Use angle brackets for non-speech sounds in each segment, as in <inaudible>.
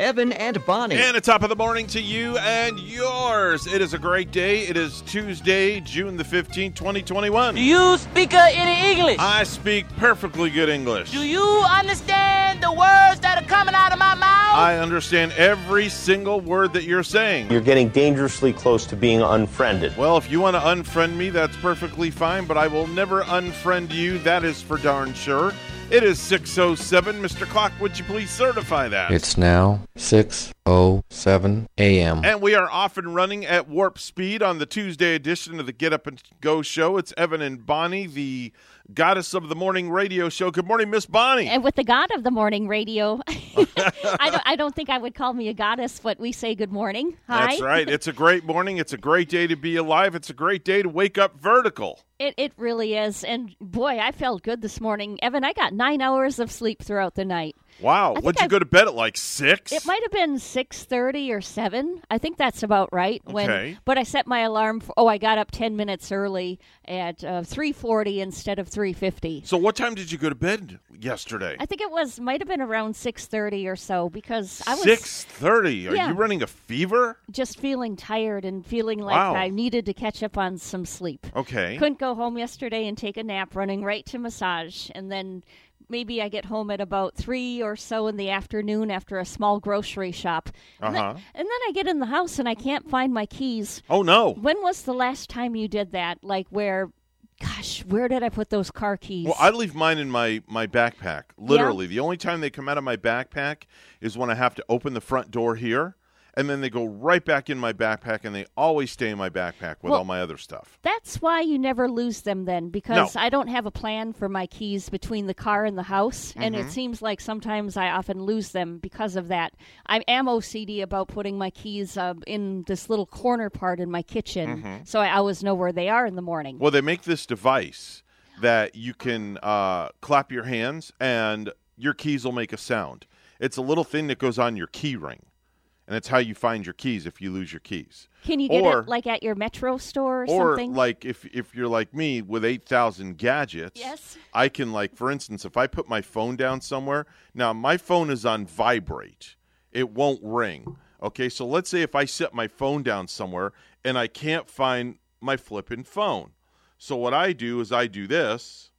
Evan and Bonnie. And a top of the morning to you and yours. It is a great day. It is Tuesday, June the 15th, 2021. Do you speak uh, any English? I speak perfectly good English. Do you understand the words that are coming out of my mouth? I understand every single word that you're saying. You're getting dangerously close to being unfriended. Well, if you want to unfriend me, that's perfectly fine, but I will never unfriend you. That is for darn sure. It is 607. Mr. Clock, would you please certify that? It's now 6:07 a.m. And we are off and running at warp speed on the Tuesday edition of the Get Up and Go show. It's Evan and Bonnie, the goddess of the morning radio show. Good morning, Miss Bonnie. And with the god of the morning radio, <laughs> I don't. I don't think I would call me a goddess, but we say good morning. Hi. That's right. It's a great morning. It's a great day to be alive. It's a great day to wake up vertical. It it really is. And boy, I felt good this morning, Evan. I got nine hours of sleep throughout the night. Wow. think Would you go to bed at like six? It might have been six thirty or seven. I think that's about right. When, Okay. But I set my alarm. For, oh, I got up ten minutes early at uh, three forty instead of three fifty. So what time did you go to bed yesterday? I think it was might have been around six thirty or so because I was Six thirty. Are Yeah. you running a fever? just feeling tired and feeling like Wow. I needed to catch up on some sleep. Okay. Couldn't go home yesterday and take a nap, running right to massage, and then maybe I get home at about three or so in the afternoon after a small grocery shop. And, Uh-huh. then, and then I get in the house and I can't find my keys. Oh no. When was the last time you did that? Like where? Gosh, where did I put those car keys? Well, I leave mine in my my backpack. Literally, the only time they come out of my backpack is when I have to open the front door here, and then they go right back in my backpack, and they always stay in my backpack with Well- all my other stuff. That's why you never lose them then, because No. I don't have a plan for my keys between the car and the house, and Mm-hmm. it seems like sometimes I often lose them because of that. I am OCD about putting my keys uh, in this little corner part in my kitchen, Mm-hmm. so I always know where they are in the morning. Well, they make this device that you can uh, clap your hands, and your keys will make a sound. It's a little thing that goes on your key ring, and it's how you find your keys if you lose your keys. Can you get or- it like at your Metro store or, or something? Or like if if you're like me with 8000 gadgets Yes. i can like for instance if i put my phone down somewhere now my phone is on vibrate it won't ring okay so let's say if i set my phone down somewhere and i can't find my flipping phone so what i do is i do this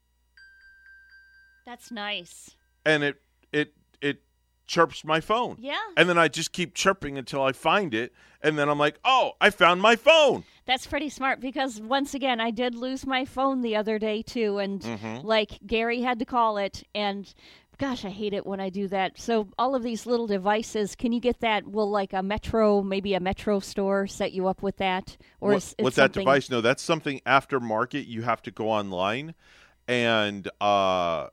That's nice. and it it it chirps my phone Yeah. and then i just keep chirping until i find it and then i'm like oh i found my phone That's pretty smart because once again, I did lose my phone the other day too, and Mm-hmm. like Gary had to call it, and gosh, I hate it when I do that. So all of these little devices, can you get that? Will like a Metro, maybe a Metro store, set you up with that, or What- is it with that something- device no that's something aftermarket you have to go online and uh,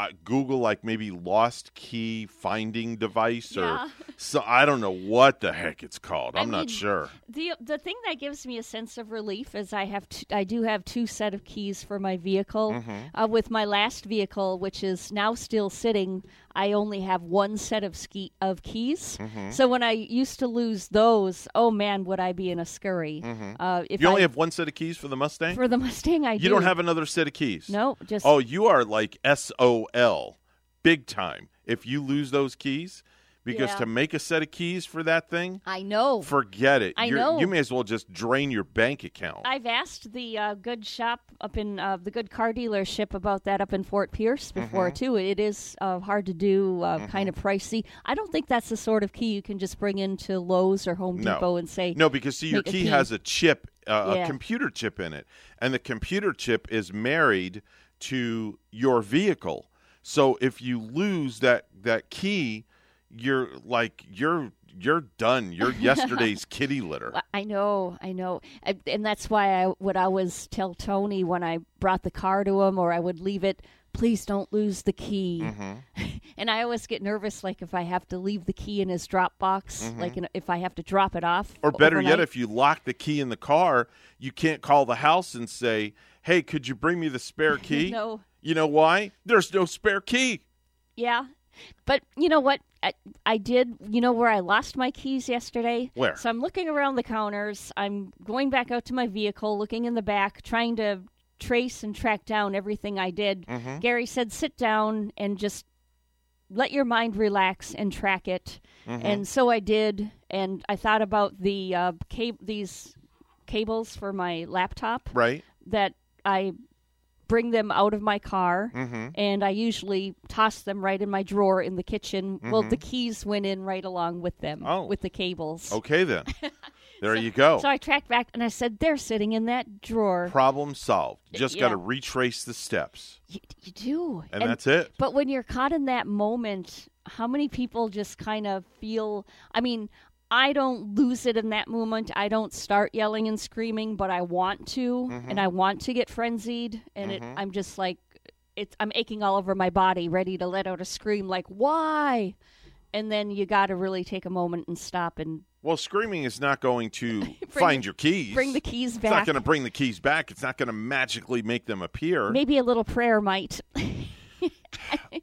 uh google like maybe lost key finding device or Yeah. <laughs> so i don't know what the heck it's called I i'm not sure The the thing that gives me a sense of relief is I have t- I do have two set of keys for my vehicle. Mm-hmm. Uh, with my last vehicle, which is now still sitting, I only have one set of ski of keys. Mm-hmm. So when I used to lose those, oh man, would I be in a scurry? Uh, if you only I, have one set of keys for the mustang for the Mustang, I you do. don't have another set of keys no, just oh you are like sol big time if you lose those keys because Yeah. to make a set of keys for that thing I know. forget it I You're- know. you may as well just drain your bank account I've asked the uh, good shop up in uh, the good car dealership about that up in Fort Pierce before Mm-hmm. too. It is uh, hard to do, uh, kind of pricey. I don't think that's the sort of key you can just bring into Lowe's or Home No. Depot and say, No, because see, your key, key. has a chip, uh, Yeah. a computer chip in it, and the computer chip is married to your vehicle. So if you lose that that key, you're like you're you're done. You're <laughs> yesterday's kitty litter. I know, I know, I, and that's why I would always tell Tony when I brought the car to him, or I would leave it please don't lose the key. Mm-hmm. <laughs> and I always get nervous, like if I have to leave the key in his drop box, like in, if I have to drop it off. Mm-hmm. Or better yet, if you lock the key in the car, you can't call the house and say, "Hey, could you bring me the spare <laughs> key?" No. You know why? There's no spare key. Yeah. But you know what? I, I did. You know where I lost my keys yesterday? Where? So I'm looking around the counters. I'm going back out to my vehicle, looking in the back, trying to trace and track down everything I did. Mm-hmm. Gary said, sit down and just let your mind relax and track it. Mm-hmm. And so I did. And I thought about the uh, cab- these cables for my laptop Right? that I bring them out of my car Mm-hmm. and I usually toss them right in my drawer in the kitchen. Well, the keys went in right along with them, Mm-hmm. Oh. with the cables. Okay then. <laughs> There you go. So I tracked back and I said, they're sitting in that drawer. Problem solved. Just got to retrace the steps, you, you do. and, that's it. But when you're caught in that moment, how many people just kind of feel? I mean, I don't lose it in that moment. I don't start yelling and screaming, but I want to, Mm-hmm. and I want to get frenzied, and it, I'm just like, it's I'm aching all over my body, ready to let out a scream, like why? And then you got to really take a moment and stop and Well, screaming is not going to <laughs> find your keys. bring the keys back. It's not going to bring the keys back. It's not going to magically make them appear. Maybe a little prayer might. <laughs>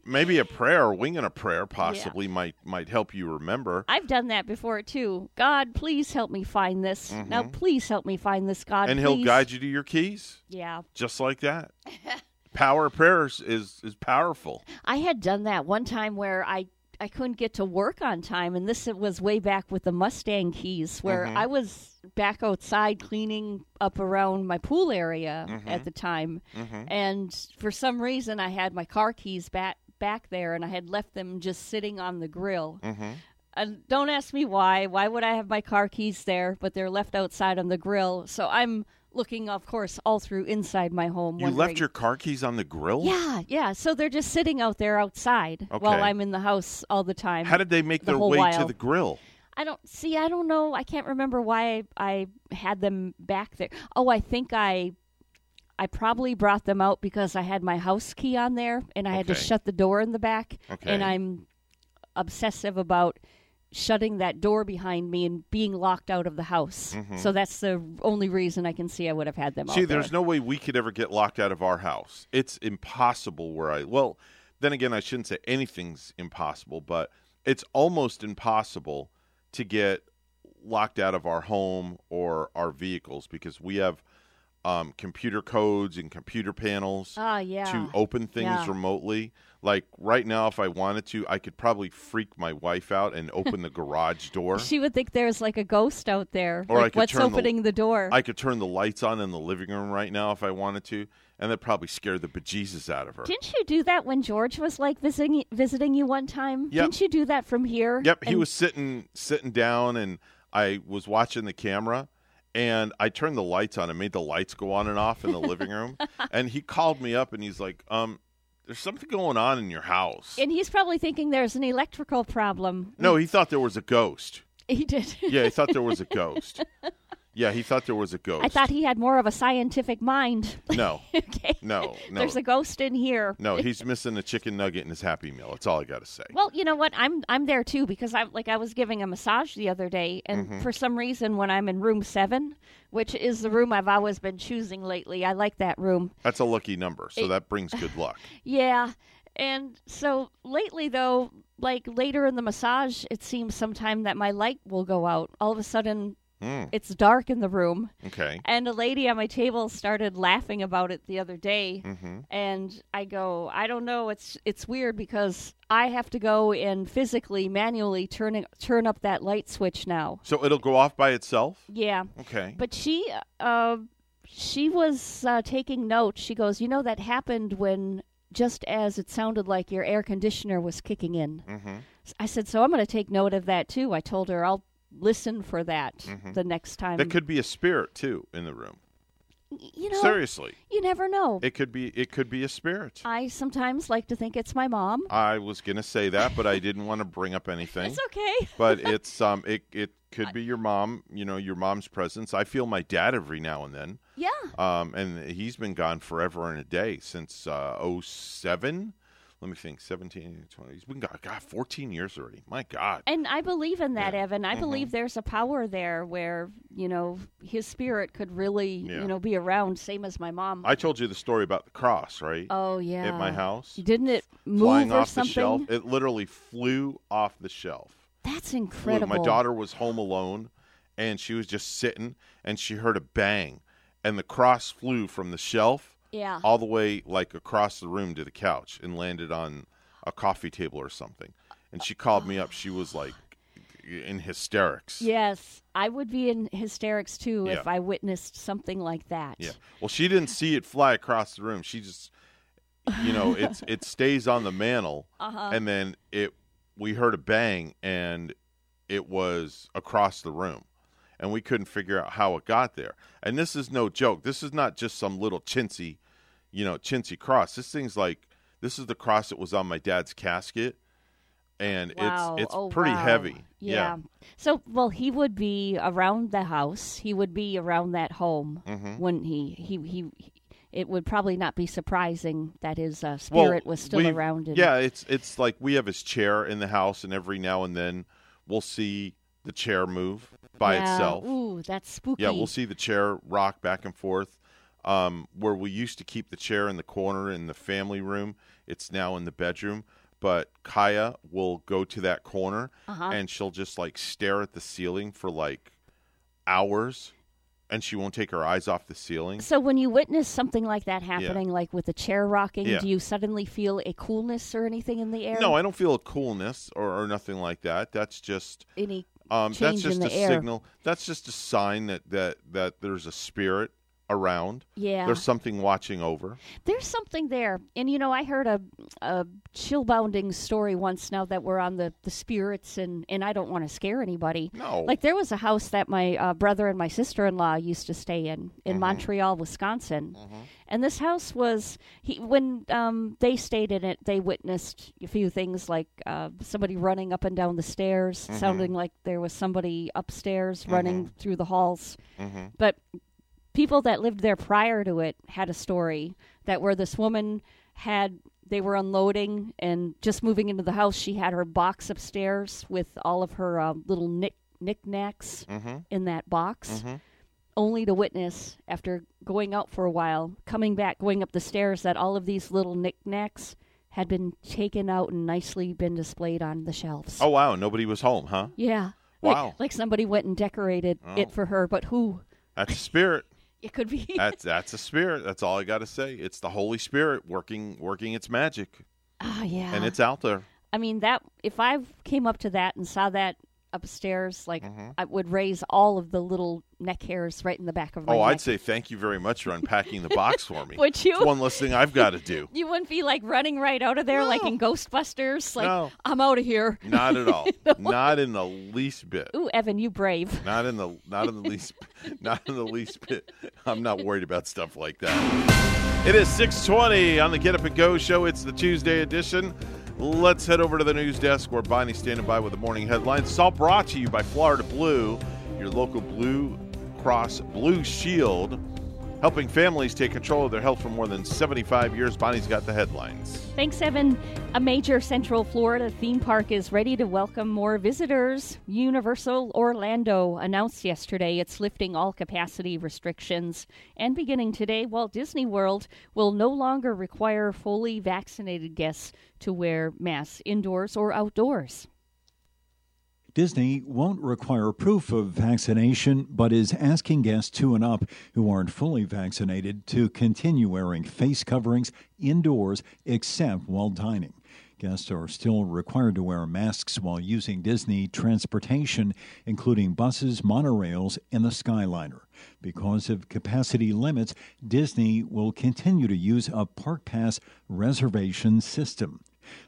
Maybe a prayer, winging a prayer, possibly might might help you remember. I've done that before too. God, please help me find this. Now, please help me find this. God, Mm-hmm. and he'll guide you to your keys, Yeah, just like that. <laughs> Power of prayers is is powerful. I had done that one time where I I couldn't get to work on time, and this was way back with the Mustang keys, where Mm-hmm. I was back outside cleaning up around my pool area Mm-hmm. at the time, and for some reason I had my car keys back back there, and I had left them just sitting on the grill. Mm-hmm. And don't ask me why. Why would I have my car keys there? But they're left outside on the grill, so I'm looking, of course, all through inside my home. You left your car keys on the grill. yeah, yeah. So they're just sitting out there outside while I'm in the house all the time. How did they make the their way to the grill? I don't see. I don't know. I can't remember why I, I had them back there. Oh, I think I I probably brought them out because I had my house key on there and I had to shut the door in the back. Okay. And I'm obsessive about shutting that door behind me and being locked out of the house. So that's the only reason I can see I would have had them Mm-hmm. See, out there. there's no way we could ever get locked out of our house. It's impossible where I well, then again I shouldn't say anything's impossible, but it's almost impossible to get locked out of our home or our vehicles because we have um, computer codes and computer panels Ah, yeah. to open things Yeah. remotely. Like right now, if I wanted to, I could probably freak my wife out and open the garage door. <laughs> She would think there's like a ghost out there. Or I like could what's turn the- opening the, door? I could turn the lights on in the living room right now if I wanted to, and that probably scared the bejesus out of her. Didn't you do that when George was like visiting visiting you one time? Yep. Didn't you do that from here? Yep, he was sitting sitting down, and I was watching the camera, and I turned the lights on and made the lights go on and off in the living room, <laughs> and he called me up and he's like, "Um, there's something going on in your house." And he's probably thinking there's an electrical problem. no, he thought there was a ghost. He did. Yeah, he thought there was a <laughs> ghost. Yeah, he thought there was a ghost. I thought he had more of a scientific mind. no, <laughs> okay. no, no, There's a ghost in here. no. <laughs> He's missing a chicken nugget in his Happy Meal. That's all I got to say. Well, you know what? I'm I'm there too because I like I was giving a massage the other day, and Mm-hmm. for some reason, when I'm in room seven, which is the room I've always been choosing lately, I like that room. That's a lucky number, so that brings good <laughs> luck. Yeah. And so lately, though, like later in the massage, it seems sometime that my light will go out. All of a sudden, Mm, it's dark in the room. okay. And a lady on my table started laughing about it the other day. hmm And I go, I don't know. It's it's weird because I have to go and physically, manually turn it, turn up that light switch now. So it'll go off by itself. Yeah. Okay. But she, uh, she was uh, taking notes. She goes, you know, that happened when just as it sounded like your air conditioner was kicking in. hmm I said, so I'm going to take note of that too. I told her I'll listen for that the next time. That could be a spirit too in the room. You know, Seriously, you never know. it could be it could be a spirit. I sometimes like to think it's my mom. I was gonna say that, but I didn't want to bring up anything. It's okay. <laughs> but it's um it it could be your mom. You know, your mom's presence. I feel my dad every now and then. Yeah. Um, and he's been gone forever and a day since uh 07. Let me think, 17, 20. He's been gone, God, 14 years already. My God. And I believe in that, Yeah. Evan. I Mhm. believe there's a power there where, you know, his spirit could really, Yeah. you know, be around, same as my mom. I told you the story about the cross, right? oh, yeah. At my house. Didn't it move Flying or off something? the shelf. It literally flew off the shelf. That's flew. incredible. My daughter was home alone, and she was just sitting, and she heard a bang, and the cross flew from the shelf Yeah. all the way like across the room to the couch and landed on a coffee table or something. And she called me up. She was like in hysterics. Yes, I would be in hysterics too Yeah. if I witnessed something like that. Yeah. Well, she didn't see it fly across the room. She just, you know, <laughs> it's it stays on the mantle, Uh-huh. and then it. We heard a bang, and it was across the room, and we couldn't figure out how it got there. And this is no joke. This is not just some little chintzy, you know, chintzy cross. This thing's like this is the cross that was on my dad's casket, and Wow. it's it's oh, pretty wow. heavy. Yeah. So, well, he would be around the house. He would be around that home, Mhm. wouldn't he? He he. It would probably not be surprising that his uh, Well, spirit was still around. And, Yeah, it's it's like we have his chair in the house, and every now and then we'll see the chair move by Yeah. itself. Ooh, that's spooky. Yeah, we'll see the chair rock back and forth. Um, where we used to keep the chair in the corner in the family room, it's now in the bedroom. But Kaya will go to that corner Uh-huh. and she'll just like stare at the ceiling for like hours, and she won't take her eyes off the ceiling. So when you witness something like that happening, like with the chair rocking, Yeah. do you suddenly feel a coolness or anything in the air? No, I don't feel a coolness or, or nothing like that. That's just Any Um, that's just a air. signal. That's just a sign that, that, that there's a spirit around. Yeah. There's something watching over. There's something there. And, you know, I heard a, a chill-bounding story once now that we're on the, the spirits, and, and I don't want to scare anybody. No. Like, there was a house that my uh, brother and my sister-in-law used to stay in, in Mm-hmm. Montreal, Wisconsin. And this house was, he when um, they stayed in it, they witnessed a few things like uh, somebody running up and down the stairs, Mm-hmm. sounding like there was somebody upstairs running through the halls. Mm-hmm. But people that lived there prior to it had a story that where this woman had they were unloading and just moving into the house she had her box upstairs with all of her uh, little knick knickknacks Mm-hmm. in that box Mm-hmm. only to witness after going out for a while coming back going up the stairs that all of these little knickknacks had been taken out and nicely been displayed on the shelves Oh wow, nobody was home, huh? yeah Wow. <laughs> like somebody went and decorated Oh. it for her but who That's spirit. It could be <laughs> That's that's a spirit. That's all I got to say. It's the Holy Spirit working working its magic, oh yeah and it's out there. I mean that if I came up to that and saw that upstairs, like Mm-hmm. I would raise all of the little neck hairs right in the back of my Oh, neck. I'd say thank you very much for unpacking the box for me. <laughs> Would you? It's one less thing I've got to do. <laughs> you wouldn't be like running right out of there like in Ghostbusters, like No. I'm out of here. Not at all. <laughs> Not in the least bit. Ooh, Evan, you brave. Not in the not in the least not in the least bit. I'm not worried about stuff like that. It is 6:20 on the Get Up and Go show. It's the Tuesday edition. Let's head over to the news desk where Bonnie's standing by with the morning headlines. It's all brought to you by Florida Blue, your local Blue Cross Blue Shield, helping families take control of their health for more than 75 years. Bonnie's got the headlines. Thanks, Evan. A major Central Florida theme park is ready to welcome more visitors. Universal Orlando announced yesterday it's lifting all capacity restrictions. And beginning today, Walt Disney World will no longer require fully vaccinated guests to wear masks indoors or outdoors. Disney won't require proof of vaccination, but is asking guests two and up who aren't fully vaccinated to continue wearing face coverings indoors except while dining. Guests are still required to wear masks while using Disney transportation, including buses, monorails, and the Skyliner. Because of capacity limits, Disney will continue to use a Park Pass reservation system.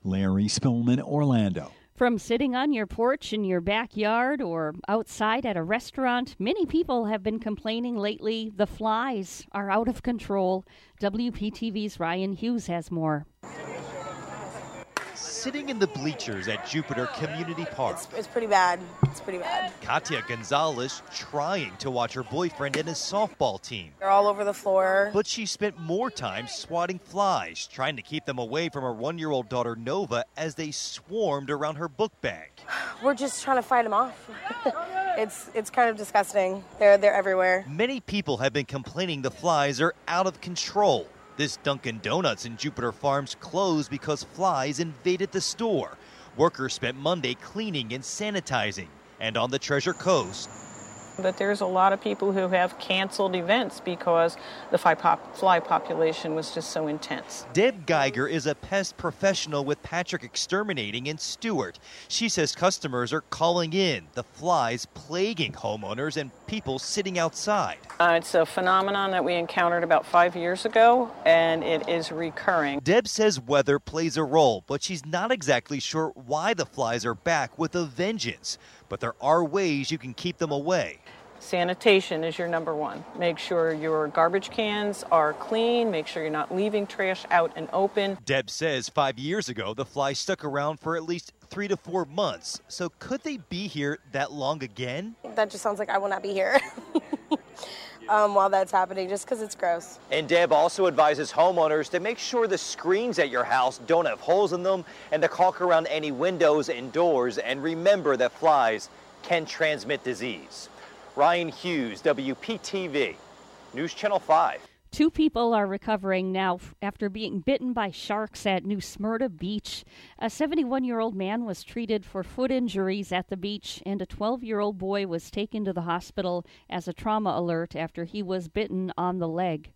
Larry Spillman, Orlando. From sitting on your porch in your backyard or outside at a restaurant, many people have been complaining lately. The flies are out of control. WPTV's Ryan Hughes has more sitting in the bleachers at Jupiter Community Park. It's, it's, pretty bad. It's pretty bad. Katia Gonzalez trying to watch her boyfriend and his softball team. They're all over the floor. But she spent more time swatting flies, trying to keep them away from her one year old daughter Nova as they swarmed around her book bag. <sighs> We're just trying to fight them off. <laughs> it's it's kind of disgusting. They're they're everywhere. Many people have been complaining the flies are out of control. This Dunkin' Donuts in Jupiter Farms closed because flies invaded the store. Workers spent Monday cleaning and sanitizing. And on the Treasure Coast, but there's a lot of people who have canceled events because the fly, pop, fly population was just so intense. Deb Geiger is a pest professional with Patrick Exterminating in Stuart. She says customers are calling in the flies plaguing homeowners and people sitting outside. Uh, it's a phenomenon that we encountered about five years ago, and it is recurring. Deb says weather plays a role, but she's not exactly sure why the flies are back with a vengeance. But there are ways you can keep them away. Sanitation is your number one. Make sure your garbage cans are clean. Make sure you're not leaving trash out and open. Deb says five years ago, the fly stuck around for at least three to four months. So could they be here that long again? That just sounds like I will not be here. <laughs> um, while that's happening, just because it's gross. And Deb also advises homeowners to make sure the screens at your house don't have holes in them and to caulk around any windows and doors. And remember that flies can transmit disease. Ryan Hughes, WPTV, News Channel 5. Two people are recovering now after being bitten by sharks at New Smyrna Beach. A 71 year old man was treated for foot injuries at the beach, and a 12 year old boy was taken to the hospital as a trauma alert after he was bitten on the leg.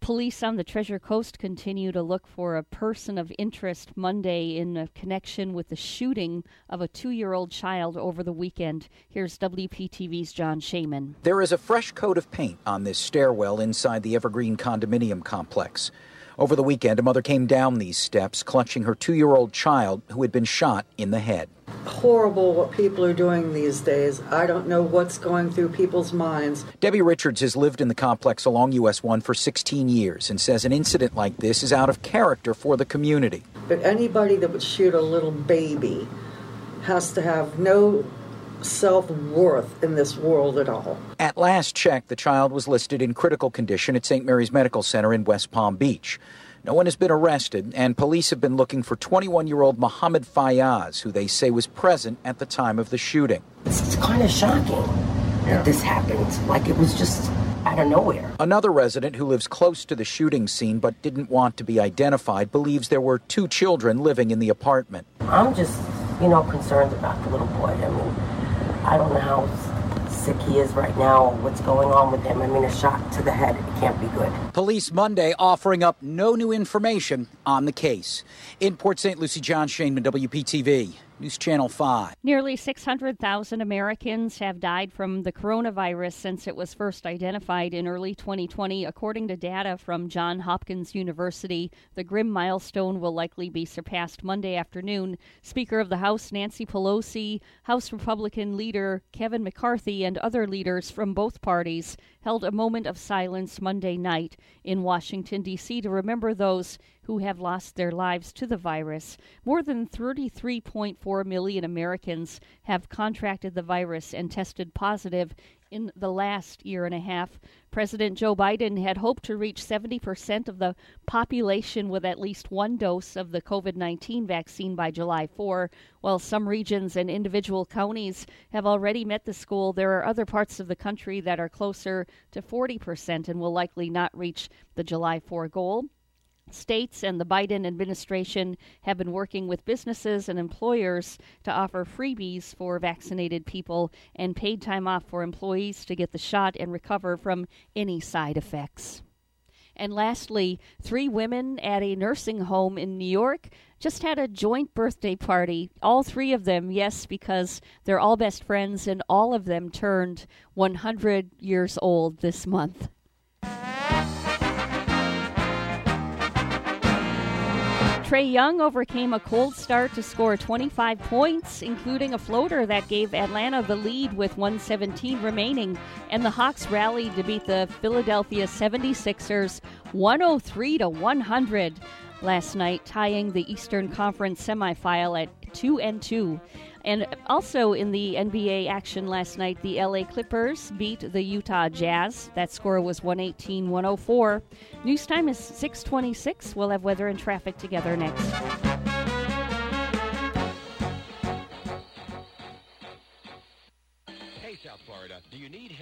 Police on the Treasure Coast continue to look for a person of interest Monday in connection with the shooting of a two year old child over the weekend. Here's WPTV's John Shumway. There is a fresh coat of paint on this stairwell inside the Evergreen condominium complex. Over the weekend, a mother came down these steps clutching her two year old child who had been shot in the head horrible what people are doing these days. I don't know what's going through people's minds. Debbie Richards has lived in the complex along US 1 for 16 years and says an incident like this is out of character for the community. But anybody that would shoot a little baby has to have no self worth in this world at all. At last check, the child was listed in critical condition at St. Mary's Medical Center in West Palm Beach. No one has been arrested, and police have been looking for 21 year old Mohammed Fayaz, who they say was present at the time of the shooting. It's kind of shocking yeah. that this happened. Like it was just out of nowhere. Another resident who lives close to the shooting scene but didn't want to be identified believes there were two children living in the apartment. I'm just, you know, concerned about the little boy. I mean, I don't know how sick he is right now, what's going on with him. I mean, a shot to the head, it can't be good. Police Monday offering up no new information on the case. In Port St. Lucie, John Shumway, WPTV. News Channel 5. Nearly 600,000 Americans have died from the coronavirus since it was first identified in early 2020, according to data from Johns Hopkins University. The grim milestone will likely be surpassed Monday afternoon. Speaker of the House Nancy Pelosi, House Republican leader Kevin McCarthy, and other leaders from both parties held a moment of silence Monday night in Washington, D.C. to remember those who have lost their lives to the virus. More than 33.4 million Americans have contracted the virus and tested positive in the last year and a half. President Joe Biden had hoped to reach 70% of the population with at least one dose of the COVID 19 vaccine by July 4. While some regions and individual counties have already met the goal, there are other parts of the country that are closer to 40% and will likely not reach the July 4 goal. States and the Biden administration have been working with businesses and employers to offer freebies for vaccinated people and paid time off for employees to get the shot and recover from any side effects. And lastly, three women at a nursing home in New York just had a joint birthday party. All three of them, yes, because they're all best friends, and all of them turned 100 years old this month. Trae Young overcame a cold start to score 25 points, including a floater that gave Atlanta the lead with 117 remaining, and the Hawks rallied to beat the Philadelphia 76ers 103 to 100 last night, tying the Eastern Conference semifinal at 2 and 2. And also in the NBA action last night, the LA Clippers beat the Utah Jazz. That score was 118 104. News time is 626. We'll have weather and traffic together next.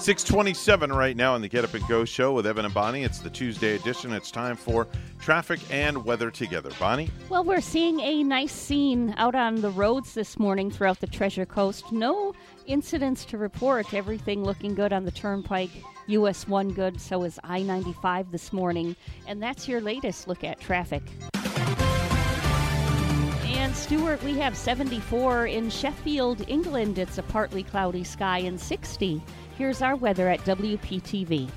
627 right now on the Get Up and Go show with Evan and Bonnie. It's the Tuesday edition. It's time for traffic and weather together. Bonnie? Well, we're seeing a nice scene out on the roads this morning throughout the Treasure Coast. No incidents to report. Everything looking good on the turnpike. US 1 good, so is I 95 this morning. And that's your latest look at traffic. And Stuart, we have 74 in Sheffield, England. It's a partly cloudy sky and 60. Here's our weather at WPTV.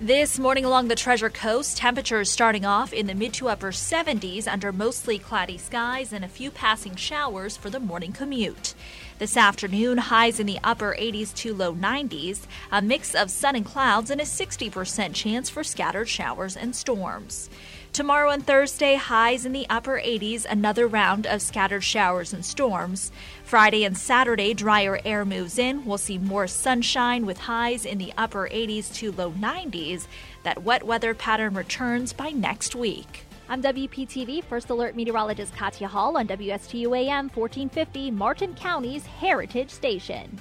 This morning along the Treasure Coast, temperatures starting off in the mid to upper 70s under mostly cloudy skies and a few passing showers for the morning commute. This afternoon, highs in the upper 80s to low 90s, a mix of sun and clouds, and a 60% chance for scattered showers and storms. Tomorrow and Thursday, highs in the upper 80s, another round of scattered showers and storms. Friday and Saturday, drier air moves in. We'll see more sunshine with highs in the upper 80s to low 90s. That wet weather pattern returns by next week. I'm WPTV First Alert Meteorologist Katya Hall on WSTU AM 1450, Martin County's Heritage Station.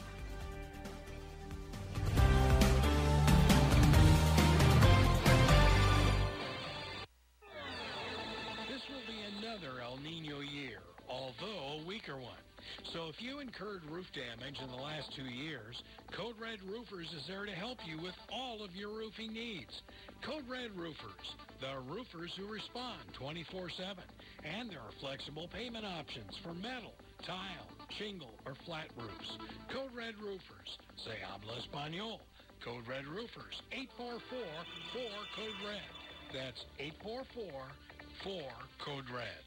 So if you incurred roof damage in the last two years, Code Red Roofers is there to help you with all of your roofing needs. Code Red Roofers, the roofers who respond 24-7. And there are flexible payment options for metal, tile, shingle, or flat roofs. Code Red Roofers. Say habla español. Code Red Roofers, 844-4-CODE-RED. That's 844-4-CODE-RED.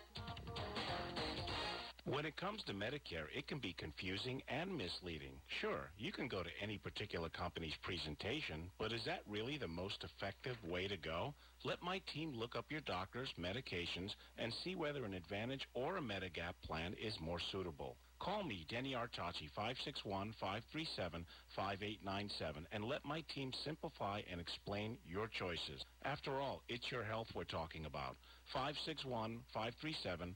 When it comes to Medicare, it can be confusing and misleading. Sure, you can go to any particular company's presentation, but is that really the most effective way to go? Let my team look up your doctors, medications, and see whether an Advantage or a Medigap plan is more suitable. Call me, Denny Artachi, 561-537-5897, and let my team simplify and explain your choices. After all, it's your health we're talking about. 561-537-5897.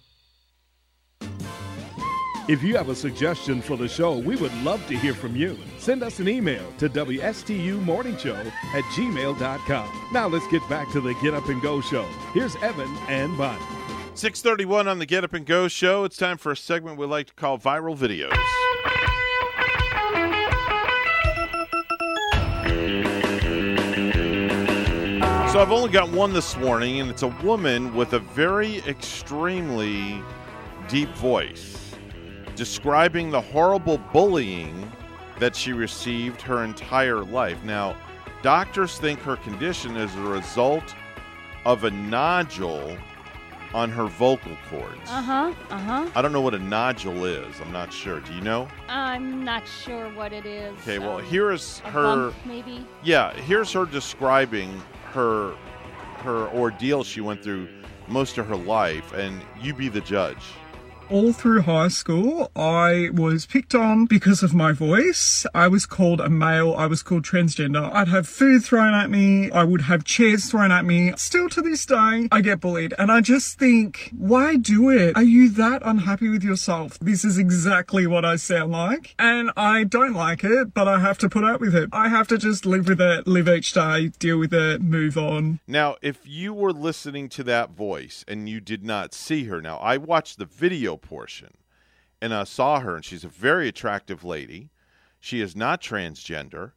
If you have a suggestion for the show, we would love to hear from you. Send us an email to WSTUmorningshow at gmail.com. Now let's get back to the Get Up and Go show. Here's Evan and Bonnie. 631 on the Get Up and Go show. It's time for a segment we like to call Viral Videos. So I've only got one this morning, and it's a woman with a very extremely deep voice describing the horrible bullying that she received her entire life. Now, doctors think her condition is a result of a nodule on her vocal cords. Uh huh. Uh huh. I don't know what a nodule is. I'm not sure. Do you know? I'm not sure what it is. Okay, well, Um, here is her. maybe. Yeah, here's her describing her her ordeal she went through most of her life, and you be the judge. All through high school, I was picked on because of my voice. I was called a male. I was called transgender. I'd have food thrown at me. I would have chairs thrown at me. Still to this day, I get bullied. And I just think, why do it? Are you that unhappy with yourself? This is exactly what I sound like. And I don't like it, but I have to put up with it. I have to just live with it, live each day, deal with it, move on. Now, if you were listening to that voice and you did not see her, now I watched the video portion and I saw her, and she's a very attractive lady. She is not transgender.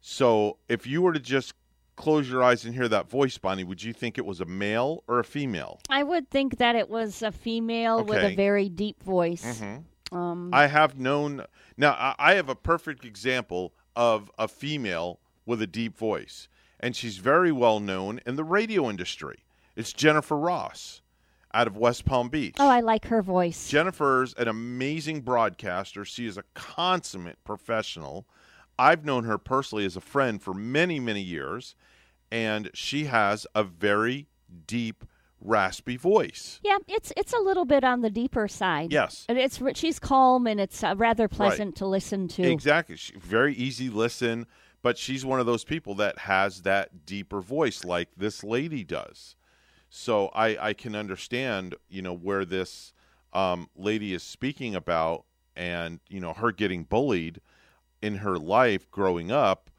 So if you were to just close your eyes and hear that voice, Bonnie, would you think it was a male or a female? I would think that it was a female with a very deep voice. Mhm. Um, I have known. Now, I have a perfect example of a female with a deep voice, and she's very well known in the radio industry. It's Jennifer Ross out of West Palm Beach. oh, I like her voice. Jennifer's an amazing broadcaster. She is a consummate professional. I've known her personally as a friend for many, many years, and she has a very deep, raspy voice. Yeah, it's it's a little bit on the deeper side. Yes. And it's she's calm and it's uh, rather pleasant Right. to listen to. Exactly. She, very easy listen, but she's one of those people that has that deeper voice like this lady does. So I, I can understand, you know, where this um, lady is speaking about and, you know, her getting bullied in her life growing up,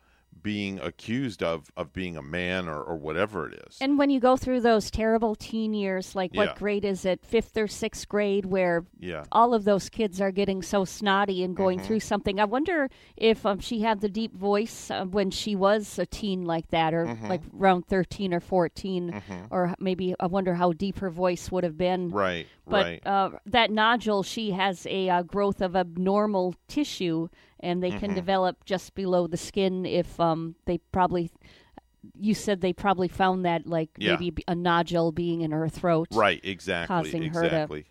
being accused of, of being a man or, or whatever it is. And when you go through those terrible teen years, like what Yeah. grade is it, fifth or sixth grade, where Yeah. all of those kids are getting so snotty and going Mhm. through something? I wonder if um, she had the deep voice uh, when she was a teen like that, or Mhm. like around 13 or 14, Mhm. or maybe I wonder how deep her voice would have been. Right, But right. uh, that nodule, she has a uh, growth of abnormal tissue, and they can Mhm. develop just below the skin if um, they probably. You said they probably found that like Yeah. maybe a nodule being in her throat, Right, exactly. causing her to exactly.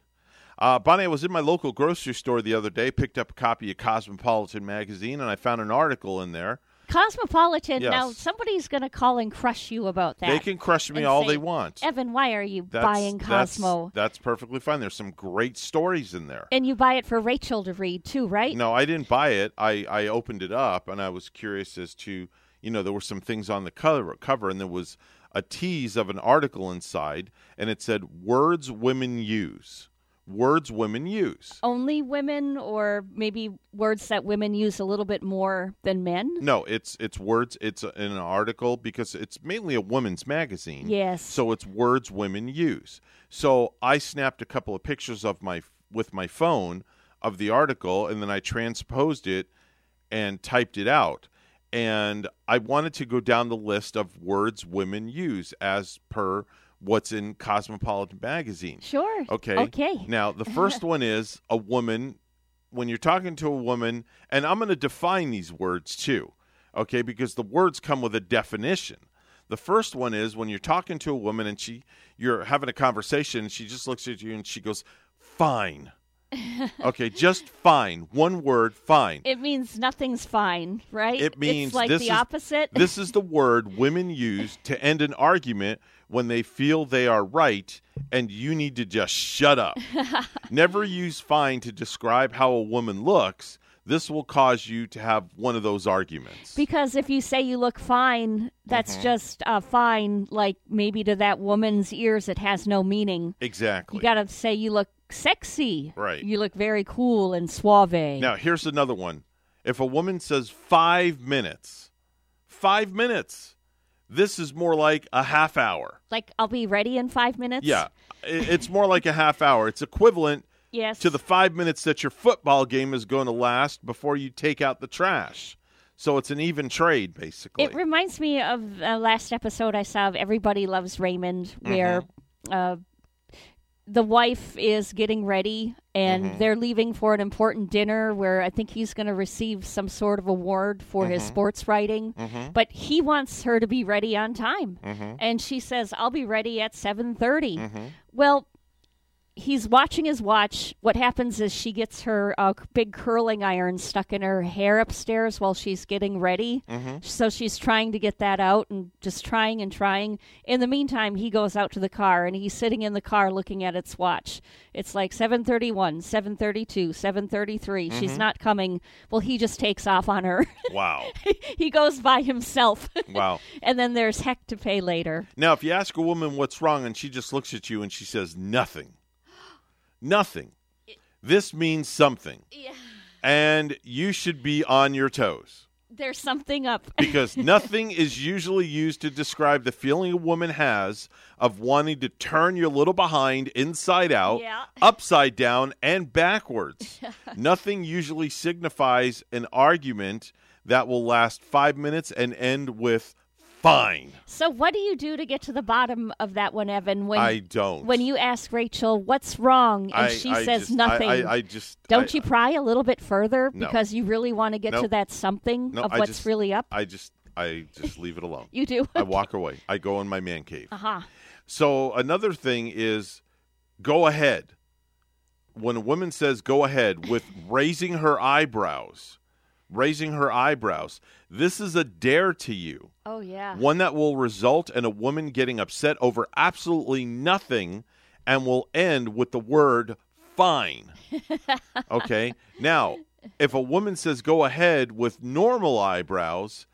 Uh, Bonnie, I was in my local grocery store the other day, picked up a copy of Cosmopolitan magazine, and I found an article in there. Cosmopolitan. Now somebody's going to call and crush you about that. They can crush me all say, they want. Evan, why are you That's, buying that's- Cosmo? That's, perfectly fine. There's some great stories in there. And you buy it for Rachel to read too, right? No, I didn't buy it. I, I opened it up and I was curious as to, you know, there were some things on the cover, cover and there was a tease of an article inside and it said words women use. Words women use. Only women, or maybe words that women use a little bit more than men. No, it's it's words. It's in an article because it's mainly a women's magazine. Yes. So it's words women use. So I snapped a couple of pictures of my with my phone of the article, and then I transposed it and typed it out. And I wanted to go down the list of words women use as per what's in Cosmopolitan magazine. Sure. Okay. Okay. Now, the first <laughs> one is a woman. When you're talking to a woman, and I'm going to define these words too, okay, because the words come with a definition. The first one is when you're talking to a woman and she, you're having a conversation, and she just looks at you and she goes, "Fine." <laughs> okay, just fine. One word, fine. It means nothing's fine, right? It means it's like the is, opposite. this is the <laughs> word women use to end an argument when they feel they are right and you need to just shut up. <laughs> Never use fine to describe how a woman looks. This will cause you to have one of those arguments. Because if you say you look fine, that's Mhm. just uh, fine. Like maybe to that woman's ears, it has no meaning. Exactly. You got to say you look sexy. Right. You look very cool and suave. Now, here's another one. If a woman says five minutes, five minutes, this is more like a half hour. Like I'll be ready in five minutes. Yeah, it's more like a half hour. It's equivalent Yes. to the five minutes that your football game is going to last before you take out the trash. So it's an even trade, basically. It reminds me of uh, last episode I saw of Everybody Loves Raymond, where Mm-hmm. uh, the wife is getting ready and Mm-hmm. they're leaving for an important dinner where I think he's going to receive some sort of award for his Mhm. sports writing. Mhm. But he wants her to be ready on time, Mhm. and she says, "I'll be ready at 7.30. Mhm. Well, he's watching his watch. What happens is she gets her uh, big curling iron stuck in her hair upstairs while she's getting ready. Mhm. So she's trying to get that out and just trying and trying. In the meantime, he goes out to the car and he's sitting in the car looking at its watch. It's like 7:31, 7:32, 7:33. She's Mhm. not coming. Well, he just takes off on her. <laughs> Wow. he goes by himself. <laughs> Wow. and then there's heck to pay later. Now, if you ask a woman what's wrong and she just looks at you and she says nothing, nothing, this means something. Yeah. And you should be on your toes There's something up. because <laughs> nothing is usually used to describe the feeling a woman has of wanting to turn your little behind inside out, Yeah. upside down, and backwards. <laughs> nothing usually signifies an argument that will last five minutes and end with fine. So, what do you do to get to the bottom of that one, Evan? When I don't. When you ask Rachel what's wrong, and I- she I says just- nothing, I- I just- don't you pry a little bit further No. because you really want to get to that something No, of what's just- really up? I just I just leave it alone. <laughs> You do? I walk away. I go in my man cave. Uh huh. So another thing is go ahead. When a woman says go ahead with raising her eyebrows, raising her eyebrows, this is a dare to you. Oh yeah. One that will result in a woman getting upset over absolutely nothing and will end with the word fine. <laughs> Okay? Now, if a woman says go ahead with normal eyebrows,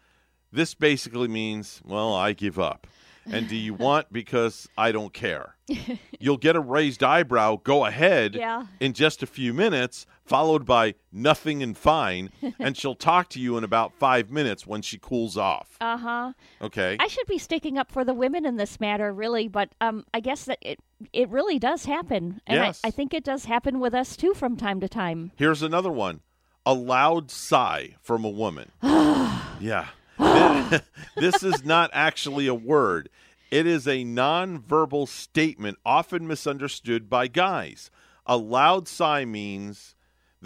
this basically means, well, I give up. And do you <laughs> want because I don't care? <laughs> You'll get a raised eyebrow, go ahead Yeah. in just a few minutes, followed by nothing and fine, and she'll talk to you in about five minutes when she cools off. Uh huh. Okay? I should be sticking up for the women in this matter, really, but um, I guess that it it really does happen, and Yes. I, I think it does happen with us too from time to time. Here's another one a loud sigh from a woman. <sighs> yeah. <laughs> This is not actually a word. It is a nonverbal statement often misunderstood by guys. A loud sigh means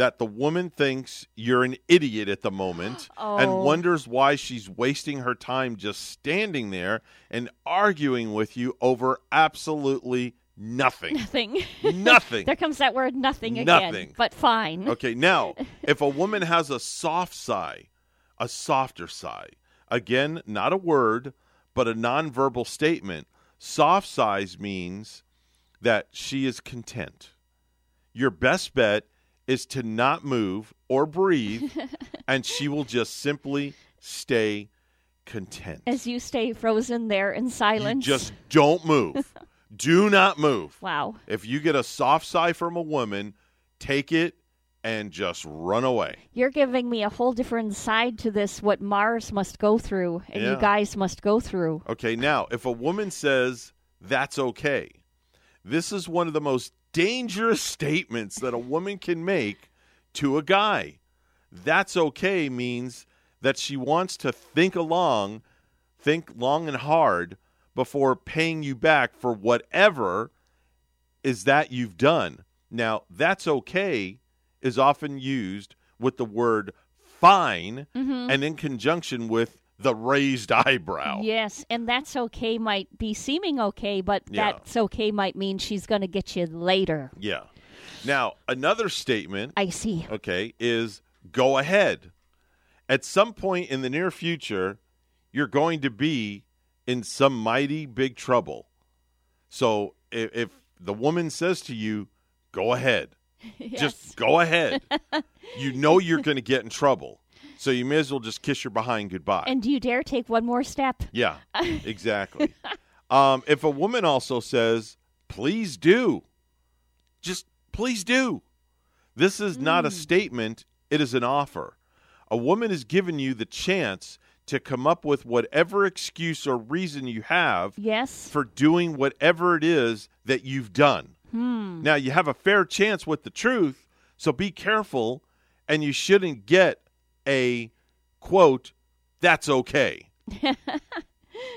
that the woman thinks you're an idiot at the moment <gasps> oh. and Oh. wonders why she's wasting her time just standing there and arguing with you over absolutely nothing. Nothing. <laughs> Nothing. there comes that word nothing again. Nothing. But fine. Okay, now, <laughs> if a woman has a soft sigh, a softer sigh, again, not a word, but a nonverbal statement, soft sighs means that she is content. Your best bet is to not move or breathe, <laughs> and she will just simply stay content. As you stay frozen there in silence. Just don't move. <laughs> Do not move. Wow. If you get a soft sigh from a woman, take it and just run away. You're giving me a whole different side to this, what Mars must go through and you guys must go through. Okay, now, if a woman says that's okay, this is one of the most dangerous statements that a woman can make to a guy. That's okay means that she wants to think along, think long and hard before paying you back for whatever is that you've done. Now, that's okay is often used with the word fine Mhm. and in conjunction with the raised <laughs> eyebrow. Yes, and that's okay might be seeming okay, but Yeah. that's okay might mean she's going to get you later. Yeah. Now, another statement, I see. okay, is go ahead. At some point in the near future, you're going to be in some mighty big trouble. So if, if the woman says to you, go ahead, <laughs> just go ahead, <laughs> you know you're going to get in trouble. So you may as well just kiss your behind goodbye. And do you dare take one more step? Yeah, <laughs> exactly. um, if a woman also says, please do, just please do. This is not a statement, it is an offer. A woman has given you the chance to come up with whatever excuse or reason you have Yes. for doing whatever it is that you've done. Hmm. Now, you have a fair chance with the truth, so be careful, and you shouldn't get a quote, that's okay. <laughs>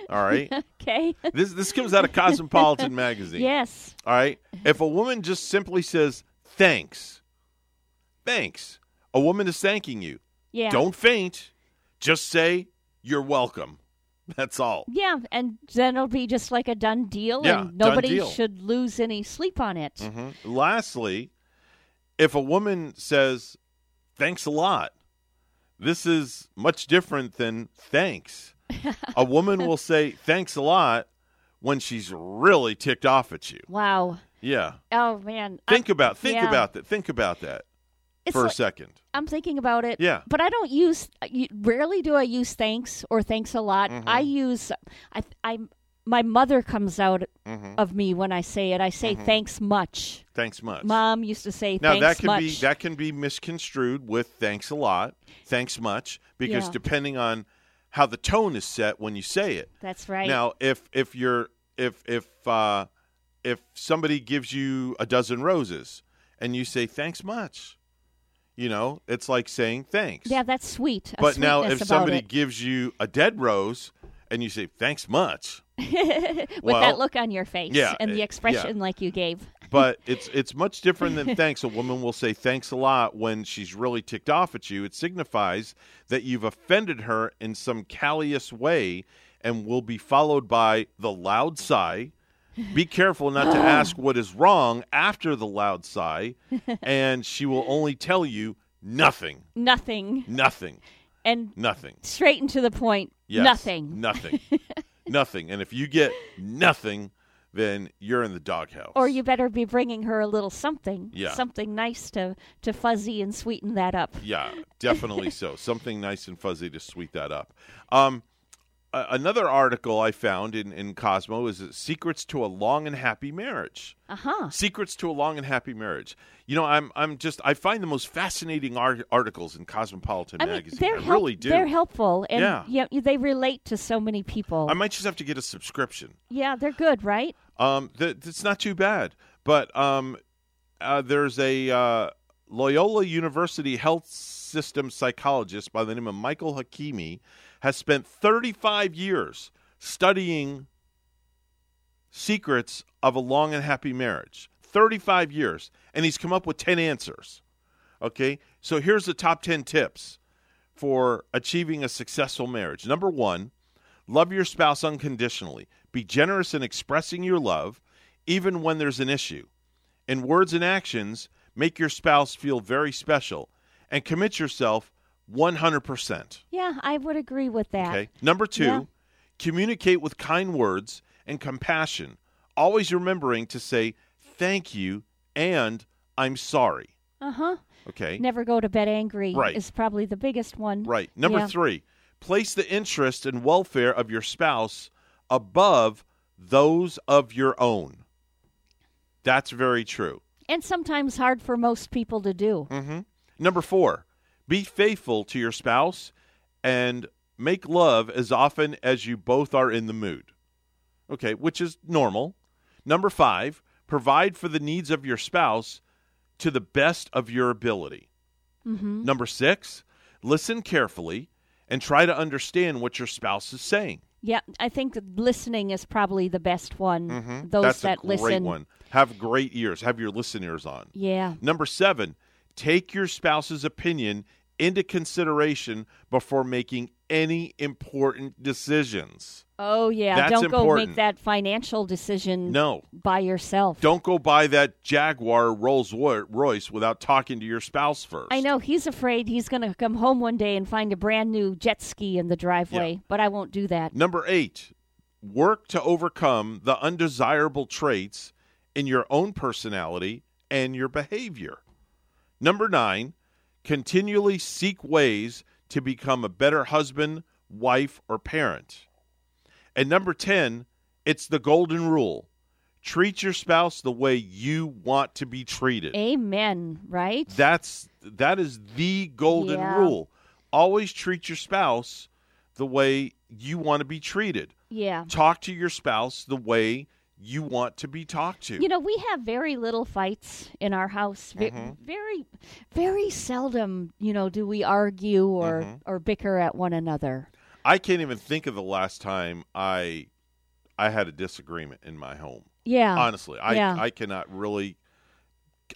All right. okay. This this comes out of Cosmopolitan magazine. Yes. All right. If a woman just simply says thanks, thanks, a woman is thanking you. Yeah. Don't faint. Just say you're welcome. That's all. Yeah, and then it'll be just like a done deal, Yeah, and nobody deal. should lose any sleep on it. hmm Lastly, if a woman says thanks a lot, this is much different than thanks. <laughs> a woman will say thanks a lot when she's really ticked off at you. Wow. Yeah. Oh man. Think I- about think yeah. about that. Think about that It's for a second. I'm thinking about it. Yeah. But I don't use. Rarely do I use thanks or thanks a lot. Mhm. I use. I. I. My mother comes out Mhm. of me when I say it. I say Mhm. thanks much. Thanks much. Mom used to say Now thanks that can much. be that can be misconstrued with thanks a lot, thanks much, because Yeah. depending on how the tone is set when you say it. That's right. Now, if if you're if if uh, if somebody gives you a dozen roses and you say thanks much, you know, it's like saying thanks. yeah, that's sweet. But now if somebody it. gives you a dead rose and you say thanks much, <laughs> with Well, that look on your face yeah, and the eh, expression yeah. like you gave. <laughs> but it's it's much different than <laughs> thanks. A woman will say thanks a lot when she's really ticked off at you. It signifies that you've offended her in some callous way and will be followed by the loud sigh. Be careful not to <gasps> ask what is wrong after the loud sigh, and she will only tell you nothing. Nothing. Nothing. And Nothing. straight and to the point. Yes, Nothing. Nothing. <laughs> nothing. And if you get nothing, then you're in the doghouse. Or you better be bringing her a little something. Yeah. Something nice to, to fuzzy and sweeten that up. Yeah, definitely <laughs> so. Something nice and fuzzy to sweet that up. Um, another article I found in, in Cosmo is Secrets to a Long and Happy Marriage. Uh huh. Secrets to a Long and Happy Marriage. You know, I'm I'm just I find the most fascinating art- articles in Cosmopolitan I mean, magazine. they're I help- really do. They're helpful, and Yeah. yeah, they relate to so many people. I might just have to get a subscription. yeah, they're good, right? Um, th- it's not too bad, but um, uh, there's a uh, Loyola University health system psychologist by the name of Michael Hakimi has spent 35 years studying secrets of a long and happy marriage. 35 years, and he's come up with 10 answers. Okay, so here's the top 10 tips for achieving a successful marriage. Number one, love your spouse unconditionally. Be generous in expressing your love, even when there's an issue. In words and actions, make your spouse feel very special and commit yourself 100%. Yeah, I would agree with that. Okay. Number two, Yeah. communicate with kind words and compassion, always remembering to say thank you and I'm sorry. Uh huh. Okay. Never go to bed angry Right. is probably the biggest one. Right. Number Yeah. three, place the interest and welfare of your spouse above those of your own. That's very true. And sometimes hard for most people to do. hmm Number four, be faithful to your spouse and make love as often as you both are in the mood. Okay, which is normal. Number five, provide for the needs of your spouse to the best of your ability. Mm-hmm. Number six, listen carefully and try to understand what your spouse is saying. Yeah, I think listening is probably the best one. Mhm. Those That's that a great listen. one. Have great ears. Have your listeners on. Yeah. Number seven, take your spouse's opinion into consideration before making any important decisions. Oh yeah, That's don't go important. make that financial decision No. by yourself. Don't go buy that Jaguar Rolls Royce without talking to your spouse first. I know he's afraid he's going to come home one day and find a brand new jet ski in the driveway, but I won't do that. Number eight, work to overcome the undesirable traits in your own personality and your behavior. Number nine, continually seek ways to become a better husband, wife, or parent. And number 10, it's the golden rule treat your spouse the way you want to be treated. Amen, right? That's that is the golden Yeah. rule. Always treat your spouse the way you want to be treated. Yeah. Talk to your spouse the way you want to be talked to. You know, we have very little fights in our house. Ve- Mhm. Very, very seldom, you know, do we argue or Mhm. or bicker at one another. I can't even think of the last time I I had a disagreement in my home. Yeah. Honestly, I Yeah. I cannot really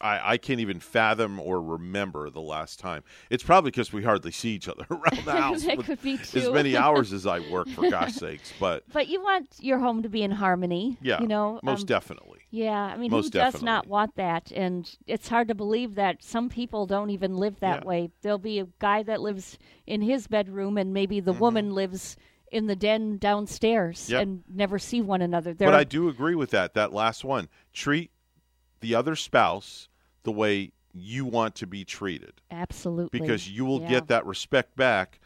I, I can't even fathom or remember the last time. It's probably because we hardly see each other <laughs> around the <laughs> house. That could be too. As many hours <laughs> as I work, for gosh sakes. But But you want your home to be in harmony. yeah, you know, most um, definitely. Yeah, I mean, Most who does not want that? And it's hard to believe that some people don't even live that Yeah. way. There'll be a guy that lives in his bedroom, and maybe Mm-hmm. the woman lives in the den downstairs, Yep. and never see one another. There but I do agree with that. That last one. Treat the other spouse the way you want to be treated. absolutely Because you will Yeah. get that respect back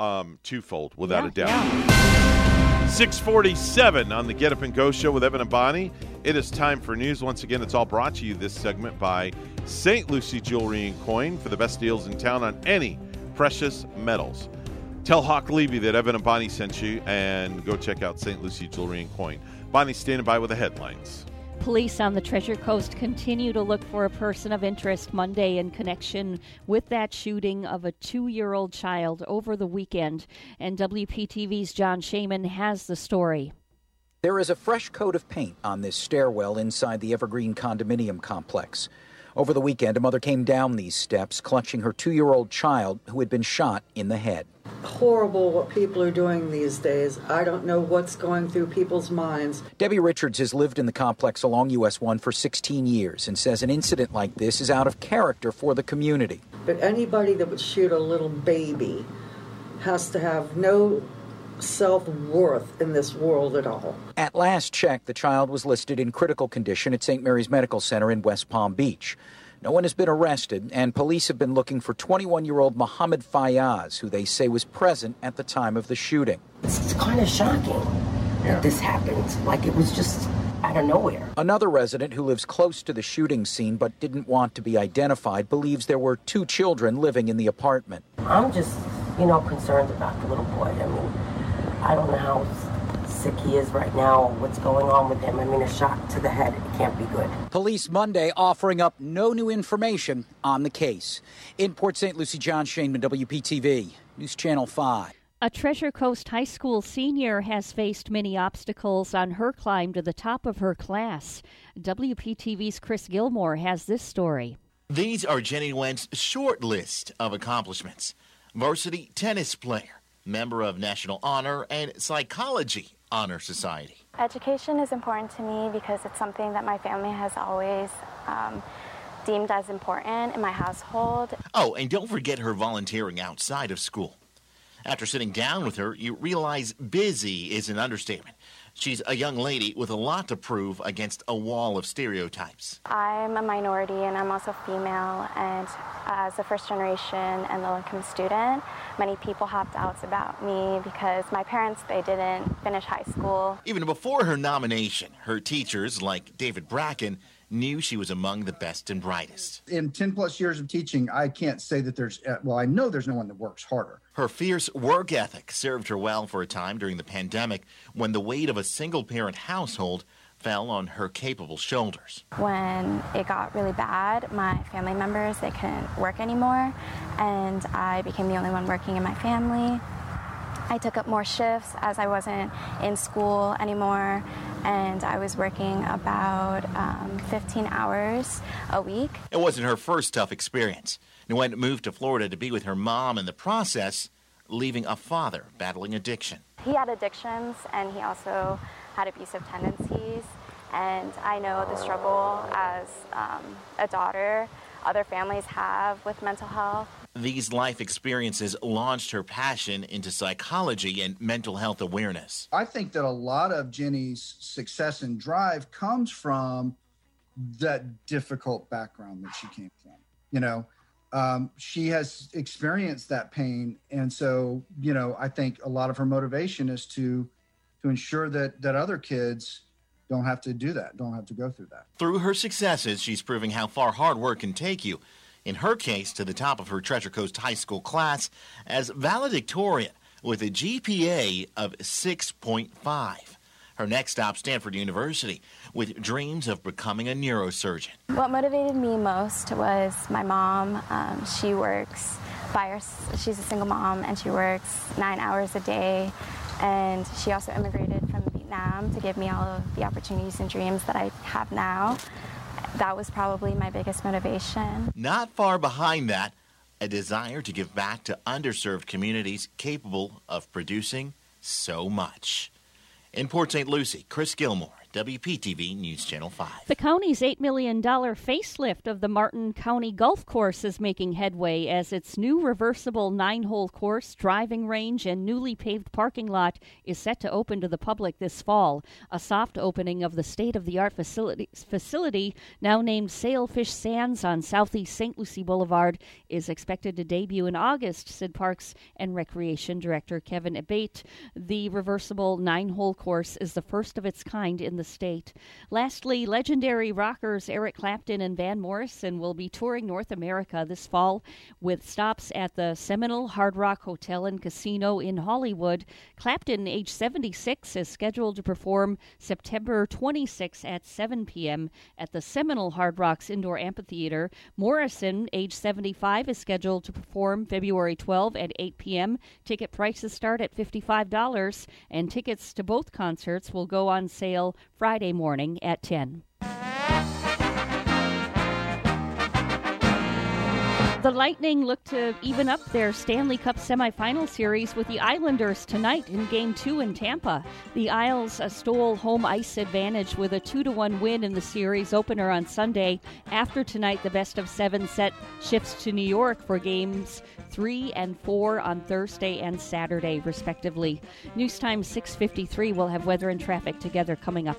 um, twofold, without Yeah, a doubt. 647 on the Get Up and Go show with Evan and Bonnie. It is time for news. Once again, it's all brought to you this segment by St. Lucie Jewelry and Coin for the best deals in town on any precious metals. Tell Hawk Levy that Evan and Bonnie sent you and go check out St. Lucie Jewelry and Coin. Bonnie's standing by with the headlines. Police on the Treasure Coast continue to look for a person of interest Monday in connection with that shooting of a two year old child over the weekend. And WPTV's John Shaman has the story. There is a fresh coat of paint on this stairwell inside the Evergreen condominium complex. Over the weekend, a mother came down these steps clutching her two year old child who had been shot in the head. Horrible what people are doing these days. I don't know what's going through people's minds. Debbie Richards has lived in the complex along US 1 for 16 years and says an incident like this is out of character for the community. But anybody that would shoot a little baby has to have no self worth in this world at all. At last check, the child was listed in critical condition at St. Mary's Medical Center in West Palm Beach. No one has been arrested, and police have been looking for 21 year old Mohammed Fayaz, who they say was present at the time of the shooting. It's kind of shocking that this happened. Like it was just out of nowhere. Another resident who lives close to the shooting scene but didn't want to be identified believes there were two children living in the apartment. I'm just, you know, concerned about the little boy. I mean, I don't know how sick he is right now, what's going on with him. I mean, a shot to the head, it can't be good. Police Monday offering up no new information on the case. In Port St. Lucie, John Shainman, WPTV, News Channel 5. A Treasure Coast High School senior has faced many obstacles on her climb to the top of her class. WPTV's Chris Gilmore has this story. These are Jenny Nguyen's short list of accomplishments. Varsity tennis player, member of National Honor and Psychology Honor Society. Education is important to me because it's something that my family has always um, deemed as important in my household. Oh, and don't forget her volunteering outside of school. After sitting down with her, you realize busy is an understatement. She's a young lady with a lot to prove against a wall of stereotypes. I'm a minority and I'm also female, and as a first generation and low income student, many people have doubts about me because my parents they didn't finish high school. Even before her nomination, her teachers, like David Bracken, knew she was among the best and brightest. In 10 plus years of teaching, I can't say that there's, uh, well, I know there's no one that works harder. Her fierce work ethic served her well for a time during the pandemic when the weight of a single parent household fell on her capable shoulders. When it got really bad, my family members they couldn't work anymore, and I became the only one working in my family. I took up more shifts as I wasn't in school anymore, and I was working about um, 15 hours a week. It wasn't her first tough experience. Nguyen moved to Florida to be with her mom in the process, leaving a father battling addiction. He had addictions, and he also had abusive tendencies. And I know the struggle as um, a daughter other families have with mental health. These life experiences launched her passion into psychology and mental health awareness. I think that a lot of Jenny's success and drive comes from that difficult background that she came from. You know, um, she has experienced that pain, and so you know, I think a lot of her motivation is to to ensure that that other kids don't have to do that, don't have to go through that. Through her successes, she's proving how far hard work can take you. In her case, to the top of her Treasure Coast High School class as valedictorian with a GPA of 6.5. Her next stop, Stanford University, with dreams of becoming a neurosurgeon. What motivated me most was my mom. Um, she works by her, she's a single mom and she works nine hours a day. And she also immigrated from Vietnam to give me all of the opportunities and dreams that I have now. That was probably my biggest motivation. Not far behind that, a desire to give back to underserved communities capable of producing so much. In Port St. Lucie, Chris Gilmore, WPTV News Channel 5. The county's $8 million facelift of the Martin County Golf Course is making headway as its new reversible nine hole course, driving range, and newly paved parking lot is set to open to the public this fall. A soft opening of the state of the art facility, facility, now named Sailfish Sands on Southeast St. Lucie Boulevard, is expected to debut in August, said Parks and Recreation Director Kevin Abate. The reversible nine hole course is the first of its kind in the state. Lastly, legendary rockers Eric Clapton and Van Morrison will be touring North America this fall with stops at the Seminole Hard Rock Hotel and Casino in Hollywood. Clapton, age 76, is scheduled to perform September 26 at 7 p.m. at the Seminole Hard Rocks Indoor Amphitheater. Morrison, age 75, is scheduled to perform February 12 at 8 p.m. Ticket prices start at $55, and tickets to both concerts will go on sale Friday morning at 10. The Lightning look to even up their Stanley Cup semifinal series with the Islanders tonight in Game 2 in Tampa. The Isles uh, stole home ice advantage with a 2 1 win in the series opener on Sunday. After tonight, the best of seven set shifts to New York for games 3 and 4 on Thursday and Saturday, respectively. News time 653 will have weather and traffic together coming up.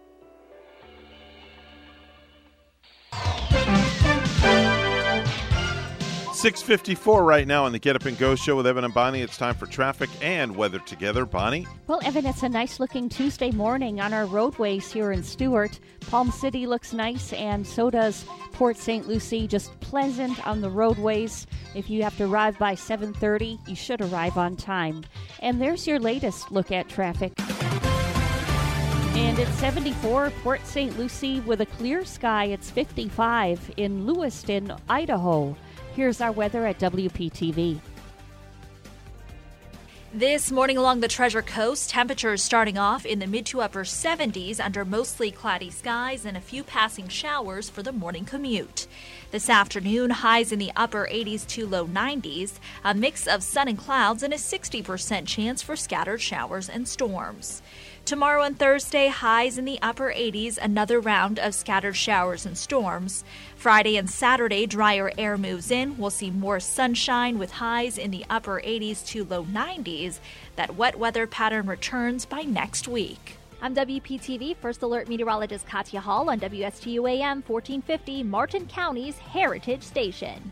654 right now on the Get Up and Go show with Evan and Bonnie. It's time for traffic and weather together. Bonnie? Well, Evan, it's a nice looking Tuesday morning on our roadways here in Stuart. Palm City looks nice, and so does Port St. Lucie. Just pleasant on the roadways. If you have to arrive by 7.30, you should arrive on time. And there's your latest look at traffic. And it's 74 Port St. Lucie with a clear sky. It's 55 in Lewiston, Idaho. Here's our weather at WPTV. This morning along the Treasure Coast, temperatures starting off in the mid to upper 70s under mostly cloudy skies and a few passing showers for the morning commute. This afternoon, highs in the upper 80s to low 90s, a mix of sun and clouds, and a 60% chance for scattered showers and storms. Tomorrow and Thursday, highs in the upper 80s, another round of scattered showers and storms. Friday and Saturday, drier air moves in. We'll see more sunshine with highs in the upper 80s to low 90s. That wet weather pattern returns by next week. I'm WPTV First Alert Meteorologist Katya Hall on WSTU AM 1450, Martin County's Heritage Station.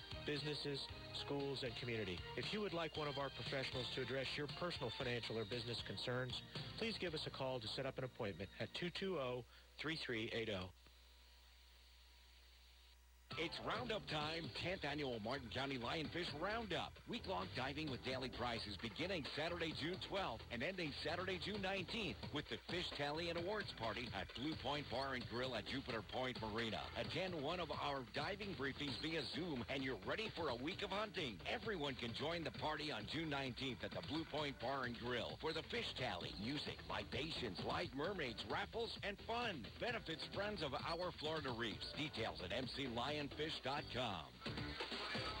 businesses, schools, and community. If you would like one of our professionals to address your personal financial or business concerns, please give us a call to set up an appointment at 220 3380. It's Roundup time, 10th annual Martin County Lionfish Roundup. Week-long diving with daily prizes beginning Saturday, June 12th and ending Saturday, June 19th with the Fish Tally and Awards Party at Blue Point Bar and Grill at Jupiter Point Marina. Attend one of our diving briefings via Zoom and you're ready for a week of hunting. Everyone can join the party on June 19th at the Blue Point Bar and Grill for the Fish Tally, music, libations, live mermaids, raffles, and fun. Benefits friends of our Florida Reefs. Details at mclion lionfish.com.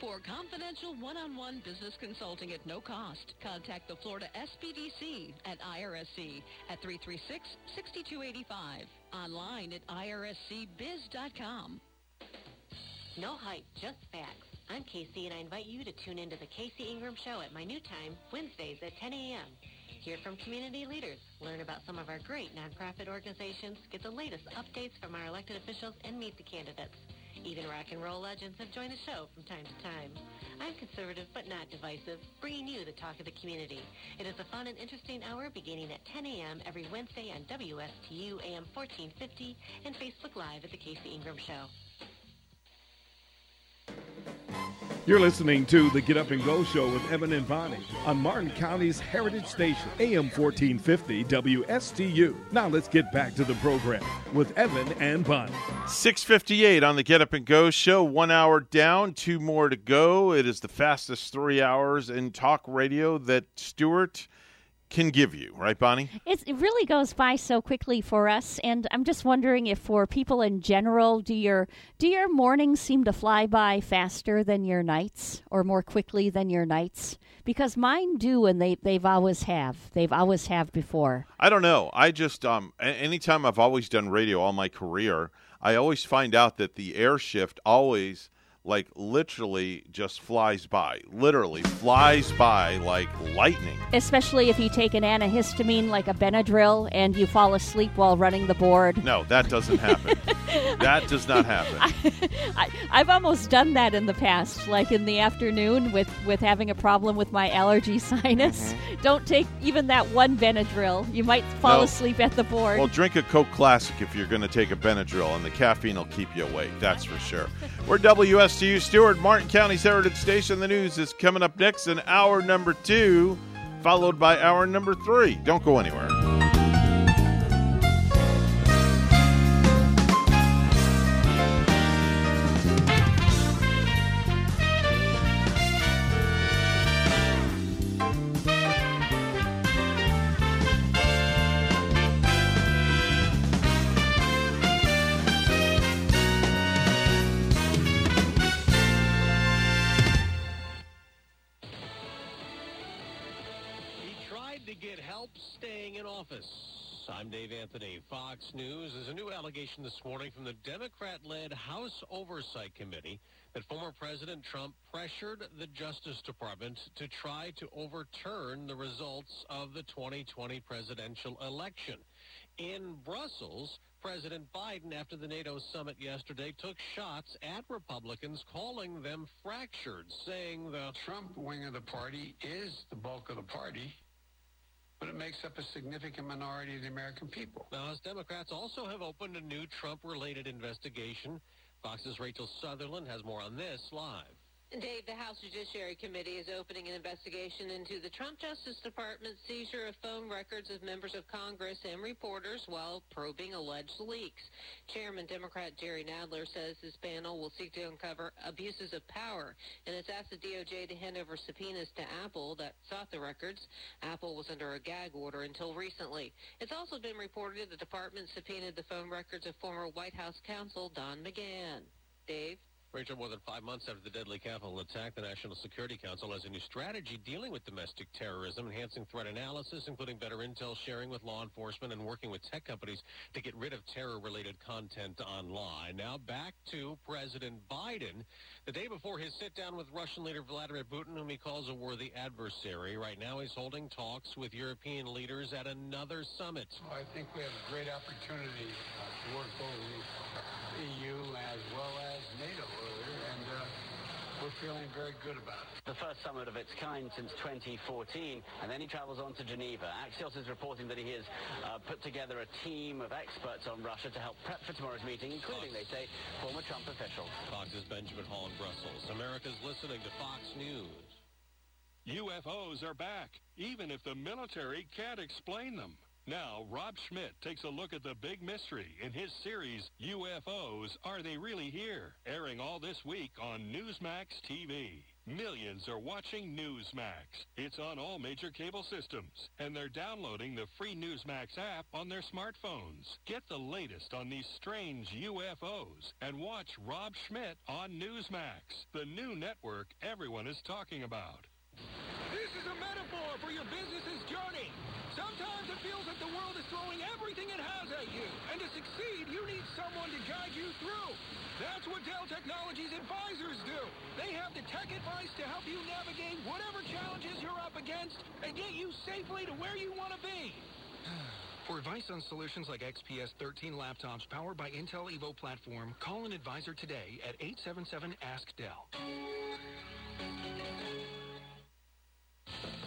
For confidential one-on-one business consulting at no cost, contact the Florida SBDC at IRSC at 336-6285. Online at irscbiz.com. No hype, just facts. I'm Casey, and I invite you to tune into the Casey Ingram Show at my new time, Wednesdays at 10 a.m. Hear from community leaders, learn about some of our great nonprofit organizations, get the latest updates from our elected officials, and meet the candidates. Even rock and roll legends have joined the show from time to time. I'm conservative but not divisive, bringing you the talk of the community. It is a fun and interesting hour beginning at 10 a.m. every Wednesday on WSTU AM 1450 and Facebook Live at The Casey Ingram Show. You're listening to the Get Up and Go Show with Evan and Bonnie on Martin County's Heritage Station, AM 1450 WSTU. Now let's get back to the program with Evan and Bonnie. 658 on the Get Up and Go Show. One hour down, two more to go. It is the fastest three hours in talk radio that Stuart can give you, right, Bonnie? It's, it really goes by so quickly for us, and I'm just wondering if for people in general, do your do your mornings seem to fly by faster than your nights, or more quickly than your nights? Because mine do, and they they've always have. They've always have before. I don't know. I just um, anytime I've always done radio all my career, I always find out that the air shift always like literally just flies by. Literally flies by like lightning. Especially if you take an antihistamine like a Benadryl and you fall asleep while running the board. No, that doesn't happen. <laughs> that does not happen. I, have almost done that in the past, like in the afternoon with, with having a problem with my allergy <laughs> sinus. Mm-hmm. Don't take even that one Benadryl. You might fall no. asleep at the board. Well, drink a Coke Classic if you're going to take a Benadryl, and the caffeine will keep you awake. That's for sure. We're WSTU Stuart, Martin County's Heritage Station. The news is coming up next in hour number two, followed by hour number three. Don't go anywhere. Anthony. Fox News is a new allegation this morning from the Democrat-led House Oversight Committee that former President Trump pressured the Justice Department to try to overturn the results of the 2020 presidential election. In Brussels, President Biden, after the NATO summit yesterday, took shots at Republicans, calling them fractured, saying the Trump wing of the party is the bulk of the party but it makes up a significant minority of the American people. Now, as Democrats also have opened a new Trump related investigation, Fox's Rachel Sutherland has more on this live. Dave, the House Judiciary Committee is opening an investigation into the Trump Justice Department's seizure of phone records of members of Congress and reporters while probing alleged leaks. Chairman Democrat Jerry Nadler says this panel will seek to uncover abuses of power and has asked the DOJ to hand over subpoenas to Apple that sought the records. Apple was under a gag order until recently. It's also been reported that the department subpoenaed the phone records of former White House counsel Don McGahn. Dave? Rachel, more than five months after the deadly Capitol attack, the National Security Council has a new strategy dealing with domestic terrorism, enhancing threat analysis, including better intel sharing with law enforcement and working with tech companies to get rid of terror-related content online. Now back to President Biden. The day before his sit-down with Russian leader Vladimir Putin, whom he calls a worthy adversary, right now he's holding talks with European leaders at another summit. I think we have a great opportunity uh, to work both the EU as well as NATO we're feeling very good about it. The first summit of its kind since 2014, and then he travels on to Geneva. Axios is reporting that he has uh, put together a team of experts on Russia to help prep for tomorrow's meeting, including, they say, former Trump officials. Fox's Benjamin Hall in Brussels. America's listening to Fox News. UFOs are back, even if the military can't explain them. Now, Rob Schmidt takes a look at the big mystery in his series, UFOs Are They Really Here? airing all this week on Newsmax TV. Millions are watching Newsmax. It's on all major cable systems, and they're downloading the free Newsmax app on their smartphones. Get the latest on these strange UFOs and watch Rob Schmidt on Newsmax, the new network everyone is talking about. This is a metaphor for your business's journey. Feels like the world is throwing everything it has at you. And to succeed, you need someone to guide you through. That's what Dell Technologies advisors do. They have the tech advice to help you navigate whatever challenges you're up against and get you safely to where you want to be. <sighs> For advice on solutions like XPS 13 laptops powered by Intel Evo platform, call an advisor today at 877-ASK-DELL.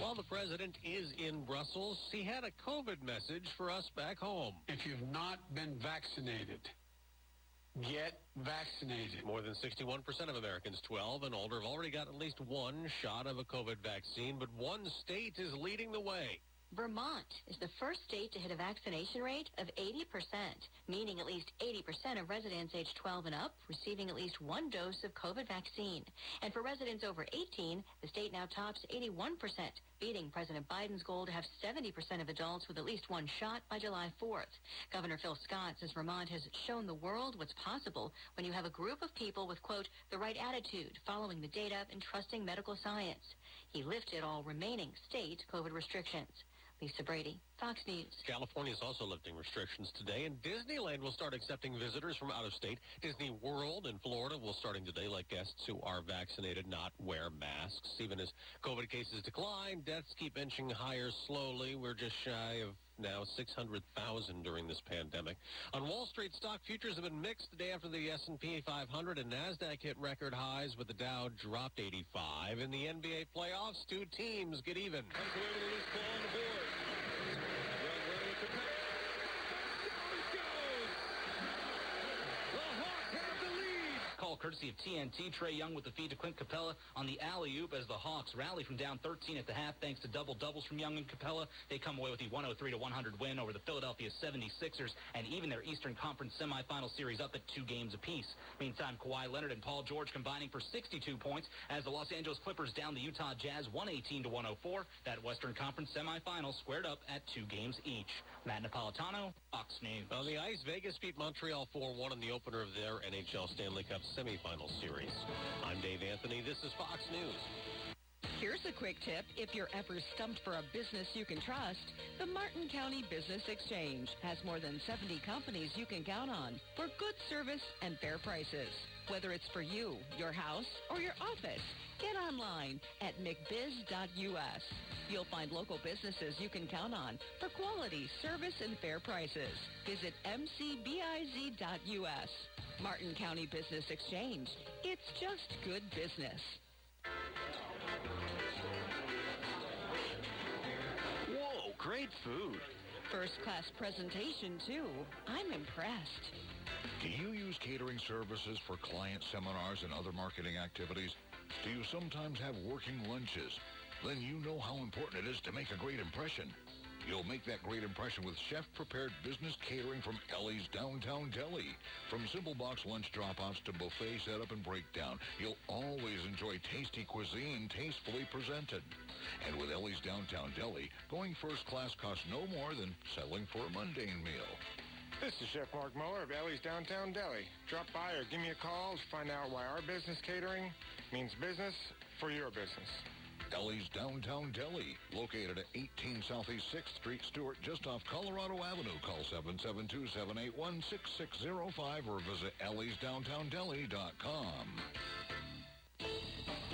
While the president is in Brussels, he had a COVID message for us back home. If you've not been vaccinated, get vaccinated. More than 61% of Americans 12 and older have already got at least one shot of a COVID vaccine, but one state is leading the way. Vermont is the first state to hit a vaccination rate of 80%, meaning at least 80% of residents aged 12 and up receiving at least one dose of COVID vaccine. And for residents over 18, the state now tops 81%, beating President Biden's goal to have 70% of adults with at least one shot by July 4th. Governor Phil Scott says Vermont has shown the world what's possible when you have a group of people with, quote, the right attitude, following the data and trusting medical science. He lifted all remaining state COVID restrictions. Lisa Brady, Fox News. California is also lifting restrictions today, and Disneyland will start accepting visitors from out of state. Disney World in Florida will starting today let guests who are vaccinated not wear masks. Even as COVID cases decline, deaths keep inching higher slowly. We're just shy of now 600,000 during this pandemic. On Wall Street, stock futures have been mixed the day after the S&P 500 and Nasdaq hit record highs, with the Dow dropped 85. In the NBA playoffs, two teams get even. Courtesy of TNT. Trae Young with the feed to Clint Capela on the alley-oop as the Hawks rally from down 13 at the half thanks to double doubles from Young and Capela. They come away with the 103 to 100 win over the Philadelphia 76ers and even their Eastern Conference semifinal series up at two games apiece. Meantime, Kawhi Leonard and Paul George combining for 62 points as the Los Angeles Clippers down the Utah Jazz 118 to 104. That Western Conference semifinal squared up at two games each. Matt Napolitano, Fox News. On the ice, Vegas beat Montreal 4-1 in the opener of their NHL Stanley Cup semifinal series. I'm Dave Anthony. This is Fox News. Here's a quick tip. If you're ever stumped for a business you can trust, the Martin County Business Exchange has more than 70 companies you can count on for good service and fair prices. Whether it's for you, your house, or your office, get online at mcbiz.us. You'll find local businesses you can count on for quality, service, and fair prices. Visit mcbiz.us. Martin County Business Exchange. It's just good business. Whoa, great food. First class presentation, too. I'm impressed. Do you use catering services for client seminars and other marketing activities? Do you sometimes have working lunches? Then you know how important it is to make a great impression. You'll make that great impression with chef-prepared business catering from Ellie's Downtown Deli. From simple box lunch drop-offs to buffet setup and breakdown, you'll always enjoy tasty cuisine tastefully presented. And with Ellie's Downtown Deli, going first class costs no more than settling for a mundane meal. This is Chef Mark Muller of Ellie's Downtown Deli. Drop by or give me a call to find out why our business catering means business for your business. Ellie's Downtown Deli, located at 18 Southeast 6th Street, Stuart, just off Colorado Avenue. Call 772-781-6605 or visit elliesdowntowndeli.com.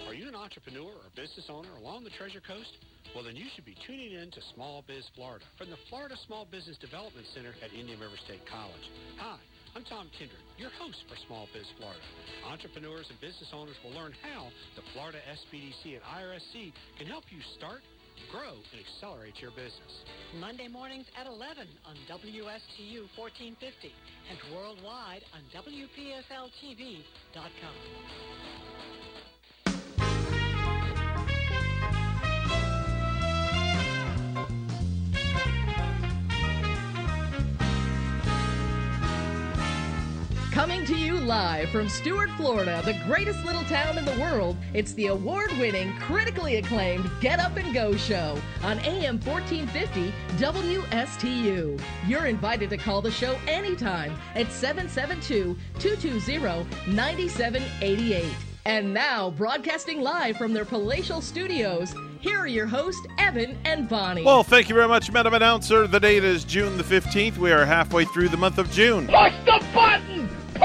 Are you an entrepreneur or business owner along the Treasure Coast? Well, then you should be tuning in to Small Biz Florida from the Florida Small Business Development Center at Indian River State College. Hi, I'm Tom Kindred, your host for Small Biz Florida. Entrepreneurs and business owners will learn how the Florida SBDC and IRSC can help you start, grow, and accelerate your business. Monday mornings at 11 on WSTU 1450 and worldwide on WPFLTV.com. Coming to you live from Stuart, Florida, the greatest little town in the world, it's the award winning, critically acclaimed Get Up and Go show on AM 1450 WSTU. You're invited to call the show anytime at 772 220 9788. And now, broadcasting live from their palatial studios, here are your hosts, Evan and Bonnie. Well, thank you very much, Madam Announcer. The date is June the 15th. We are halfway through the month of June. Push the button!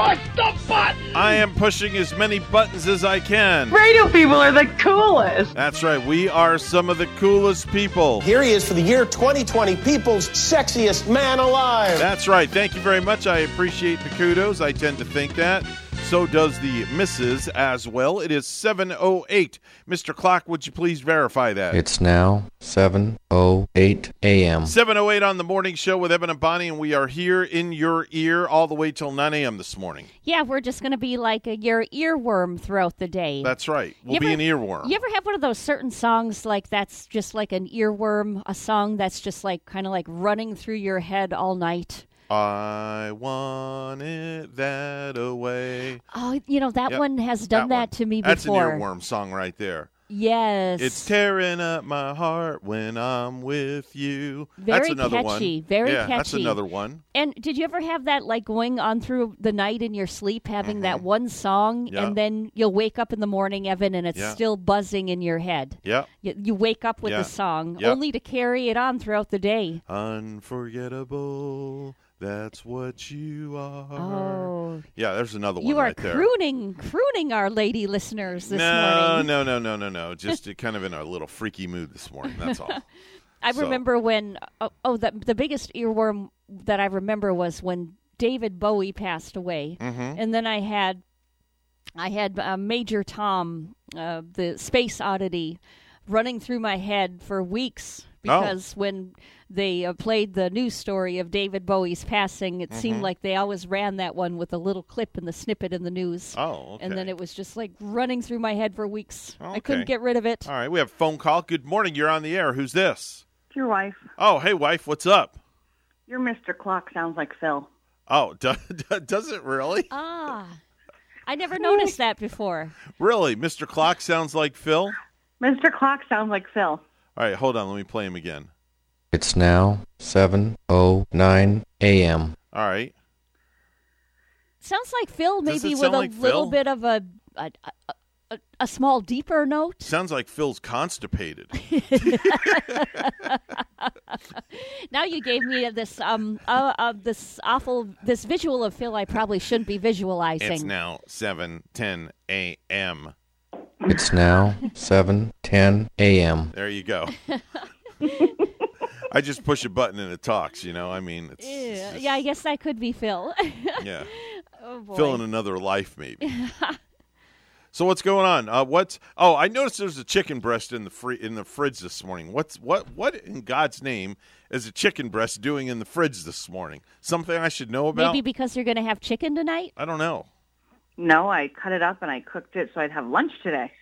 Push the button! I am pushing as many buttons as I can. Radio people are the coolest. That's right. We are some of the coolest people. Here he is for the year 2020, people's sexiest man alive. That's right. Thank you very much. I appreciate the kudos. I tend to think that. So does the missus as well. It is 7.08. Mr. Clock, would you please verify that? It's now 7.08 a.m. 7.08 on the morning show with Evan and Bonnie, and we are here in your ear all the way till 9 a.m. this morning. Yeah, we're just going to be like a, your earworm throughout the day. That's right. We'll You be ever- an earworm. You ever have one of those certain songs like that's just like an earworm, a song that's just like kind of like running through your head all night? I want it that away. Oh, you know that Yep, one has done that, one. to me before. That's an earworm song right there. Yes, It's tearing up my heart when I'm with you. that's Very another catchy, one. very yeah, That's catchy. another one. And did you ever have that like going on through the night in your sleep, having that one song, Mm-hmm. Yeah. and then you'll wake up in the morning, Evan, and it's Yeah. still buzzing in your head. Yeah. You, you wake up with the song, Yep. only to carry it on throughout the day. Unforgettable. That's what you are. Oh. Yeah, there's another one You are right there. crooning, crooning our lady listeners this no, morning. no, no, no, no, no. no. Just <laughs> kind of in a little freaky mood this morning. That's all. <laughs> I So- remember when oh, oh the the biggest earworm that I remember was when David Bowie passed away, Mhm. and then I had I had uh, Major Tom, uh, the Space Oddity, running through my head for weeks Oh. because when they uh, played the news story of David Bowie's passing, it seemed Mhm. like they always ran that one with a little clip and the snippet in the news. Oh, And then it was just like running through my head for weeks. I couldn't get rid of it. All right, we have a phone call. Good morning. You're on the air. Who's this? Your wife. Oh, hey, wife. What's up? Your Mr. Clock sounds like Phil. Oh, <laughs> do, does it really? Ah, I never <laughs> noticed that before. Really? Mr. Clock sounds like Phil? Mr. Clock sounds like Phil. All right, hold on. Let me play him again. It's now 7.09 a.m. All right. Sounds like Phil, Does maybe it with sound a like little Phil? bit of a a, a, a a small deeper note. Sounds like Phil's constipated. <laughs> now you gave me this um uh, uh, this awful this visual of Phil I probably shouldn't be visualizing. It's now 7:10 a.m. It's now 7.10 a.m. There you go. <laughs> I just push a button and it talks, you know? I mean, it's yeah, yeah, I guess that could be Phil. <laughs> yeah. oh boy. Phil in another life maybe. <laughs> So what's going on? Uh, what's Oh, I noticed there's a chicken breast in the free in the fridge this morning. What's what what in God's name is a chicken breast doing in the fridge this morning? Something I should know about? Maybe because you're going to have chicken tonight. I don't know. No, I cut it up and I cooked it so I'd have lunch today.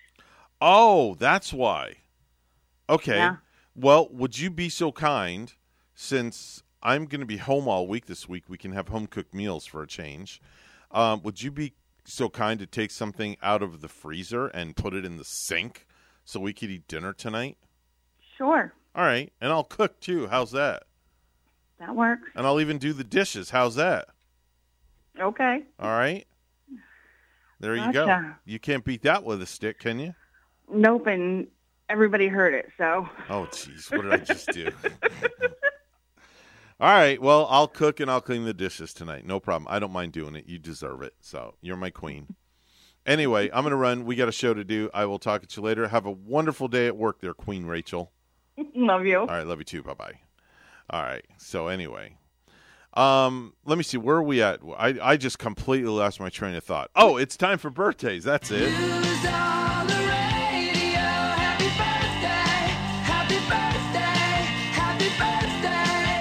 Oh, that's why. Okay. Yeah. Well, would you be so kind, since I'm going to be home all week this week, we can have home cooked meals for a change. Um, would you be so kind to take something out of the freezer and put it in the sink so we could eat dinner tonight? Sure, All right. And I'll cook too. How's that? that works. And I'll even do the dishes. How's that? Okay. All right. There you go. You can't beat that with a stick, can you? Nope, and everybody heard it, so. Oh, jeez. What did I just do? <laughs> All right. Well, I'll cook and I'll clean the dishes tonight. No problem. I don't mind doing it. You deserve it. So you're my queen. Anyway, I'm going to run. We got a show to do. I will talk to you later. Have a wonderful day at work there, Queen Rachel. <laughs> Love you. All right. Love you too. Bye bye. All right. So anyway, um, let me see. Where are we at? I, I just completely lost my train of thought. Oh, it's time for birthdays. That's it.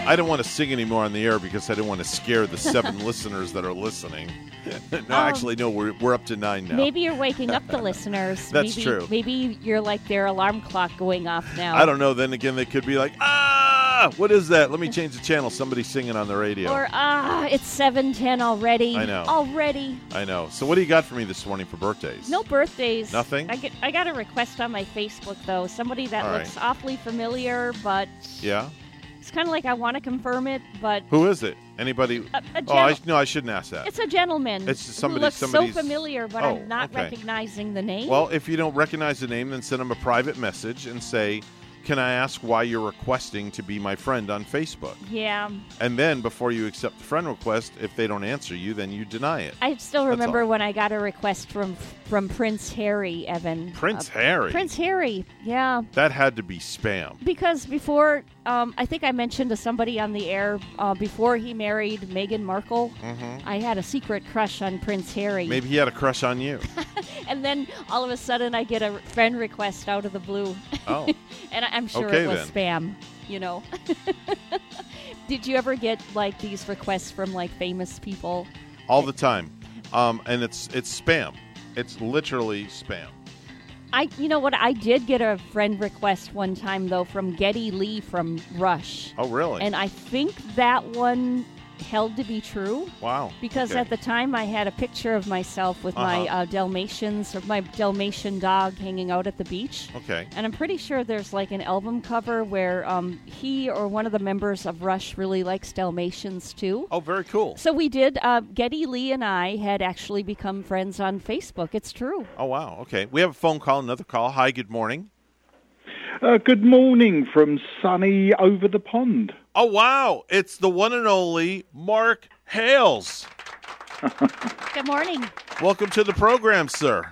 I didn't want to sing anymore on the air because I didn't want to scare the seven <laughs> listeners that are listening. <laughs> no, Oh. actually, no, we're, we're up to nine now. Maybe you're waking up the <laughs> listeners. That's maybe, true. Maybe you're like their alarm clock going off now. I don't know. Then again, they could be like, ah, what is that? Let me change the channel. Somebody's singing on the radio. Or ah, it's seven ten already. I know. Already. I know. So, what do you got for me this morning for birthdays? No birthdays. Nothing? I get. I got a request on my Facebook though. Somebody that All right. looks awfully familiar, but Yeah. it's kind of like I want to confirm it, but Who is it? Anybody? A- a oh, I, no, I shouldn't ask that. it's a gentleman. It's somebody- who looks somebody's- so familiar, but Oh, I'm not okay. recognizing the name. Well, if you don't recognize the name, then send him a private message and say, "Can I ask why you're requesting to be my friend on Facebook?" yeah, And then, before you accept the friend request, if they don't answer you, then you deny it. I still remember when I got a request from from Prince Harry, Evan. Prince Uh, Harry. Prince Harry. Yeah. That had to be spam. Because before, um, I think I mentioned to somebody on the air uh, before he married Meghan Markle, Mhm. I had a secret crush on Prince Harry. Maybe he had a crush on you. <laughs> and then all of a sudden, I get a friend request out of the blue. Oh. <laughs> and I- I'm sure Okay, it was then. spam. You know. <laughs> Did you ever get like these requests from like famous people? all the time, um, and it's it's spam. It's literally spam. I, you know what? I did get a friend request one time though from Geddy Lee from Rush. Oh, really? And I think that one held to be true. Wow. Because Okay. at the time I had a picture of myself with my Uh-huh. uh, Dalmatians or my Dalmatian dog hanging out at the beach. Okay. And I'm pretty sure there's like an album cover where um, he or one of the members of Rush really likes Dalmatians too. Oh, very cool. So we did. Uh, Geddy Lee and I had actually become friends on Facebook. It's true. Oh, wow. Okay. We have a phone call. Another call. Hi. Good morning. Uh, good morning from sunny over the pond. Oh, wow. It's the one and only Mark Hales. <laughs> Good morning. Welcome to the program, sir.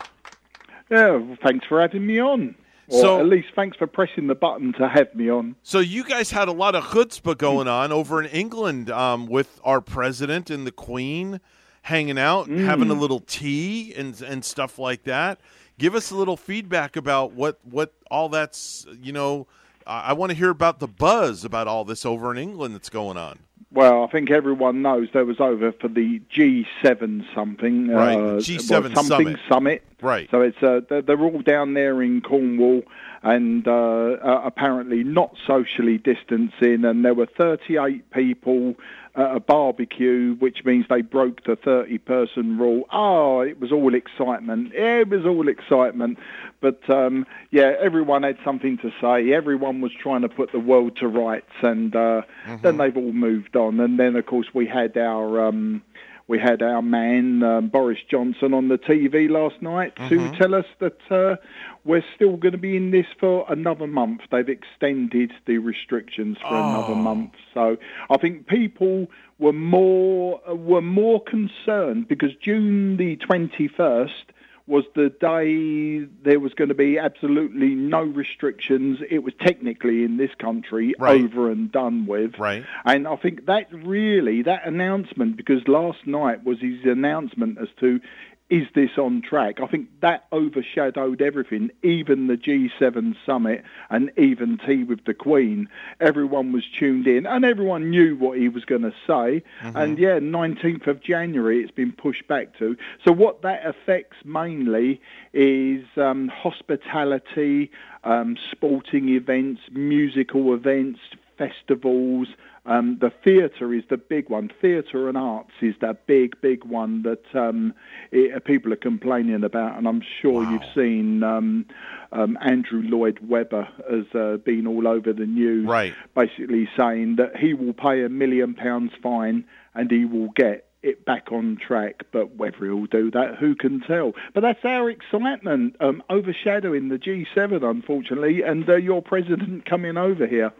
Yeah, well, thanks for having me on. Or So- at least thanks for pressing the button to have me on. So you guys had a lot of chutzpah going on over in England um, with our president and the Queen hanging out, and having a Mm. little tea and and stuff like that. Give us a little feedback about what what all that's you know. I want to hear about the buzz about all this over in England that's going on. Well, I think everyone knows they was over for the G7 something. Right, uh, G7 well, something summit. summit. Right. So it's uh, they're, they're all down there in Cornwall and uh, uh, apparently not socially distancing. And there were 38 people at a barbecue, which means they broke the 30 person rule. Oh, it was all excitement. It was all excitement. But um, yeah, everyone had something to say. Everyone was trying to put the world to rights, and uh, then they've all moved on. And then, of course, we had our. Um, we had our man um, Boris Johnson on the TV last night to tell us that uh, we're still going to be in this for another month. They've extended the restrictions for another month. So I think people were more uh, were more concerned because June the twenty first was the day there was going to be absolutely no restrictions. It was technically in this country Right. over and done with. Right. And I think that really, that announcement, because last night was his announcement as to is this on track? I think that overshadowed everything, even the G7 summit and even tea with the Queen. Everyone was tuned in and everyone knew what he was going to say. Mm-hmm. And yeah, 19th of January it's been pushed back to. So what that affects mainly is um, hospitality, um, sporting events, musical events, festivals. Um, the theatre is the big one. Theatre and arts is the big, big one that um, it, people are complaining about, and I'm sure you've seen um, um, Andrew Lloyd Webber has uh, been all over the news, Right. basically saying that he will pay a million pounds fine and he will get it back on track, but whether he'll do that, who can tell? But that's our excitement, um, overshadowing the G7, unfortunately, and uh, your president coming over here.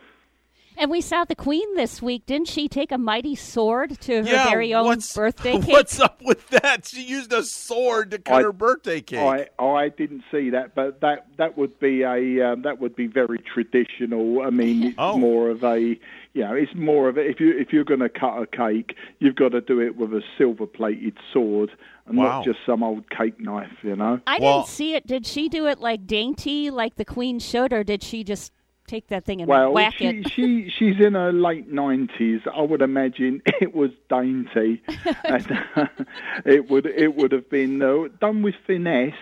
And we saw the Queen this week. Didn't she take a mighty sword to her Yeah, very own what's- birthday <laughs> cake? What's up with that? She used a sword to cut I- her birthday cake. I, I didn't see that, but that that would be a um, that would be very traditional. I mean, it's Oh. more of a you know, it's more of a, if you if you're going to cut a cake, you've got to do it with a silver plated sword and Wow. not just some old cake knife. You know. I didn't see it. Did she do it like dainty, like the Queen should, or did she just take that thing and Well, whack she, it? she she's in her late nineties. I would imagine <laughs> it was dainty, and <laughs> uh, <laughs> it would it would have been uh, done with finesse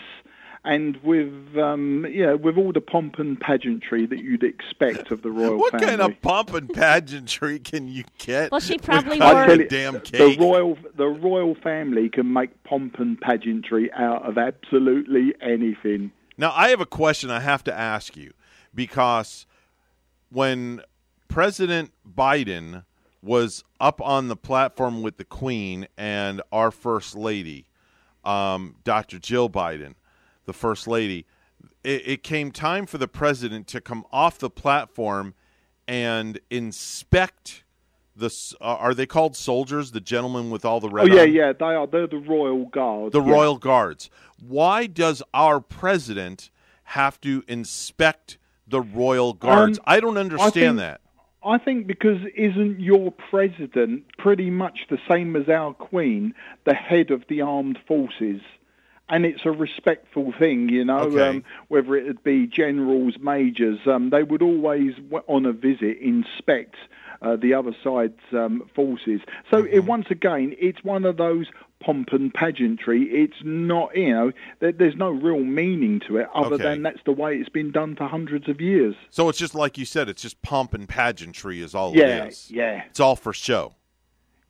and with um, yeah with all the pomp and pageantry that you'd expect of the royal what family. kind of pomp and pageantry can you get? Well, she probably without I a tell you, damn the royal the royal family can make pomp and pageantry out of absolutely anything. Now, I have a question I have to ask you because when President Biden was up on the platform with the Queen and our First Lady, um, Dr. Jill Biden, the First Lady, it, it came time for the president to come off the platform and inspect the. Uh, are they called soldiers? The gentlemen with all the red. oh yeah, arm- yeah, they are. They're the royal guard. the yeah. Royal Guards. Why does our president have to inspect the Royal Guards? Um, I don't understand think- that. I think because isn't your president pretty much the same as our queen, the head of the armed forces? And it's a respectful thing, you know, Okay. um, whether it would be generals, majors, um, they would always, on a visit, inspect uh, the other side's um, forces. So Mm-hmm. it, once again, it's one of those pomp and pageantry. It's not, you know, there, there's no real meaning to it other Okay. than that's the way it's been done for hundreds of years. So it's just like you said, it's just pomp and pageantry is all Yeah, it is. yeah. It's all for show.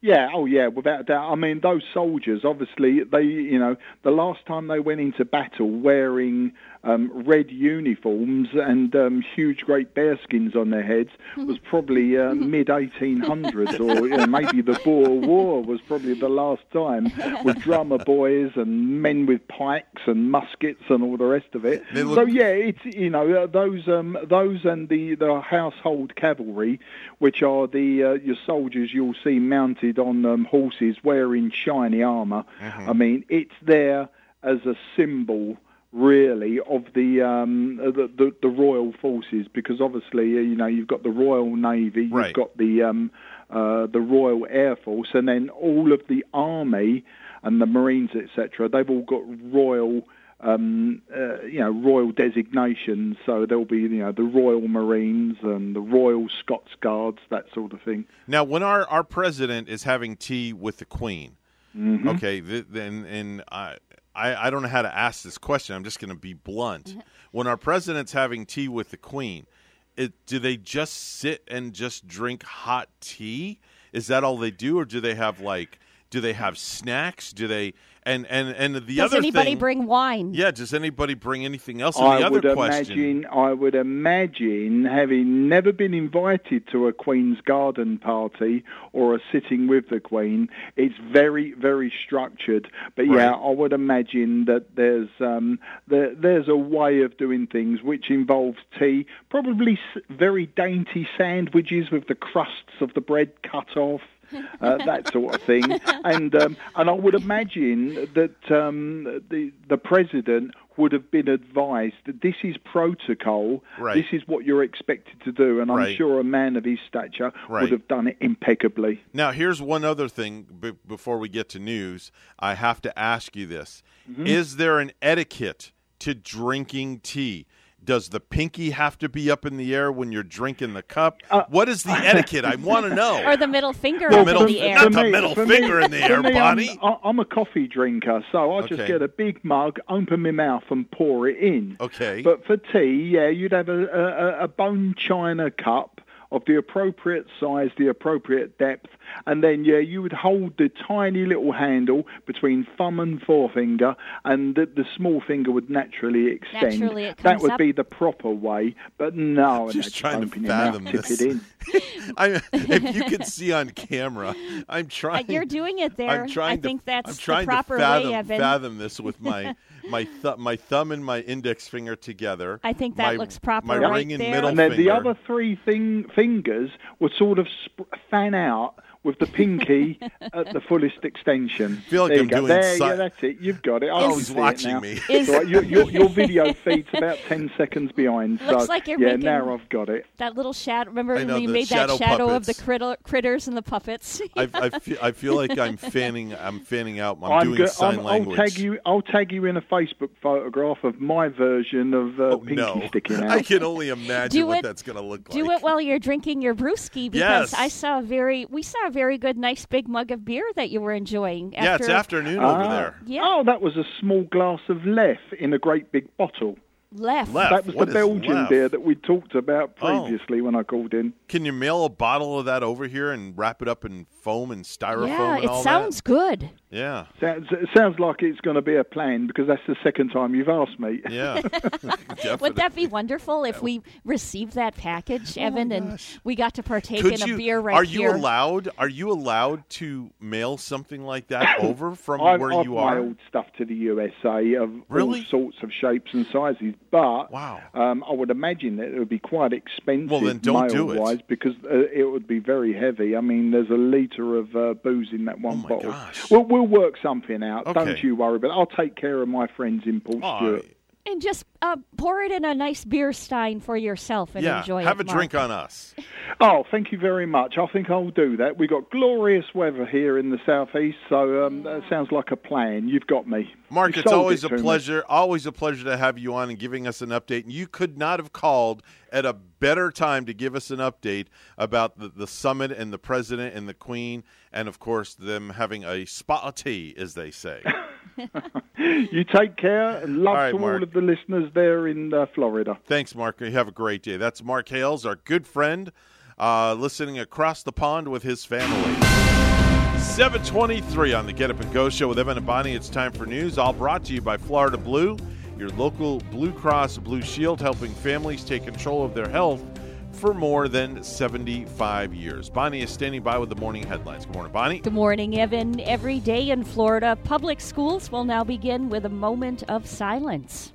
Yeah, oh yeah, without a doubt. I mean, those soldiers, obviously, they, you know, the last time they went into battle wearing um, red uniforms and um, huge great bearskins on their heads was probably uh, mid 1800s, or you know, maybe the <laughs> Boer War was probably the last time with drummer boys and men with pikes and muskets and all the rest of it. They look- so yeah, it's you know uh, those um, those and the the household cavalry, which are the uh, your soldiers you'll see mounted on um, horses wearing shiny armor. Mm-hmm. I mean, it's there as a symbol. Really, of the, um, the the the royal forces, because obviously, uh, you know, you've got the Royal Navy, you've Right. got the um, uh, the Royal Air Force, and then all of the army and the Marines, etc. They've all got royal um, uh, you know, royal designations. So there'll be, you know, the Royal Marines and the Royal Scots Guards, that sort of thing. Now, when our, our president is having tea with the Queen, Mhm. okay, th- then and I, I I don't know how to ask this question. I'm just going to be blunt. Mm-hmm. When our president's having tea with the Queen, it, do they just sit and just drink hot tea? Is that all they do, or do they have like? Do they have snacks? Do they and and and the Does other anybody thing? bring wine? yeah, does anybody bring anything else? And I the would question. imagine, I would imagine, having never been invited to a Queen's Garden party or a sitting with the Queen, it's very, very structured. But yeah, I would imagine that there's um, there, there's a way of doing things which involves tea, probably very dainty sandwiches with the crusts of the bread cut off. Uh, that sort of thing. <laughs> And um, and I would imagine that um, the the president would have been advised that this is protocol, Right. this is what you're expected to do, and I'm Right. sure a man of his stature Right. would have done it impeccably. Now, here's one other thing b- before we get to news. I have to ask you this: Mhm. Is there an etiquette to drinking tea? Does the pinky have to be up in the air when you're drinking the cup? Uh, what is the <laughs> etiquette? I want to know. <laughs> Or the middle finger The up middle- in the air. not the middle for finger in the for air, me, Bonnie. I'm, I'm a coffee drinker, so I just get a big mug, open my mouth, and pour it in. Okay. But for tea, yeah, you'd have a, a, a bone china cup of the appropriate size, the appropriate depth, and then yeah, you would hold the tiny little handle between thumb and forefinger, and the, the small finger would naturally extend. Naturally it that would up. be the proper way. But no, Just no, trying to open mouth, fathom this. it in. <laughs> <laughs> I, if you could see on camera, I'm Uh, trying. You're doing it there. I'm trying I to, think that's I'm trying the proper to fathom, way, Evan. fathom this with my <laughs> my th- my thumb and my index finger together. I think that my, looks proper My right ring and there. middle and then finger. the other three thing, fingers would sort of sp- fan out with the pinky <laughs> at the fullest extension. Feel like there I'm you go. doing there, si- yeah, that's it. You've got it. I Oh, he's see it watching now. me. Is- Right, your, your, your <laughs> video feed's about ten seconds behind. Looks so like you're yeah, making- now I've got it. That little shadow. Remember know, when you made shadow that shadow of the critter, critters and the puppets? <laughs> I, I, feel, I feel like I'm fanning. I'm fanning out. I'm, I'm doing go- sign I'm- language. I'll tag you. I'll tag you in a Facebook photograph of my version of uh, pinky Oh, no, sticking out. I can only imagine Do what it- that's going to look like. Do it while you're drinking your brewski because Yes. I saw a very we saw a very good nice big mug of beer that you were enjoying. yeah, it's after afternoon over there. Oh, yeah. Oh, that was a small glass of Leffe in a great big bottle. Left. Left. That was What the Belgian Leffe? beer that we talked about Oh. previously when I called in. Can you mail a bottle of that over here and wrap it up in foam and styrofoam Yeah, and it all sounds good. That? Yeah. Sounds, it sounds like it's going to be a plan because that's the second time you've asked me. Yeah. <laughs> <laughs> Would that be wonderful if we received that package, Evan, and we got to partake Could in you? a beer right are here? you allowed? Are you allowed to mail something like that <coughs> over from I've, where I've you are? mailed stuff to the USA of Really? all sorts of shapes and sizes, but Wow. um, I would imagine that it would be quite expensive Well, then don't do it. mail-wise because uh, it would be very heavy. I mean, there's a litre of uh, booze in that one bottle. Oh gosh. We'll, we'll work something out. Okay. Don't you worry, but I'll take care of my friends in Port Aw, Stuart. and just uh, pour it in a nice beer stein for yourself and yeah. enjoy Have it. a drink on us. <laughs> Oh, thank you very much. I think I'll do that. We've got glorious weather here in the southeast, so um, that sounds like a plan. You've got me. Mark, You it's always it a to me. pleasure. Always a pleasure to have you on and giving us an update. And you could not have called at a better time to give us an update about the, the summit and the president and the queen, and of course them having a spot of tea, as they say. <laughs> <laughs> You take care, and love All right, to Mark. all of the listeners there in uh, Florida. Thanks, Mark. You have a great day. That's Mark Hales, our good friend, uh, listening across the pond with his family. 723 on the Get Up and Go show with Evan and Bonnie. It's time for news, all brought to you by Florida Blue, your local Blue Cross Blue Shield, helping families take control of their health for more than 75 years. Bonnie is standing by with the morning headlines. Good morning, Bonnie. Good morning, Evan. Every day in Florida, public schools will now begin with a moment of silence.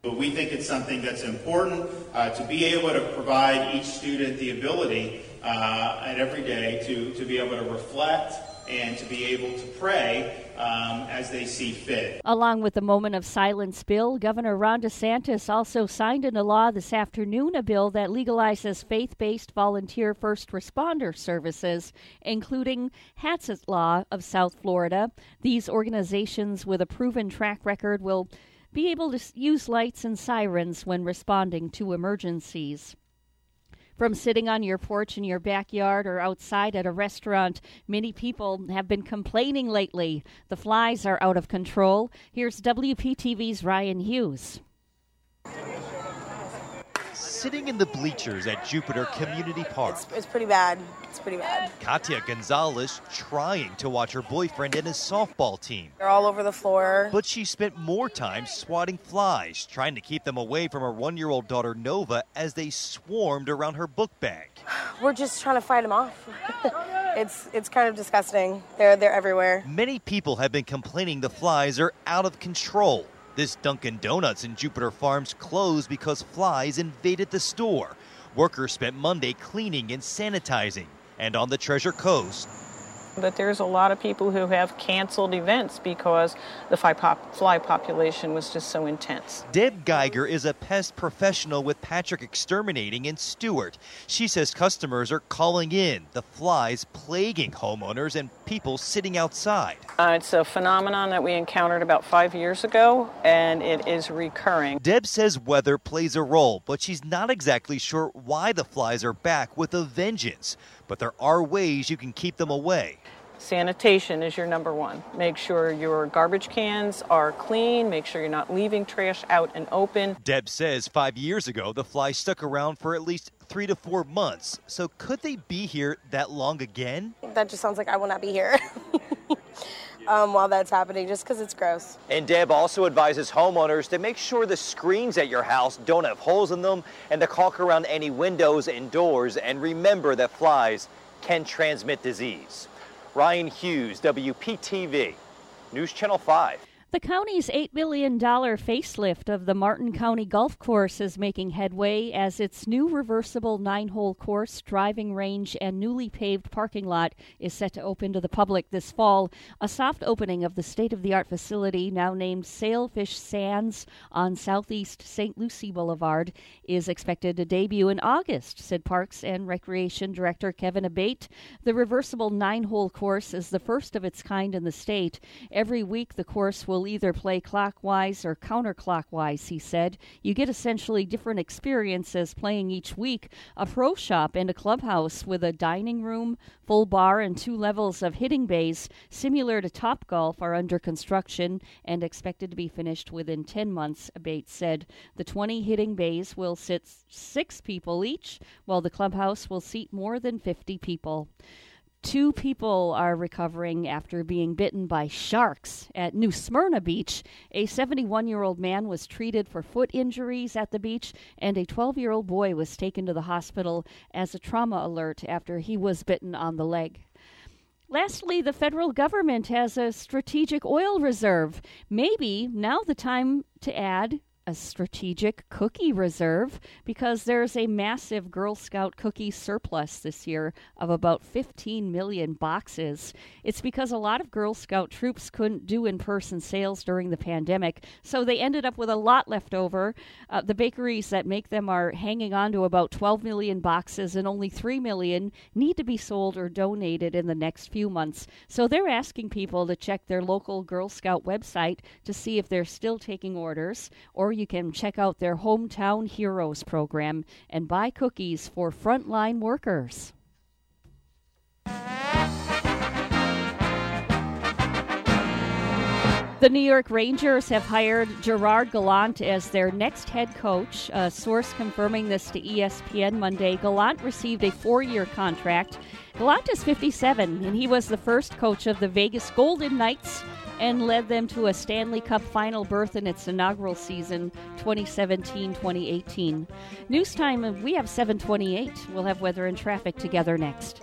But we think it's something that's important uh, to be able to provide each student the ability uh, at every day to, to be able to reflect and to be able to pray um, as they see fit. Along with the moment of silence bill, Governor Ron DeSantis also signed into law this afternoon a bill that legalizes faith based volunteer first responder services, including Hatzalah of South Florida. These organizations with a proven track record will be able to use lights and sirens when responding to emergencies. From sitting on your porch in your backyard or outside at a restaurant, many people have been complaining lately. The flies are out of control. Here's WPTV's Ryan Hughes. Sitting in the bleachers at Jupiter Community Park, It's pretty bad. It's pretty bad. Katia Gonzalez trying to watch her boyfriend and his softball team. They're all over the floor. But she spent more time swatting flies, trying to keep them away from her one year old daughter Nova as they swarmed around her book bag. <sighs> We're just trying to fight them off. <laughs> it's it's kind of disgusting. They're they're everywhere. Many people have been complaining the flies are out of control. This Dunkin' Donuts in Jupiter Farms closed because flies invaded the store. Workers spent Monday cleaning and sanitizing. And on the Treasure Coast, But there's a lot of people who have canceled events because the fly, pop- fly population was just so intense. Deb Geiger is a pest professional with Patrick Exterminating in Stuart. She says customers are calling in the flies plaguing homeowners and people sitting outside. Uh, it's a phenomenon that we encountered about five years ago, and it is recurring. Deb says weather plays a role, but she's not exactly sure why the flies are back with a vengeance. But there are ways you can keep them away. Sanitation is your number one. Make sure your garbage cans are clean. Make sure you're not leaving trash out and open. Deb says five years ago the fly stuck around for at least three to four months. So could they be here that long again? That just sounds like I will not be here <laughs> um, while that's happening, just because it's gross. And Deb also advises homeowners to make sure the screens at your house don't have holes in them and to caulk around any windows and doors. And remember that flies can transmit disease. Ryan Hughes, WPTV, News Channel 5. The county's $8 million facelift of the Martin County Golf Course is making headway as its new reversible nine hole course, driving range, and newly paved parking lot is set to open to the public this fall. A soft opening of the state of the art facility, now named Sailfish Sands on Southeast St. Lucie Boulevard, is expected to debut in August, said Parks and Recreation Director Kevin Abate. The reversible nine hole course is the first of its kind in the state. Every week, the course will either play clockwise or counterclockwise, he said. You get essentially different experiences playing each week. A pro shop and a clubhouse with a dining room, full bar, and two levels of hitting bays, similar to Top Golf, are under construction and expected to be finished within 10 months, Bates said. The 20 hitting bays will sit six people each, while the clubhouse will seat more than 50 people. Two people are recovering after being bitten by sharks at New Smyrna Beach. A 71 year old man was treated for foot injuries at the beach, and a 12 year old boy was taken to the hospital as a trauma alert after he was bitten on the leg. Lastly, the federal government has a strategic oil reserve. Maybe now the time to add a strategic cookie reserve because there's a massive Girl Scout cookie surplus this year of about 15 million boxes. It's because a lot of Girl Scout troops couldn't do in person sales during the pandemic, so they ended up with a lot left over. Uh, the bakeries that make them are hanging on to about 12 million boxes, and only 3 million need to be sold or donated in the next few months. So they're asking people to check their local Girl Scout website to see if they're still taking orders or you can check out their Hometown Heroes program and buy cookies for frontline workers. The New York Rangers have hired Gerard Gallant as their next head coach. A source confirming this to ESPN Monday. Gallant received a four year contract. Gallant is 57, and he was the first coach of the Vegas Golden Knights and led them to a Stanley Cup final berth in its inaugural season 2017-2018. News time we have 728. We'll have weather and traffic together next.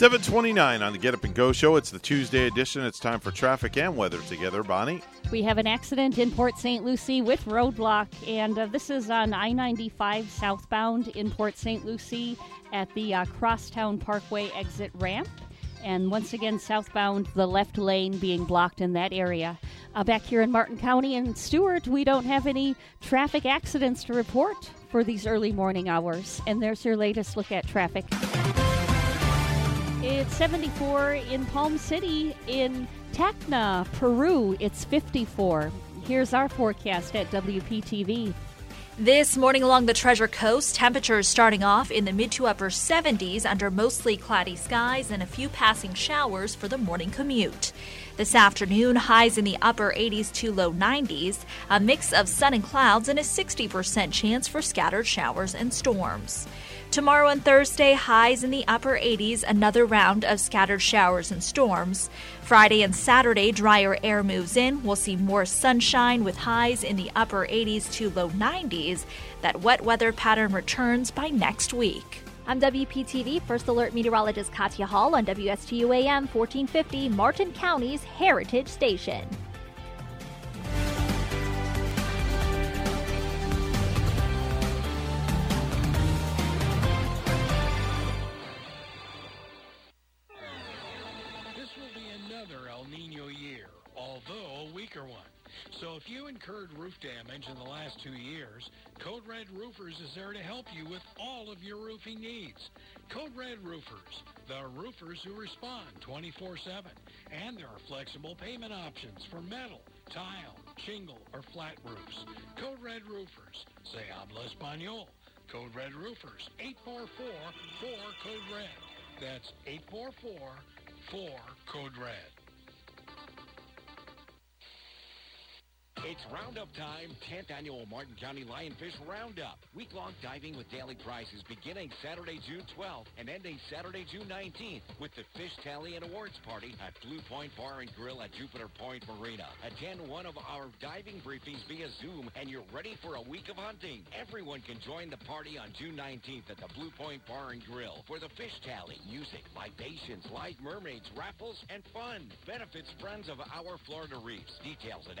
729 on the Get Up and Go show. It's the Tuesday edition. It's time for traffic and weather together. Bonnie? We have an accident in Port St. Lucie with roadblock, and uh, this is on I 95 southbound in Port St. Lucie at the uh, Crosstown Parkway exit ramp. And once again, southbound, the left lane being blocked in that area. Uh, back here in Martin County and Stuart, we don't have any traffic accidents to report for these early morning hours. And there's your latest look at traffic. It's 74 in Palm City. In Tacna, Peru, it's 54. Here's our forecast at WPTV. This morning along the Treasure Coast, temperatures starting off in the mid to upper 70s under mostly cloudy skies and a few passing showers for the morning commute. This afternoon, highs in the upper 80s to low 90s, a mix of sun and clouds, and a 60% chance for scattered showers and storms. Tomorrow and Thursday, highs in the upper 80s, another round of scattered showers and storms. Friday and Saturday, drier air moves in. We'll see more sunshine with highs in the upper 80s to low 90s. That wet weather pattern returns by next week. I'm WPTV First Alert Meteorologist Katya Hall on WSTU AM 1450, Martin County's Heritage Station. One. So if you incurred roof damage in the last two years, Code Red Roofers is there to help you with all of your roofing needs. Code Red Roofers, the roofers who respond 24-7. And there are flexible payment options for metal, tile, shingle, or flat roofs. Code Red Roofers, se habla español. Code Red Roofers, 844-4-CODE-RED. That's 844-4-CODE-RED. It's Roundup time, 10th annual Martin County Lionfish Roundup. Week-long diving with daily prizes beginning Saturday, June 12th and ending Saturday, June 19th with the Fish Tally and Awards Party at Blue Point Bar and Grill at Jupiter Point Marina. Attend one of our diving briefings via Zoom and you're ready for a week of hunting. Everyone can join the party on June 19th at the Blue Point Bar and Grill for the Fish Tally, music, libations, live mermaids, raffles, and fun. Benefits friends of our Florida Reefs. Details at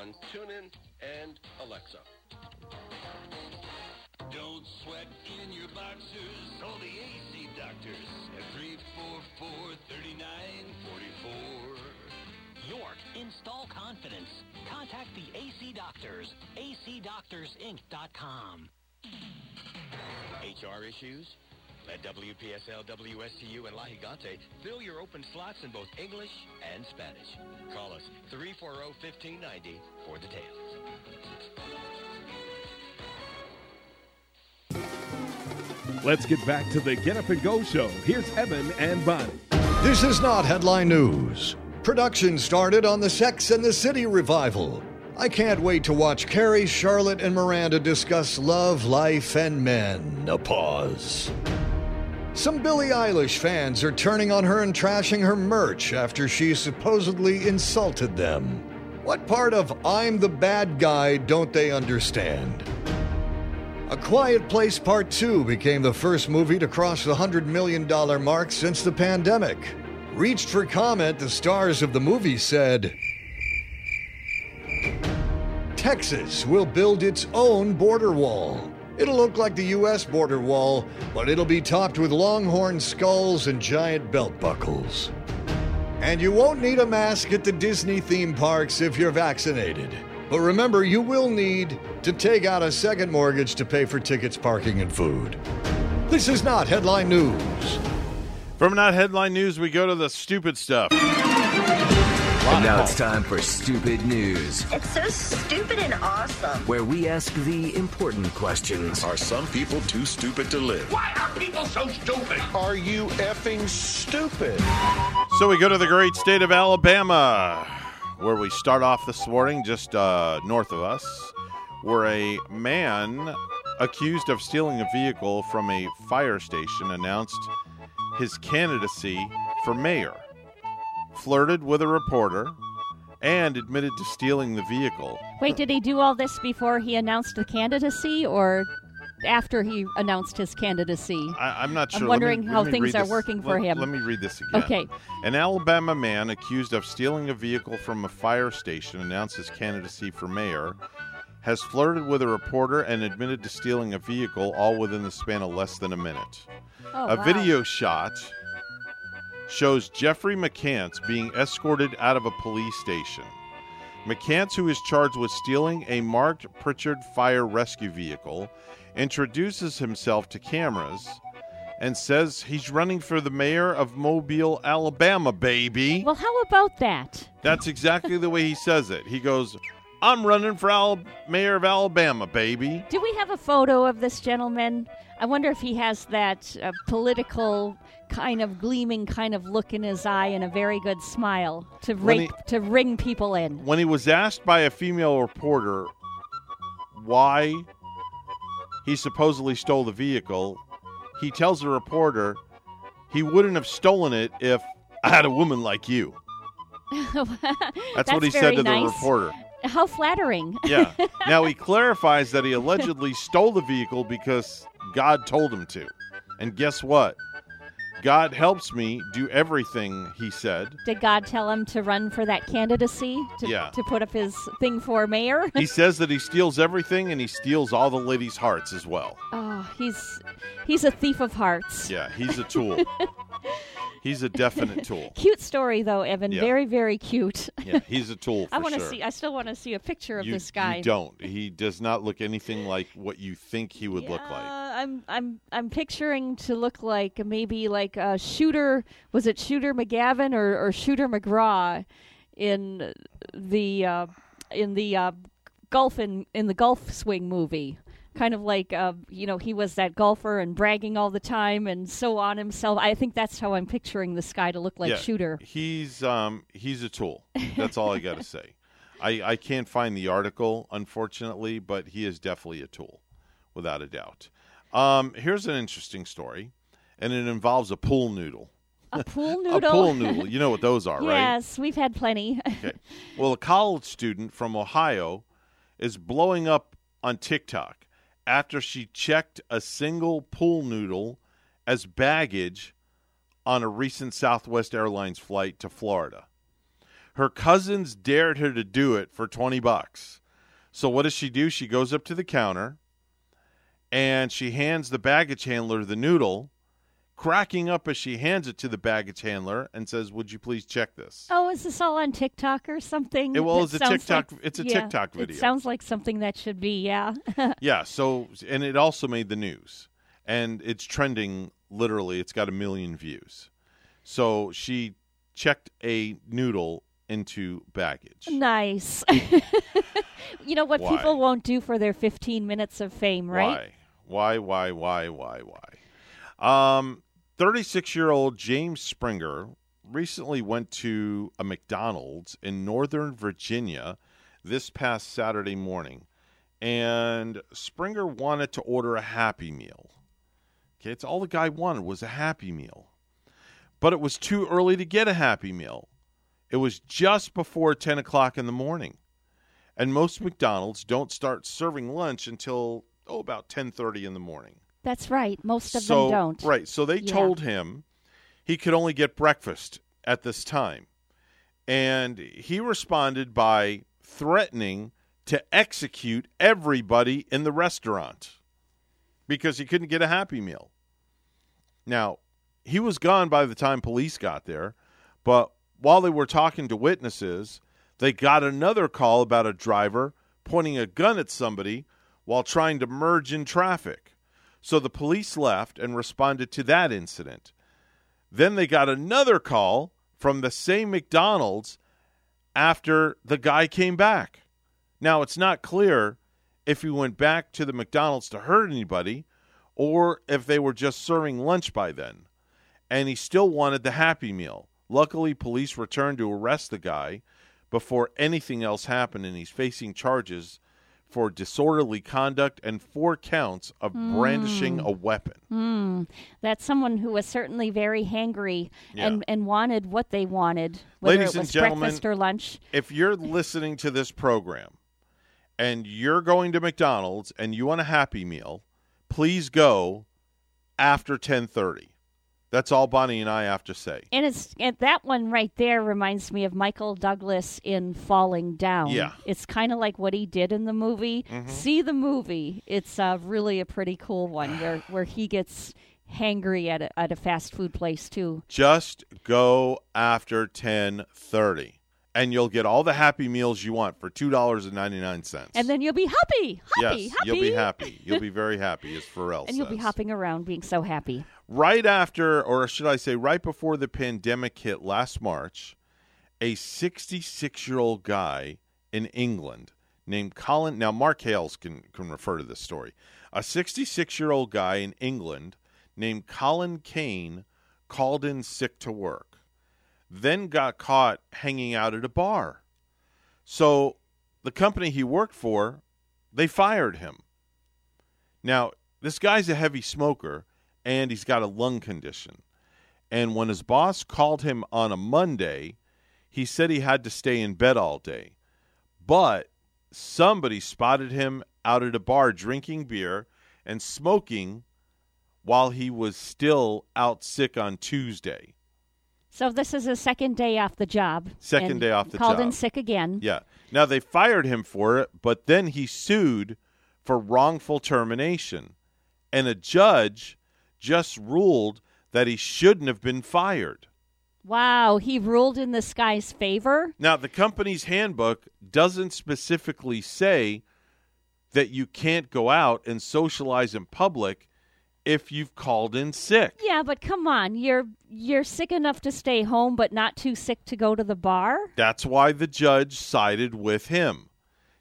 on TuneIn and Alexa. Don't sweat in your boxers. Call the AC doctors at 344-3944. York, install confidence. Contact the AC Doctors. acdoctorsinc.com. HR issues? Let WPSL, WSTU, and La Gigante fill your open slots in both English and Spanish. Call us oh, 340-1590 for details. Let's get back to the Get Up and Go show. Here's Evan and Bonnie. This is not headline news. Production started on the Sex and the City revival. I can't wait to watch Carrie, Charlotte, and Miranda discuss love, life, and men. A pause. Some Billie Eilish fans are turning on her and trashing her merch after she supposedly insulted them. What part of I'm the bad guy don't they understand? A Quiet Place Part 2 became the first movie to cross the $100 million mark since the pandemic. Reached for comment, the stars of the movie said, Texas will build its own border wall. It'll look like the U.S. border wall, but it'll be topped with longhorn skulls and giant belt buckles. And you won't need a mask at the Disney theme parks if you're vaccinated. But remember, you will need to take out a second mortgage to pay for tickets, parking, and food. This is not headline news. From not headline news, we go to the stupid stuff. And now it's time for Stupid News, It's so stupid and awesome. where we ask the important questions. Are some people too stupid to live? Why are people so stupid? Are you effing stupid? So we go to the great state of Alabama, where we start off this morning just uh, north of us, where a man accused of stealing a vehicle from a fire station announced his candidacy for mayor, flirted with a reporter, and admitted to stealing the vehicle. Wait, did he do all this before he announced the candidacy or after he announced his candidacy? I, I'm not sure. I'm Let me- wondering how things are this- working for let- him. Let me read this again. Okay. An Alabama man accused of stealing a vehicle from a fire station announced his candidacy for mayor, has flirted with a reporter and admitted to stealing a vehicle all within the span of less than a minute. Oh, a wow. video shot shows Jeffrey McCants being escorted out of a police station. McCants, who is charged with stealing a marked Prichard fire rescue vehicle, introduces himself to cameras and says he's running for the mayor of Mobile, Alabama, baby. Well, how about that? That's exactly the way he says it. He goes, I'm running for Al- mayor of Alabama, baby. Do we have a photo of this gentleman? I wonder if he has that uh, political kind of gleaming kind of look in his eye and a very good smile to ring, to ring people in. When he was asked by a female reporter why he supposedly stole the vehicle, he tells the reporter he wouldn't have stolen it if I had a woman like you. <laughs> That's, what he said to the nice. reporter. How flattering. Yeah. <laughs> now he clarifies that he allegedly stole the vehicle because God told him to. And guess what? God helps me do everything, he said. Did God tell him to run for that candidacy? To, Yeah. To put up his thing for mayor? He <laughs> says that he steals everything and he steals all the ladies' hearts as well. oh, he's he's a thief of hearts. Yeah, he's a tool. <laughs> he's a definite <laughs> tool. Cute story though, Evan. Yeah. Very very cute. Yeah, he's a tool <laughs> for I want to sure. see. I still want to see a picture of you, this guy. you don't. <laughs> He does not look anything like what you think he would look like. I'm I'm I'm picturing to look like maybe like a Shooter was it Shooter McGavin or, or Shooter McGraw in the uh, in the uh, golf in in the golf swing movie. Kind of like uh, you know he was that golfer and bragging all the time and so on himself. I think that's how I'm picturing this guy to look like yeah, Shooter. He's um he's a tool. <laughs> That's all I got to say. I I can't find the article unfortunately, but he is definitely a tool, without a doubt. Um, here's an interesting story, and it involves a pool noodle. A <laughs> pool noodle. A pool noodle. You know what those are, right? Yes, we've had plenty. <laughs> Okay. Well, a college student from Ohio is blowing up on TikTok after she checked a single pool noodle as baggage on a recent Southwest Airlines flight to Florida. Her cousins dared her to do it for 20 bucks. So what does she do? She goes up to the counter and she hands the baggage handler the noodle, cracking up as she hands it to the baggage handler and says, "Would you please check this?" Oh, is this all on TikTok or something? It- well, it's a TikTok- like- it's a yeah, TikTok video. It sounds like something that should be, yeah. <laughs> yeah, so and it also made the news. And it's trending literally, it's got a million views. So she checked a noodle into baggage. nice. <laughs> you know what Why? people won't do for their 15 minutes of fame, right? Why? Why, why, why, why, why? Um 36-year-old James Springer recently went to a McDonald's in Northern Virginia this past Saturday morning. And Springer wanted to order a Happy Meal. Okay, it's all the guy wanted was a Happy Meal. But it was too early to get a Happy Meal. It was just before 10 o'clock in the morning. And most McDonald's don't start serving lunch until, oh, about 10.30 in the morning. That's right. Most of so, them don't. Right. So they Yeah. told him he could only get breakfast at this time. And he responded by threatening to execute everybody in the restaurant because he couldn't get a Happy Meal. Now, he was gone by the time police got there, but while they were talking to witnesses, they got another call about a driver pointing a gun at somebody while trying to merge in traffic. So the police left and responded to that incident. Then they got another call from the same McDonald's after the guy came back. Now, it's not clear if he went back to the McDonald's to hurt anybody or if they were just serving lunch by then. And he still wanted the Happy Meal. Luckily, police returned to arrest the guy before anything else happened, and he's facing charges for disorderly conduct and four counts of brandishing Mm. a weapon. Hmm. That's someone who was certainly very hangry Yeah. and, and wanted what they wanted, whether Ladies it was and gentlemen, breakfast or lunch. if you're listening to this program and you're going to McDonald's and you want a Happy Meal, please go after 10:30. That's all Bonnie and I have to say. And it's and that one right there reminds me of Michael Douglas in Falling Down. Yeah. it's kind of like what he did in the movie. Mhm. See the movie; it's uh, really a pretty cool one where <sighs> where he gets hangry at a, at a fast food place too. Just go after 10:30 and you'll get all the happy meals you want for $2.99. And then you'll be happy, happy, yes, happy. you'll be happy. You'll be very <laughs> happy as Pharrell and you'll be hopping around being so happy. Right after, or should I say, right before the pandemic hit last March, a 66 year old guy in England named Colin. Now, Mark Hales can, can refer to this story. A 66 year old guy in England named Colin Kane called in sick to work, then got caught hanging out at a bar. So, the company he worked for, they fired him. Now, this guy's a heavy smoker and he's got a lung condition. And when his boss called him on a Monday, he said he had to stay in bed all day. But somebody spotted him out at a bar drinking beer and smoking while he was still out sick on Tuesday. So this is his second day off the job. Second day off the job. called in sick again. Yeah. Now they fired him for it, but then he sued for wrongful termination. And a judge just ruled that he shouldn't have been fired. Wow, he ruled in this guy's favor. Now, the company's handbook doesn't specifically say that you can't go out and socialize in public if you've called in sick. Yeah, but come on, you're you're sick enough to stay home, but not too sick to go to the bar. That's why the judge sided with him.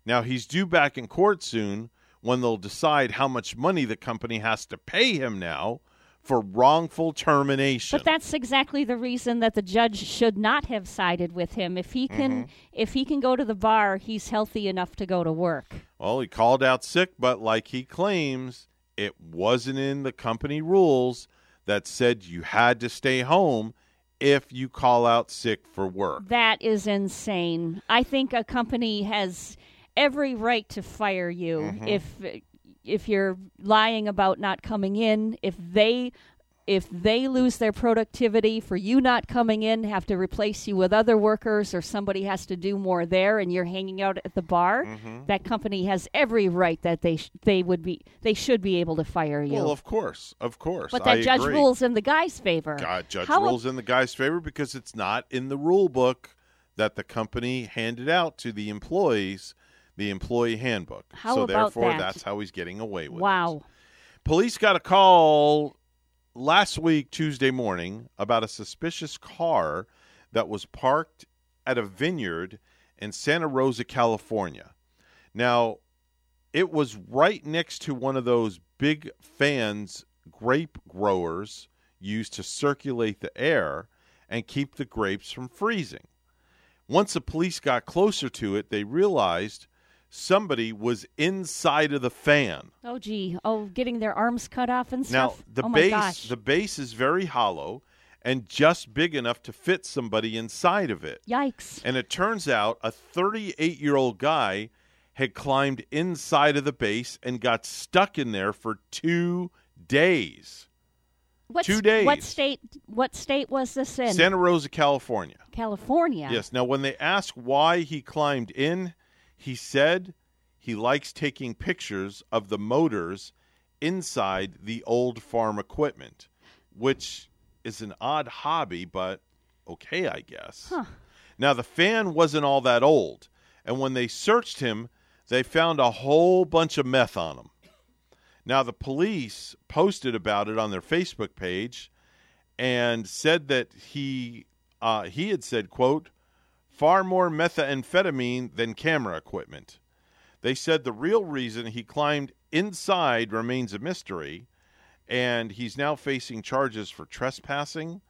Now, he's due back in court soon when they'll decide how much money the company has to pay him now for wrongful termination. But that's exactly the reason that the judge should not have sided with him. If he can, Mhm. if he can go to the bar, he's healthy enough to go to work. Well, he called out sick, but like he claims, it wasn't in the company rules that said you had to stay home if you call out sick for work. That is insane. I think a company has every right to fire you Mhm. if if you're lying about not coming in. If they if they lose their productivity for you not coming in, have to replace you with other workers, or somebody has to do more there, and you're hanging out at the bar, Mhm. that company has every right that they sh- they would be they should be able to fire you. Well, of course, of course. but I that judge agree. rules in the guy's favor. God, judge How- rules in the guy's favor because it's not in the rule book that the company handed out to the employees, the employee handbook. How so therefore, that? that's how he's getting away with it. Wow. Police got a call last week, Tuesday morning, about a suspicious car that was parked at a vineyard in Santa Rosa, California. Now, it was right next to one of those big fans grape growers used to circulate the air and keep the grapes from freezing. Once the police got closer to it, they realized somebody was inside of the fan. Oh gee. Oh, getting their arms cut off and stuff. Now the oh base the base is very hollow and just big enough to fit somebody inside of it. Yikes. And it turns out a 38-year-old guy had climbed inside of the base and got stuck in there for 2 days. What two days. What state? What state was this in? Santa Rosa, California. California. Yes. Now, when they asked why he climbed in, he said he likes taking pictures of the motors inside the old farm equipment, which is an odd hobby, but okay, I guess. Huh. Now, the fan wasn't all that old, and when they searched him, they found a whole bunch of meth on him. Now, the police posted about it on their Facebook page and said that he uh, he had said, "quote far more methamphetamine than camera equipment." They said the real reason he climbed inside remains a mystery, and he's now facing charges for trespassing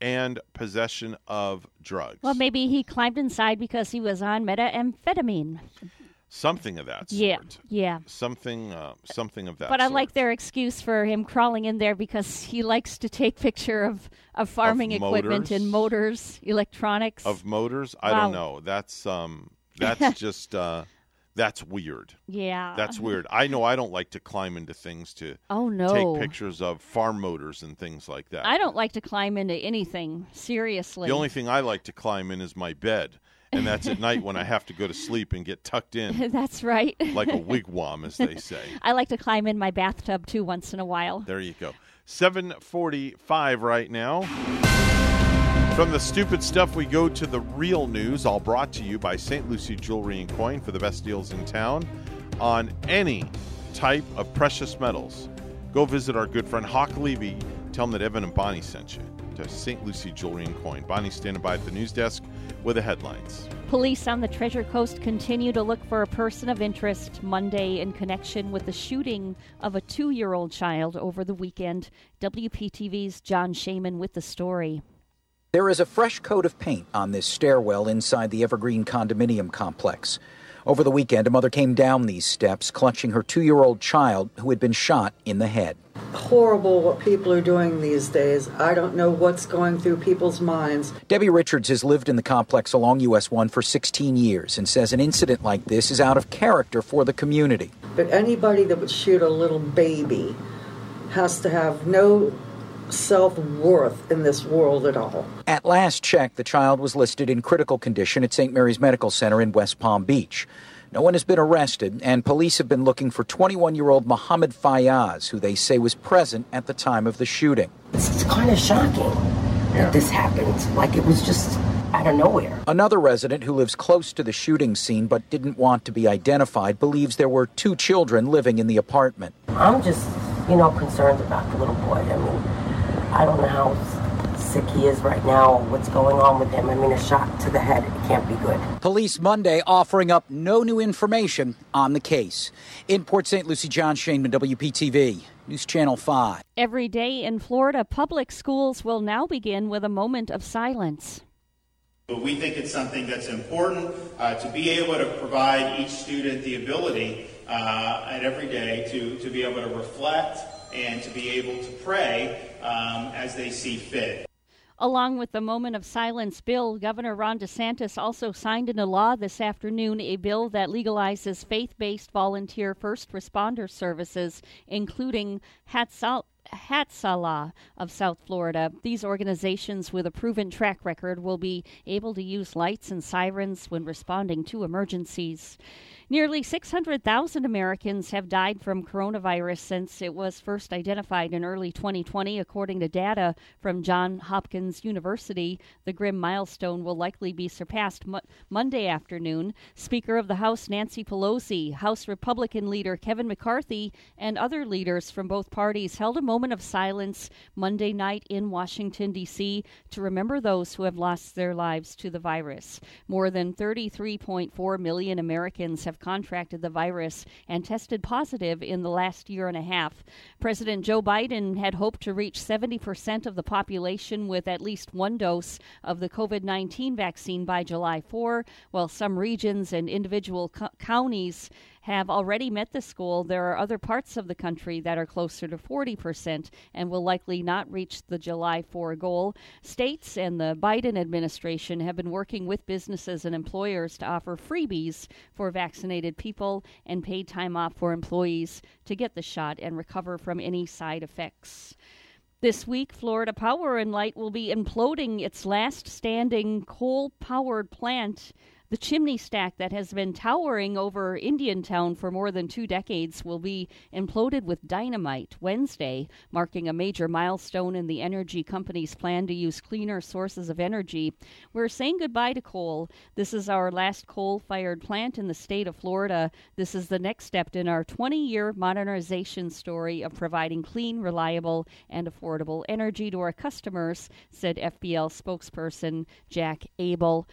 and possession of drugs. Well, maybe he climbed inside because he was on methamphetamine. Something of that sort. Yeah. Yeah. Something, uh, something of that. But I sort. like their excuse for him crawling in there because he likes to take picture of, of farming equipment and motors, electronics. of motors. I Wow. don't know. That's um, <laughs> that's just uh, That's weird. Yeah. That's weird. I know I don't like to climb into things to Oh, no. take pictures of farm motors and things like that. I don't like to climb into anything, seriously. The only thing I like to climb in is my bed, and that's at night when I have to go to sleep and get tucked in <laughs> That's right. like a wigwam, as they say. <laughs> I like to climb in my bathtub too once in a while. There you go. 745 right now. From the stupid stuff, we go to the real news, all brought to you by St. Lucie Jewelry and Coin for the best deals in town on any type of precious metals. Go visit our good friend Hawk Levy. Tell him that Evan and Bonnie sent you to St. Lucie Jewelry and Coin. Bonnie's standing by at the news desk with the headlines. Police on the Treasure Coast continue to look for a person of interest Monday in connection with the shooting of a two year old child over the weekend. WPTV's John Shainman with the story. There is a fresh coat of paint on this stairwell inside the Evergreen condominium complex. Over the weekend, a mother came down these steps clutching her two year old child who had been shot in the head. horrible what people are doing these days. I don't know what's going through people's minds. Debbie Richards has lived in the complex along US 1 for 16 years and says an incident like this is out of character for the community. But anybody that would shoot a little baby has to have no self worth in this world at all. At last check, the child was listed in critical condition at St. Mary's Medical Center in West Palm Beach. No one has been arrested, and police have been looking for 21 year old Mohammed Fayaz, who they say was present at the time of the shooting. It's kind of shocking that this happened. Like it was just out of nowhere. Another resident who lives close to the shooting scene but didn't want to be identified believes there were two children living in the apartment. I'm just, you know, concerned about the little boy. I mean, I don't know how sick he is right now or what's going on with him. I mean, a shot to the head, it can't be good. Police Monday offering up no new information on the case. In Port St. Lucie, John Shainman, WPTV, News Channel 5. Every day in Florida, public schools will now begin with a moment of silence. But we think it's something that's important uh, to be able to provide each student the ability uh, at every day to, to be able to reflect and to be able to pray um, as they see fit. Along with the moment of silence bill, Governor Ron DeSantis also signed into law this afternoon a bill that legalizes faith based volunteer first responder services, including. Hatzalah of South Florida. These organizations with a proven track record will be able to use lights and sirens when responding to emergencies. Nearly 600,000 Americans have died from coronavirus since it was first identified in early 2020, according to data from Johns Hopkins University. The grim milestone will likely be surpassed mo- Monday afternoon. Speaker of the House Nancy Pelosi, House Republican leader Kevin McCarthy, and other leaders from both parties held a moment of silence Monday night in Washington, D.C., to remember those who have lost their lives to the virus. More than 33.4 million Americans have contracted the virus and tested positive in the last year and a half. President Joe Biden had hoped to reach 70% of the population with at least one dose of the COVID 19 vaccine by July 4, while some regions and individual co- counties have already met the goal. There are other parts of the country that are closer to 40% and will likely not reach the July 4 goal. States and the Biden administration have been working with businesses and employers to offer freebies for vaccinated people and paid time off for employees to get the shot and recover from any side effects. This week, Florida Power and Light will be imploding its last standing coal powered plant. The chimney stack that has been towering over Indiantown for more than two decades will be imploded with dynamite Wednesday, marking a major milestone in the energy company's plan to use cleaner sources of energy. We're saying goodbye to coal. This is our last coal fired plant in the state of Florida. This is the next step in our 20 year modernization story of providing clean, reliable, and affordable energy to our customers, said FPL spokesperson Jack Abel.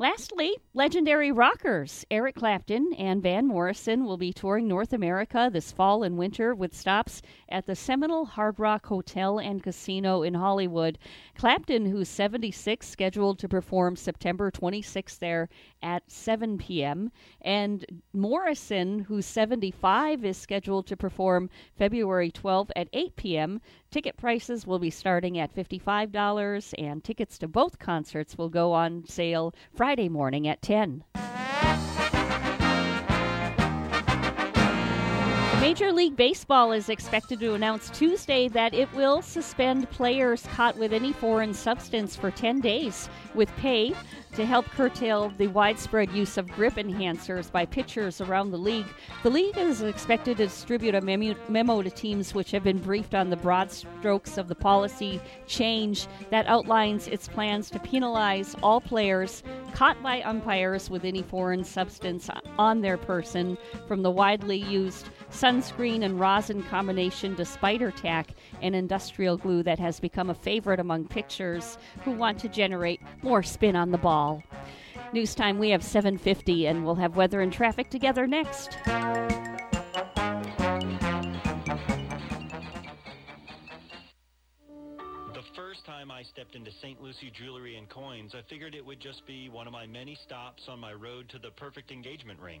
Lastly, legendary rockers Eric Clapton and Van Morrison will be touring North America this fall and winter with stops at the Seminole Hard Rock Hotel and Casino in Hollywood. Clapton, who's 76, scheduled to perform September 26th there at 7 p.m., and Morrison, who's 75, is scheduled to perform February 12th at 8 p.m. Ticket prices will be starting at $55, and tickets to both concerts will go on sale Friday morning at 10. Major League Baseball is expected to announce Tuesday that it will suspend players caught with any foreign substance for 10 days with pay to help curtail the widespread use of grip enhancers by pitchers around the league. The league is expected to distribute a memo to teams which have been briefed on the broad strokes of the policy change that outlines its plans to penalize all players caught by umpires with any foreign substance on their person from the widely used sunscreen and rosin combination to spider tack and industrial glue that has become a favorite among pitchers who want to generate more spin on the ball. News time, we have 750 and we'll have weather and traffic together next. The first time I stepped into St. Lucie Jewelry and Coins, I figured it would just be one of my many stops on my road to the perfect engagement ring.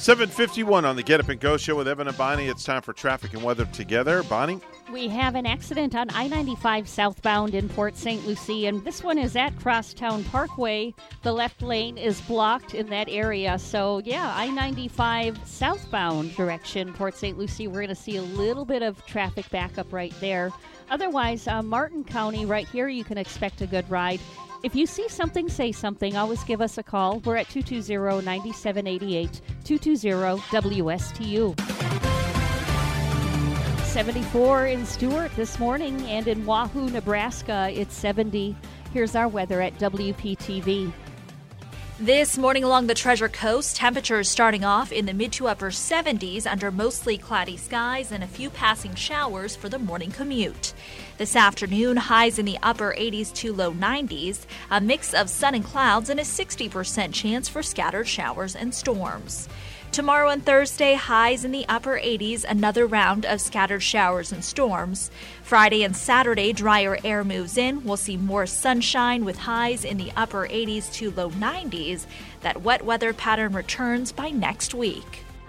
751 on the Get Up and Go show with Evan and Bonnie. It's time for traffic and weather together. Bonnie? We have an accident on I 95 southbound in Port St. Lucie, and this one is at Crosstown Parkway. The left lane is blocked in that area. So, yeah, I 95 southbound direction, Port St. Lucie. We're going to see a little bit of traffic backup right there. Otherwise, uh, Martin County, right here, you can expect a good ride. If you see something, say something. Always give us a call. We're at 220 9788, 220 WSTU. 74 in Stuart this morning, and in Wahoo, Nebraska, it's 70. Here's our weather at WPTV. This morning along the Treasure Coast, temperatures starting off in the mid to upper 70s under mostly cloudy skies and a few passing showers for the morning commute. This afternoon, highs in the upper 80s to low 90s, a mix of sun and clouds, and a 60% chance for scattered showers and storms. Tomorrow and Thursday, highs in the upper 80s, another round of scattered showers and storms. Friday and Saturday, drier air moves in. We'll see more sunshine with highs in the upper 80s to low 90s. That wet weather pattern returns by next week.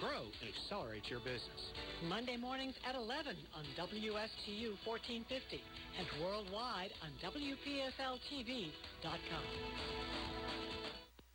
grow, and accelerate your business. Monday mornings at 11 on WSTU 1450 and worldwide on WPSLTV.com.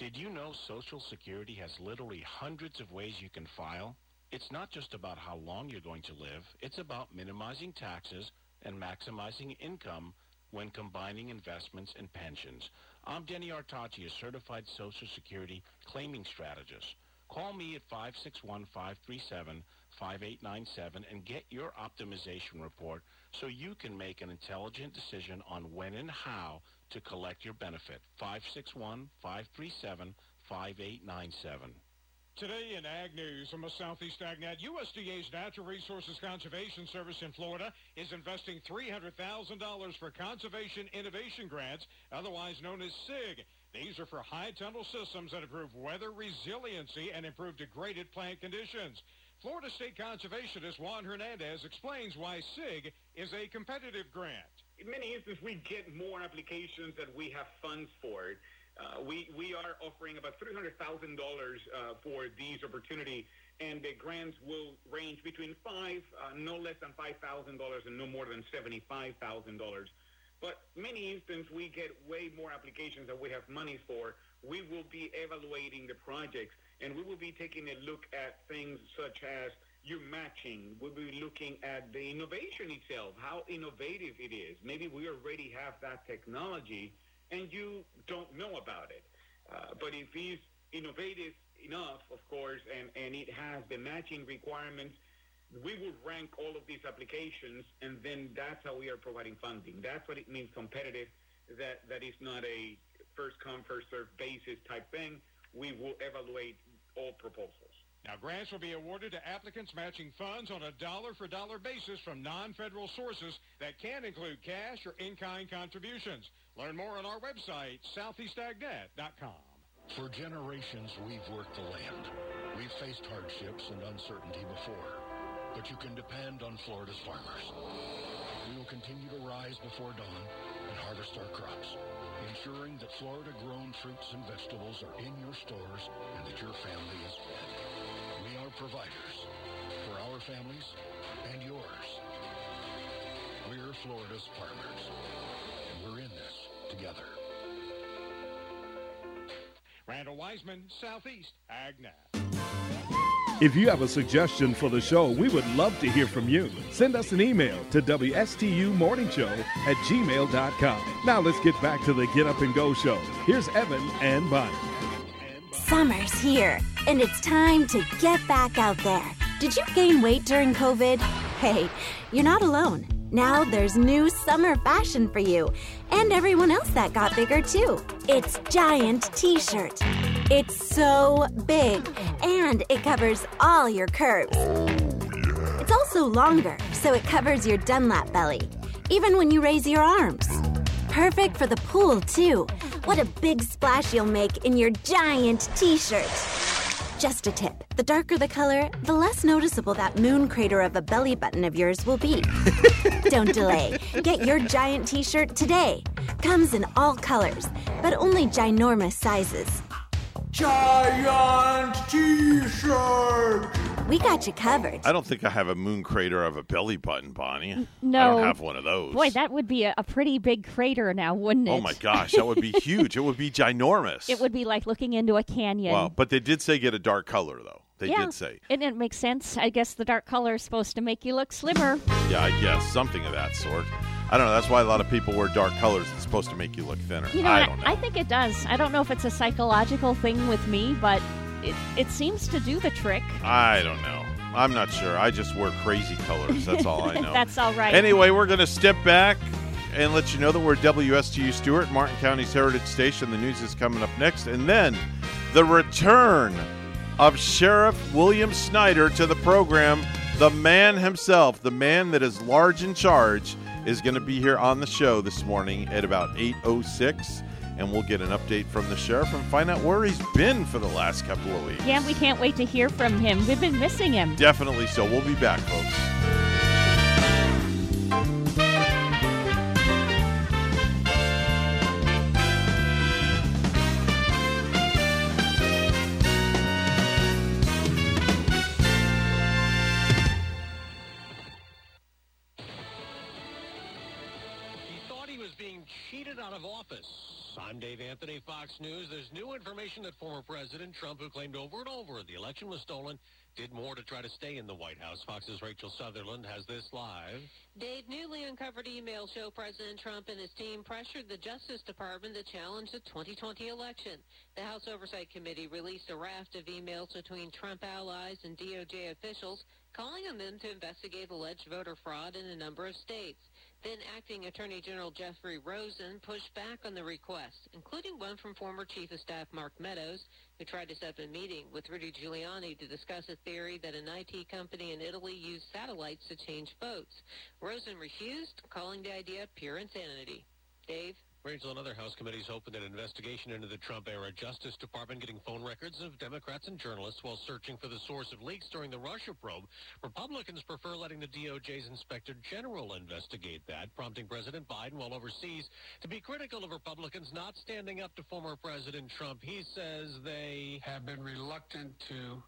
Did you know Social Security has literally hundreds of ways you can file? It's not just about how long you're going to live, it's about minimizing taxes and maximizing income when combining investments and pensions. I'm Denny Artachi, a certified Social Security claiming strategist. Call me at 561-537-5897 and get your optimization report so you can make an intelligent decision on when and how to collect your benefit. 561-537-5897. Today in Ag News from a Southeast AgNet, USDA's Natural Resources Conservation Service in Florida is investing $300,000 for Conservation Innovation Grants, otherwise known as CIG. These are for high tunnel systems that improve weather resiliency and improve degraded plant conditions. Florida State Conservationist Juan Hernandez explains why CIG is a competitive grant. In many instances, we get more applications than we have funds for. Uh, we we are offering about three hundred thousand uh, dollars for these opportunity, and the grants will range between five, uh, no less than five thousand dollars, and no more than seventy five thousand dollars. But many instances, we get way more applications than we have money for. We will be evaluating the projects, and we will be taking a look at things such as your matching. We'll be looking at the innovation itself, how innovative it is. Maybe we already have that technology and you don't know about it. Uh, but if it's innovative enough, of course, and, and it has the matching requirements, we will rank all of these applications, and then that's how we are providing funding. That's what it means competitive, that, that is not a first come, first served basis type thing. We will evaluate all proposals. Now, grants will be awarded to applicants matching funds on a dollar-for-dollar basis from non-federal sources that can include cash or in-kind contributions. Learn more on our website, southeastagnet.com. For generations, we've worked the land. We've faced hardships and uncertainty before, but you can depend on Florida's farmers. We will continue to rise before dawn and harvest our crops, ensuring that Florida-grown fruits and vegetables are in your stores and that your family is fed. We are providers for our families and yours. We're Florida's farmers, and we're in this together. Randall Wiseman, Southeast AgNet. If you have a suggestion for the show, we would love to hear from you. Send us an email to WSTUmorningshow at gmail.com. Now let's get back to the Get Up and Go show. Here's Evan and Bonnie. Summer's here, and it's time to get back out there. Did you gain weight during COVID? Hey, you're not alone. Now there's new summer fashion for you and everyone else that got bigger too. It's Giant T shirt. It's so big and it covers all your curves. Oh, it's also longer, so it covers your Dunlap belly, even when you raise your arms. Perfect for the pool, too. What a big splash you'll make in your giant t shirt. Just a tip the darker the color, the less noticeable that moon crater of a belly button of yours will be. <laughs> Don't delay. Get your giant t shirt today. Comes in all colors, but only ginormous sizes. Giant t shirt! We got you covered. I don't think I have a moon crater of a belly button, Bonnie. No. I don't have one of those. Boy, that would be a, a pretty big crater now, wouldn't it? oh my gosh, that would be <laughs> huge. It would be ginormous. It would be like looking into a canyon. Wow, but they did say get a dark color though. They yeah. did say. And it makes sense. I guess the dark color is supposed to make you look slimmer. Yeah, I guess something of that sort. I don't know. That's why a lot of people wear dark colors. It's supposed to make you look thinner. You know, I I, don't know. I think it does. I don't know if it's a psychological thing with me, but it, it seems to do the trick. I don't know. I'm not sure. I just wear crazy colors. That's all I <laughs> know. That's all right. Anyway, we're going to step back and let you know that we're WSTU Stuart, Martin County's Heritage Station. The news is coming up next. And then the return of Sheriff William Snyder to the program. The man himself, the man that is large in charge, is going to be here on the show this morning at about 8.06. And we'll get an update from the sheriff and find out where he's been for the last couple of weeks. Yeah, we can't wait to hear from him. We've been missing him. Definitely so. We'll be back, folks. He thought he was being cheated out of office. I'm Dave Anthony, Fox News. There's new information that former President Trump, who claimed over and over the election was stolen, did more to try to stay in the White House. Fox's Rachel Sutherland has this live. Dave, newly uncovered emails show President Trump and his team pressured the Justice Department to challenge the 2020 election. The House Oversight Committee released a raft of emails between Trump allies and DOJ officials calling on them to investigate alleged voter fraud in a number of states. Then acting Attorney General Jeffrey Rosen pushed back on the request, including one from former Chief of Staff Mark Meadows, who tried to set up a meeting with Rudy Giuliani to discuss a theory that an IT company in Italy used satellites to change votes. Rosen refused, calling the idea pure insanity. Dave? Rachel and other House committees opened an investigation into the Trump-era Justice Department getting phone records of Democrats and journalists while searching for the source of leaks during the Russia probe. Republicans prefer letting the DOJ's Inspector General investigate that, prompting President Biden while overseas to be critical of Republicans not standing up to former President Trump. He says they have been reluctant to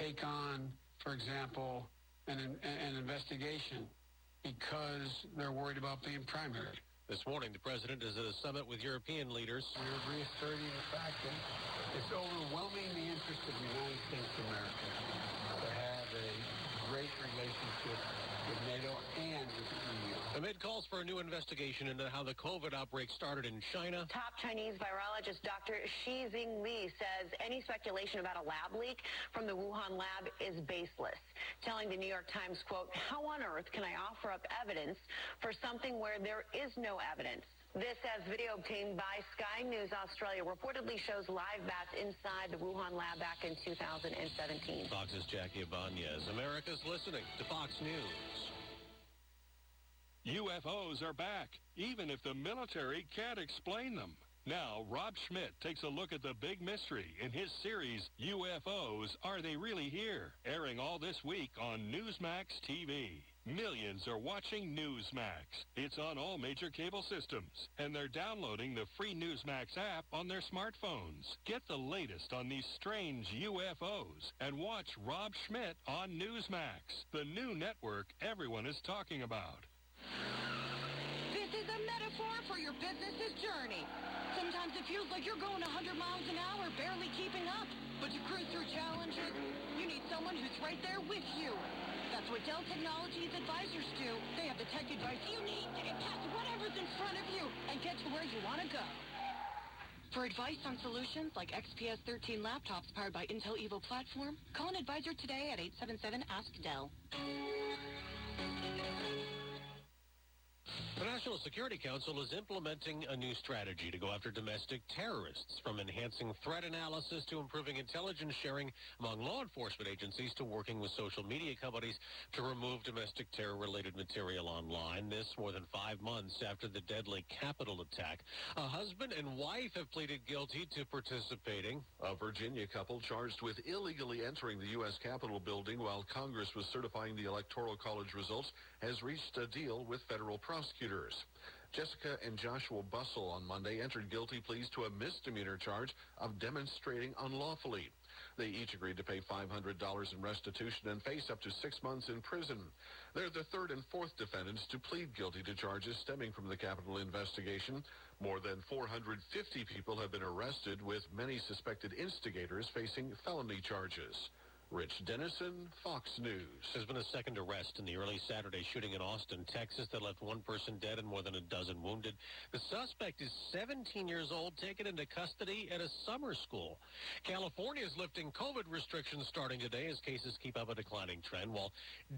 take on, for example, an, an investigation because they're worried about being primaried. This morning, the president is at a summit with European leaders. We're reasserting the fact that it's overwhelming the interest of the United States of America to have a great relationship with NATO and with. Amid calls for a new investigation into how the COVID outbreak started in China. Top Chinese virologist Dr. Shi Zhengli says any speculation about a lab leak from the Wuhan lab is baseless, telling the New York Times, quote, how on earth can I offer up evidence for something where there is no evidence? This, as video obtained by Sky News Australia, reportedly shows live bats inside the Wuhan lab back in 2017. Fox's Jackie Ibanez. America's listening to Fox News. UFOs are back, even if the military can't explain them. Now, Rob Schmitt takes a look at the big mystery in his series, UFOs Are They Really Here? Airing all this week on Newsmax TV. Millions are watching Newsmax. It's on all major cable systems, and they're downloading the free Newsmax app on their smartphones. Get the latest on these strange UFOs and watch Rob Schmitt on Newsmax, the new network everyone is talking about. This is a metaphor for your business's journey. Sometimes it feels like you're going 100 miles an hour, barely keeping up. But to cruise through challenges, you need someone who's right there with you. That's what Dell Technologies advisors do. They have the tech advice you need to get past whatever's in front of you and get to where you want to go. For advice on solutions like XPS 13 laptops powered by Intel Evo platform, call an advisor today at 877-ASK-DELL. The National Security Council is implementing a new strategy to go after domestic terrorists, from enhancing threat analysis to improving intelligence sharing among law enforcement agencies to working with social media companies to remove domestic terror-related material online. This more than five months after the deadly Capitol attack. A husband and wife have pleaded guilty to participating. A Virginia couple charged with illegally entering the U.S. Capitol building while Congress was certifying the Electoral College results has reached a deal with federal prosecutors. Jessica and Joshua Bustle on Monday entered guilty pleas to a misdemeanor charge of demonstrating unlawfully. They each agreed to pay $500 in restitution and face up to six months in prison. They're the third and fourth defendants to plead guilty to charges stemming from the Capitol investigation. More than 450 people have been arrested, with many suspected instigators facing felony charges. Rich Dennison, Fox News. There's been a second arrest in the early Saturday shooting in Austin, Texas that left one person dead and more than a dozen wounded. The suspect is 17 years old, taken into custody at a summer school. California is lifting COVID restrictions starting today as cases keep up a declining trend, while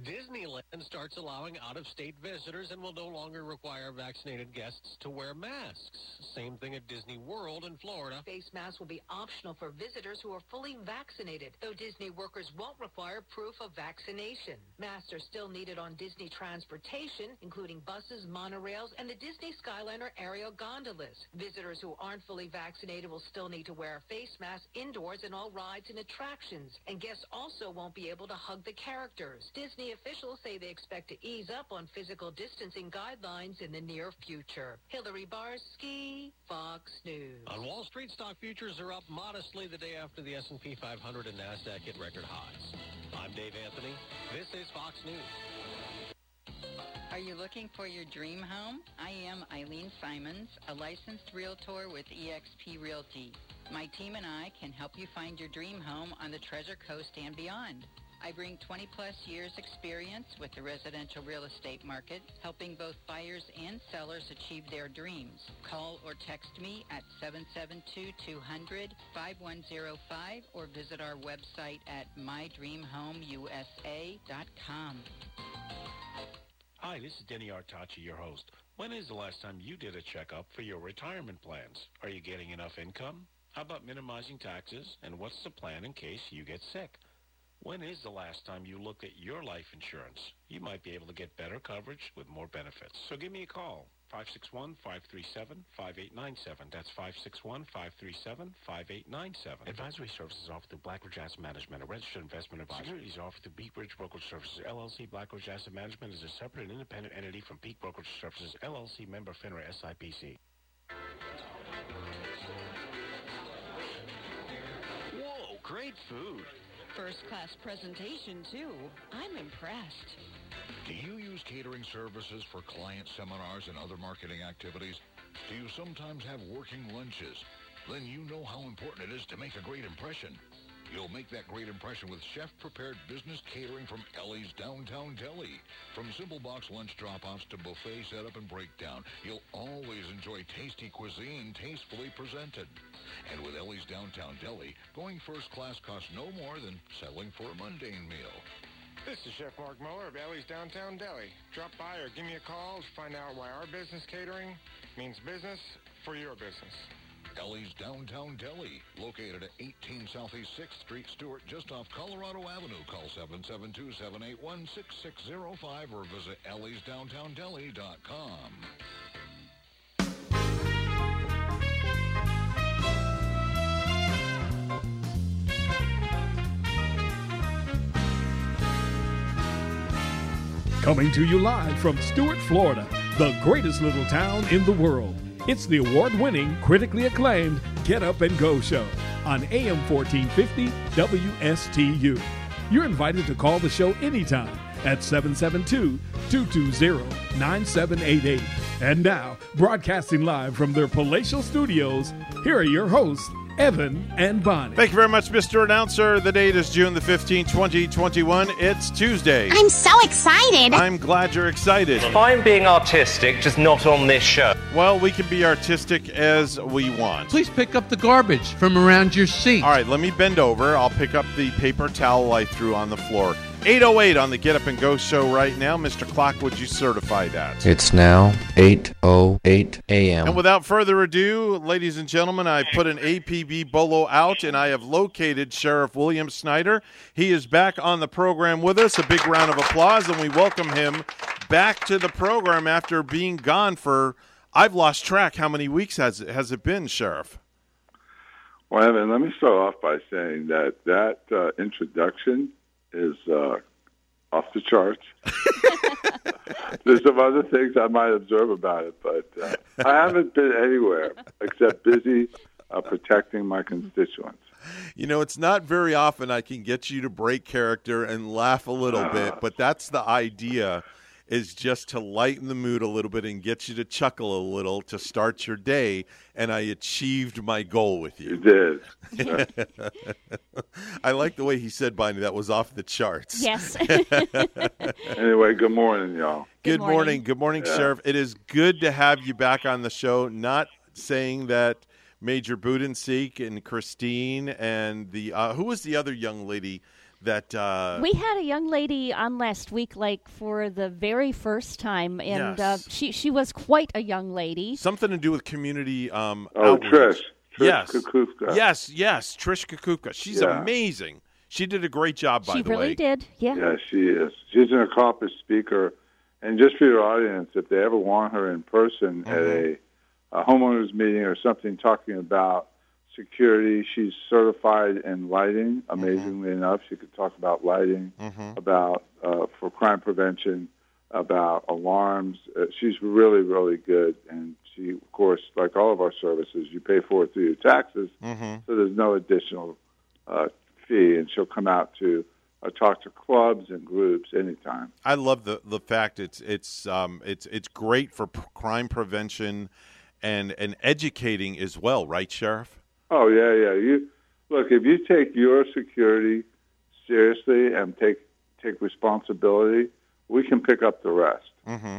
Disneyland starts allowing out-of-state visitors and will no longer require vaccinated guests to wear masks. Same thing at Disney World in Florida. Face masks will be optional for visitors who are fully vaccinated, though Disney workers won't require proof of vaccination. Masks are still needed on Disney transportation, including buses, monorails, and the Disney Skyliner aerial gondolas. Visitors who aren't fully vaccinated will still need to wear a face mask indoors in all rides and attractions, and guests also won't be able to hug the characters. Disney officials say they expect to ease up on physical distancing guidelines in the near future. Hillary Barsky, Fox News. On Wall Street, stock futures are up modestly the day after the S&P 500 and Nasdaq hit record highs. I'm Dave Anthony. This is Fox News. Are you looking for your dream home? I am Eileen Simons, a licensed realtor with eXp Realty. My team and I can help you find your dream home on the Treasure Coast and beyond. I bring 20 plus years experience with the residential real estate market, helping both buyers and sellers achieve their dreams. Call or text me at 772-200-5105 or visit our website at mydreamhomeusa.com. Hi, this is Denny Artachi, your host. When is the last time you did a checkup for your retirement plans? Are you getting enough income? How about minimizing taxes? And what's the plan in case you get sick? When is the last time you looked at your life insurance? You might be able to get better coverage with more benefits. So give me a call. 561-537-5897. That's 561-537-5897. Advisory services offered through Blackridge Asset Management, a registered investment advisor. Securities offered through Peak Bridge Brokerage Services, LLC. Blackridge Asset Management is a separate and independent entity from Peak Brokerage Services, LLC, member FINRA SIPC. Whoa, great food. First class presentation, too. I'm impressed. Do you use catering services for client seminars and other marketing activities? Do you sometimes have working lunches? Then you know how important it is to make a great impression. You'll make that great impression with chef-prepared business catering from Ellie's Downtown Deli. From simple box lunch drop-offs to buffet setup and breakdown, you'll always enjoy tasty cuisine tastefully presented. And with Ellie's Downtown Deli, going first class costs no more than settling for a mundane meal. This is Chef Mark Muller of Ellie's Downtown Deli. Drop by or give me a call to find out why our business catering means business for your business. Ellie's Downtown Deli, located at 18 Southeast 6th Street, Stuart, just off Colorado Avenue. Call 772-781-6605 or visit elliesdowntowndeli.com. Coming to you live from Stuart, Florida, the greatest little town in the world. It's the award winning, critically acclaimed Get Up and Go show on AM 1450 WSTU. You're invited to call the show anytime at 772 220 9788. And now, broadcasting live from their palatial studios, here are your hosts, Evan and Bonnie. Thank you very much, Mr. Announcer. The date is June the 15th, 2021. It's Tuesday. I'm so excited. I'm glad you're excited. Fine being artistic, just not on this show. Well, we can be artistic as we want. Please pick up the garbage from around your seat. All right, let me bend over. I'll pick up the paper towel I threw on the floor. 808 on the Get Up and Go show right now. Mr. Clock, would you certify that? It's now 8.08 a.m. And without further ado, ladies and gentlemen, I put an APB bolo out and I have located Sheriff William Snyder. He is back on the program with us. A big round of applause, and we welcome him back to the program after being gone for, I've lost track. How many weeks has it, has it been, Sheriff? Well, Evan, let me start off by saying that that uh, introduction is uh, off the charts. <laughs> There's some other things I might observe about it, but uh, I haven't been anywhere except busy uh, protecting my constituents. You know, it's not very often I can get you to break character and laugh a little bit, but that's the idea. Is just to lighten the mood a little bit and get you to chuckle a little to start your day. And I achieved my goal with you. You did. <laughs> I like the way he said, Bonnie, that was off the charts. Yes. <laughs> anyway, good morning, y'all. Good, morning. morning. Good morning, Yeah. Sheriff. It is good to have you back on the show. Not saying that Major Budenseek and Christine and the uh, who was the other young lady that uh, we had a young lady on last week, like for the very first time, and uh, she she was quite a young lady. something to do with community. Um, Oh, outreach. Trish. Trish yes, Kukupka. yes, yes. Trish Kukupka. She's Yeah. amazing. She did a great job. By she the really way, did. Yeah. Yeah, she is. She's an accomplished speaker. And just for your audience, if they ever want her in person at a, a homeowners meeting or something talking about security, she's certified in lighting. Amazingly enough, she could talk about lighting, about uh, for crime prevention, about alarms. Uh, she's really, really good. And she, of course, like all of our services, you pay for it through your taxes, Mhm. so there's no additional uh, fee. And she'll come out to uh, talk to clubs and groups anytime. I love the the fact it's it's um it's it's great for p- crime prevention and and educating as well, right, Sheriff? Oh yeah, yeah. You look if you take your security seriously and take take responsibility, we can pick up the rest. Mm-hmm.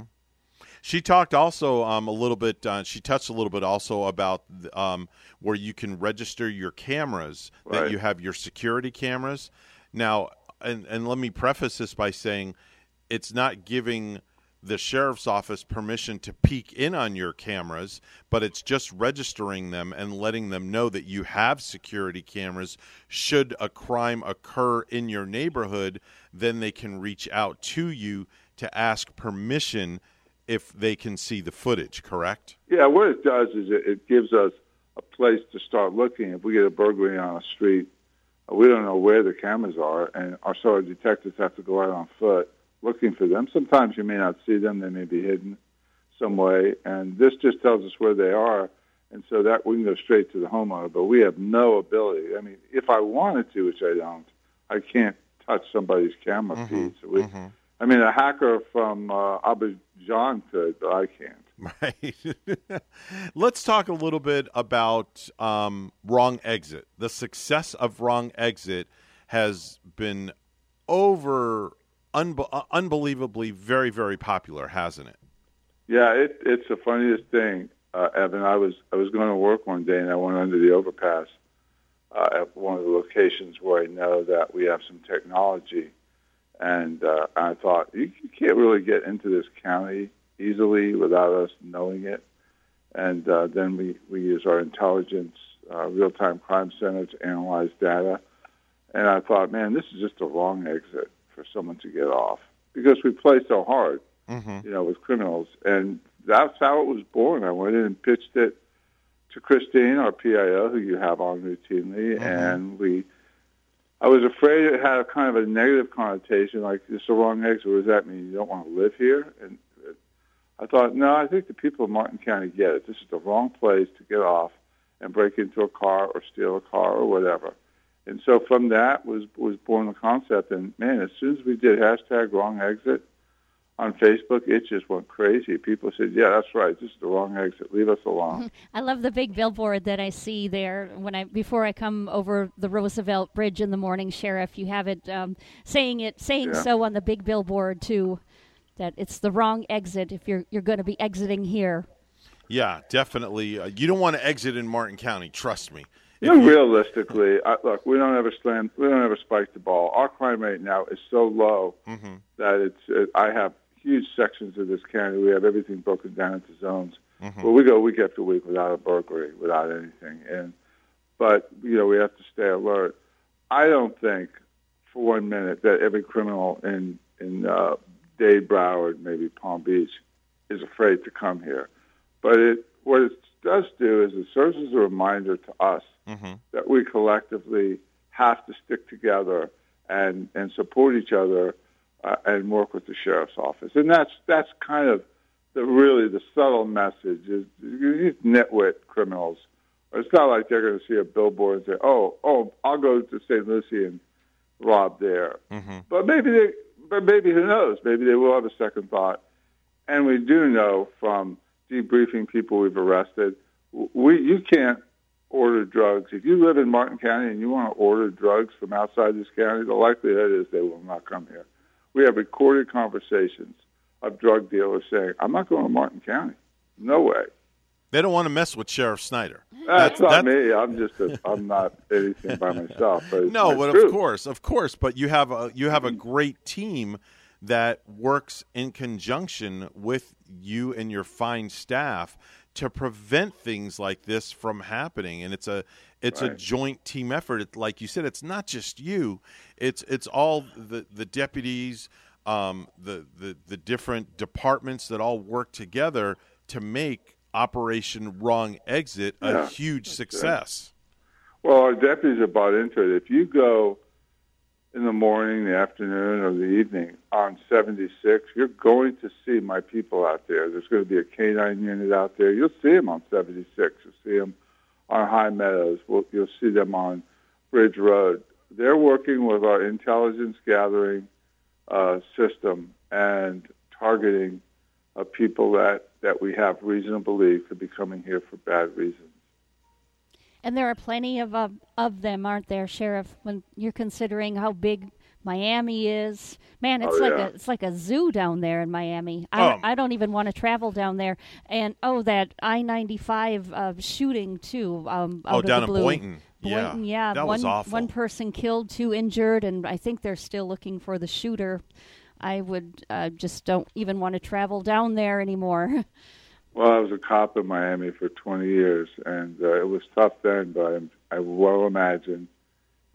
She talked also um, a little bit. Uh, she touched a little bit also about um, where you can register your cameras. That you have your security cameras now. And and let me preface this by saying, it's not giving the sheriff's office permission to peek in on your cameras, but it's just registering them and letting them know that you have security cameras. Should a crime occur in your neighborhood, then they can reach out to you to ask permission if they can see the footage, correct? Yeah, what it does is it, it gives us a place to start looking. If we get a burglary on a street, we don't know where the cameras are, and our so our detectives have to go out on foot looking for them. Sometimes you may not see them; they may be hidden some way, and this just tells us where they are, and so that we can go straight to the homeowner. But we have no ability. I mean, if I wanted to, which I don't, I can't touch somebody's camera feed. So we, I mean, a hacker from uh, Azerbaijan could, but I can't. <laughs> Right. <laughs> Let's talk a little bit about um, Wrong Exit. The success of Wrong Exit has been over uh, unbelievably very very popular, hasn't it? Yeah, it, it's the funniest thing, uh, Evan. I was I was going to work one day and I went under the overpass uh, at one of the locations where I know that we have some technology, and uh, I thought you, you can't really get into this county easily without us knowing it. And uh, then we we use our intelligence uh, real time crime center to analyze data. And I thought, man, this is just a wrong exit for someone to get off because we play so hard Mm-hmm. you know, with criminals. And that's how it was born. I went in and pitched it to Christine, our PIO, who you have on routinely, and we. I was afraid it had a kind of a negative connotation, like it's the wrong exit. What does that mean? You don't want to live here? And I thought, no, I think the people of Martin County get it. This is the wrong place to get off and break into a car or steal a car or whatever. And so from that was was born the concept. And man, as soon as we did hashtag wrong exit on Facebook, it just went crazy. People said, "Yeah, that's right. This is the wrong exit. Leave us alone." <laughs> I love the big billboard that I see there when I before I come over the Roosevelt Bridge in the morning, Sheriff. You have it um, saying it saying Yeah. so on the big billboard too. That it's the wrong exit if you're you're going to be exiting here. Yeah, definitely. Uh, you don't want to exit in Martin County. Trust me. You know, realistically, I, look, we don't ever slam, we don't ever spike the ball. Our crime rate now is so low Mm-hmm. that it's. It, I have huge sections of this county. We have everything broken down into zones. Mhm. Well, we go week after week without a burglary, without anything. And but you know we have to stay alert. I don't think for one minute that every criminal in in uh, Dade, Broward, maybe Palm Beach, is afraid to come here. But it what it does do is it serves as a reminder to us Mm-hmm. that we collectively have to stick together and and support each other uh, and work with the sheriff's office. And that's that's kind of the really the subtle message is these nitwit criminals. It's not like they're going to see a billboard and say, "Oh, oh, I'll go to St. Lucie and rob there." Mm-hmm. But maybe they but maybe who knows? Maybe they will have a second thought. And we do know from debriefing people we've arrested, we you can't order drugs. If you live in Martin County and you want to order drugs from outside this county, the likelihood is they will not come here. We have recorded conversations of drug dealers saying, "I'm not going to Martin County. No way." They don't want to mess with Sheriff Snyder. That's, not me. I'm just a, I'm not anything by myself. But no, but of course, of course. But you have a you have a great team that works in conjunction with you and your fine staff to prevent things like this from happening. And it's a it's right. a joint team effort. It, like you said it's not just you. It's it's all the the deputies um, the, the the different departments that all work together to make operation wrong exit a yeah, huge success. Well our deputies are bought into it. If you go in the morning, the afternoon, or the evening on 76, you're going to see my people out there. There's going to be a canine unit out there. You'll see them on 76. You'll see them on High Meadows. You'll see them on Bridge Road. They're working with our intelligence gathering uh, system and targeting uh, people that, that we have reason to believe could be coming here for bad reasons. And there are plenty of uh, of them, aren't there, Sheriff? When you're considering how big Miami is, man, it's oh, like a it's like a zoo down there in Miami. I um, I don't even want to travel down there. And oh, that I ninety five uh, shooting too. Um, oh, down in Boynton. Boynton, yeah, yeah. That one, was awful. One person killed, two injured, and I think they're still looking for the shooter. I would uh, just don't even want to travel down there anymore. <laughs> Well, I was a cop in Miami for 20 years, and uh, it was tough then, but I, I well imagine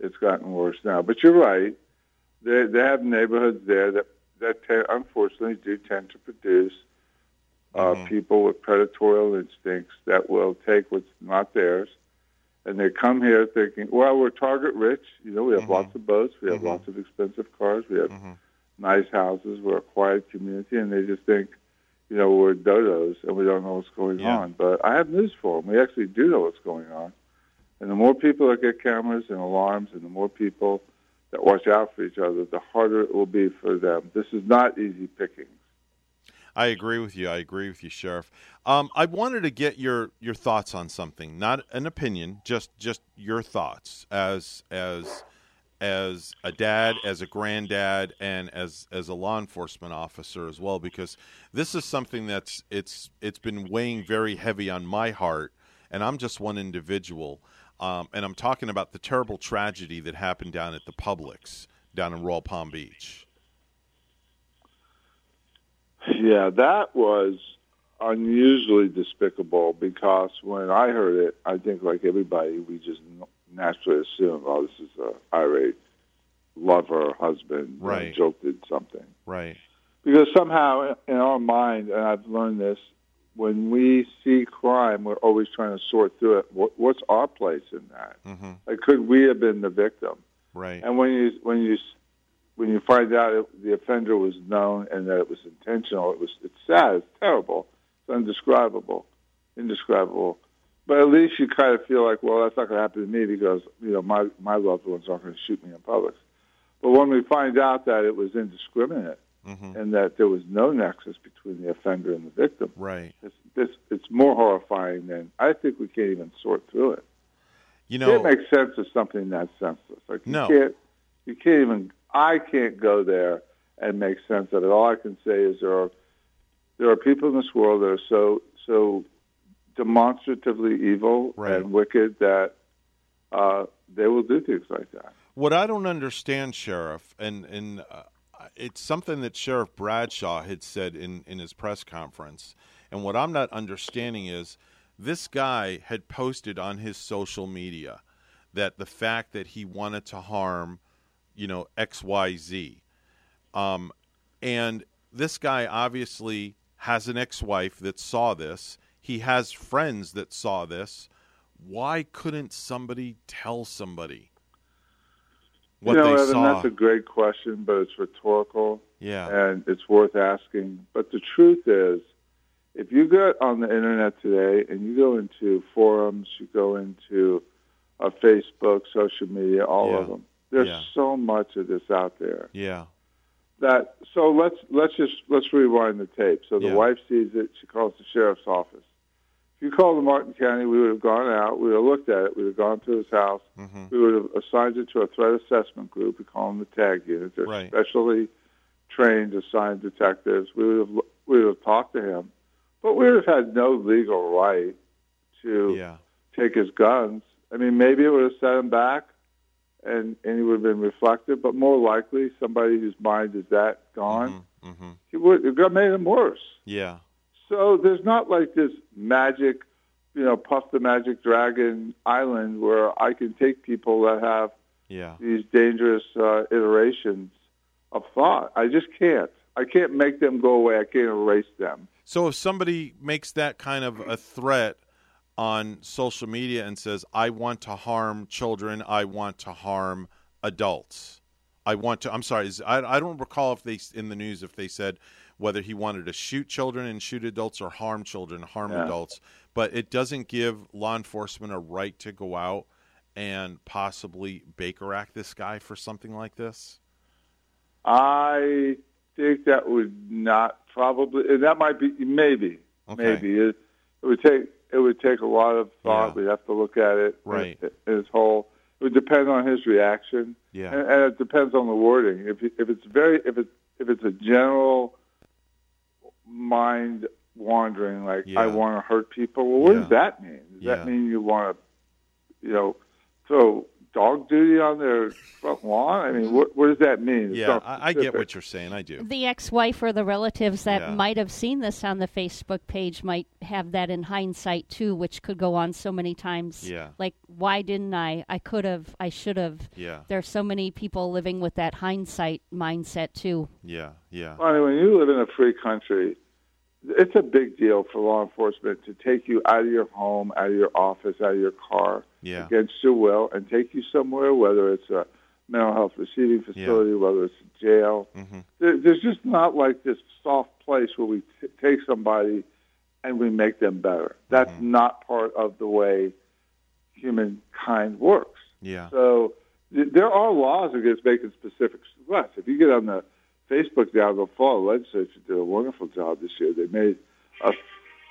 it's gotten worse now. But you're right; they they have neighborhoods there that that te- unfortunately do tend to produce uh, mm-hmm. people with predatory instincts that will take what's not theirs, and they come here thinking, "Well, we're target rich. You know, we have mm-hmm. lots of boats, we have mm-hmm. lots of expensive cars, we have mm-hmm. nice houses, we're a quiet community," and they just think you know, we're dodos and we don't know what's going yeah. on. But I have news for them. We actually do know what's going on. And the more people that get cameras and alarms and the more people that watch out for each other, the harder it will be for them. This is not easy pickings. I agree with you. I agree with you, Sheriff. Um, I wanted to get your, your thoughts on something, not an opinion, just just your thoughts as as as a dad, as a granddad, and as as a law enforcement officer as well, because this is something that's it's it's been weighing very heavy on my heart, and I'm just one individual, um, and I'm talking about the terrible tragedy that happened down at the Publix down in Royal Palm Beach. Yeah, that was unusually despicable because when I heard it, I think like everybody, we just naturally assume, oh, this is a irate lover husband. Right. Did something. Right. Because somehow in our mind, and I've learned this, when we see crime, we're always trying to sort through it. What, what's our place in that? Mm-hmm. Like, could we have been the victim? Right. And when you when you when you find out it, the offender was known and that it was intentional, it was it's sad, it's terrible, it's indescribable, indescribable. But at least you kind of feel like, well, that's not going to happen to me because you know my my loved ones aren't going to shoot me in public. But when we find out that it was indiscriminate mm-hmm. and that there was no nexus between the offender and the victim, right? It's, it's it's more horrifying than I think we can't even sort through it. You know, it makes sense of something that senseless. Like you no. can't you can't even I can't go there and make sense of it. All I can say is there are there are people in this world that are so so demonstratively evil right. and wicked that uh, they will do things like that. What I don't understand, Sheriff, and and uh, it's something that Sheriff Bradshaw had said in in his press conference, and what I'm not understanding is this guy had posted on his social media that the fact that he wanted to harm, you know, X Y Z, um, and this guy obviously has an ex-wife that saw this he has friends that saw this. Why couldn't somebody tell somebody what you know, they Evan, saw? That's a great question, but it's rhetorical. Yeah. And it's worth asking. But the truth is, if you go on the internet today and you go into forums, you go into uh, Facebook, social media, all yeah. of them, there's yeah. so much of this out there. Yeah. that so let's let's just let's rewind the tape. So the Yeah. wife sees it. She calls the sheriff's office. If you called the Martin County, we would have gone out. We would have looked at it. We would have gone to his house. Mm-hmm. We would have assigned it to a threat assessment group. We call them the tag unit. They're Right. specially trained, assigned detectives. We would have we would have talked to him, but we would have had no legal right to Yeah. take his guns. I mean, maybe it would have set him back, and and he would have been reflective. But more likely, somebody whose mind is that gone, Mm-hmm. he would it got made him worse. Yeah. So there's not like this magic, you know, Puff the Magic Dragon island where I can take people that have Yeah. these dangerous uh, iterations of thought. I just can't. I can't make them go away. I can't erase them. So if somebody makes that kind of a threat on social media and says, "I want to harm children, I want to harm adults," I want to. I'm sorry. Is, I I don't recall if they in the news if they said whether he wanted to shoot children and shoot adults or harm children, harm Yeah. adults. But it doesn't give law enforcement a right to go out and possibly Baker Act this guy for something like this. I think that would not probably, and that might be maybe, Okay. maybe it, it would take it would take a lot of thought. We'd have to look at it, Right. His whole it would depend on his reaction, Yeah. and, and it depends on the wording. If if it's very if it's if it's a general mind wandering, like Yeah. I want to hurt people. Well, what Yeah. does that mean? Does Yeah. that mean you want to, you know, throw dog duty on their front lawn? I mean, what, what does that mean? It's Yeah, I, I get what you're saying. I do. The ex-wife or the relatives that Yeah. might have seen this on the Facebook page might have that in hindsight too, which could go on so many times. Yeah. Like, why didn't I? I could have. I should have. Yeah. There's so many people living with that hindsight mindset too. Yeah, yeah. Bonnie, when you live in a free country, it's a big deal for law enforcement to take you out of your home, out of your office, out of your car Yeah. against your will and take you somewhere, whether it's a mental health receiving facility, whether it's a jail. Mm-hmm. There, there's just not like this soft place where we t- take somebody and we make them better. That's Mm-hmm. not part of the way humankind works. Yeah. So th- there are laws against making specific threats. If you get on the Facebook now, the fall legislature did a wonderful job this year. They made a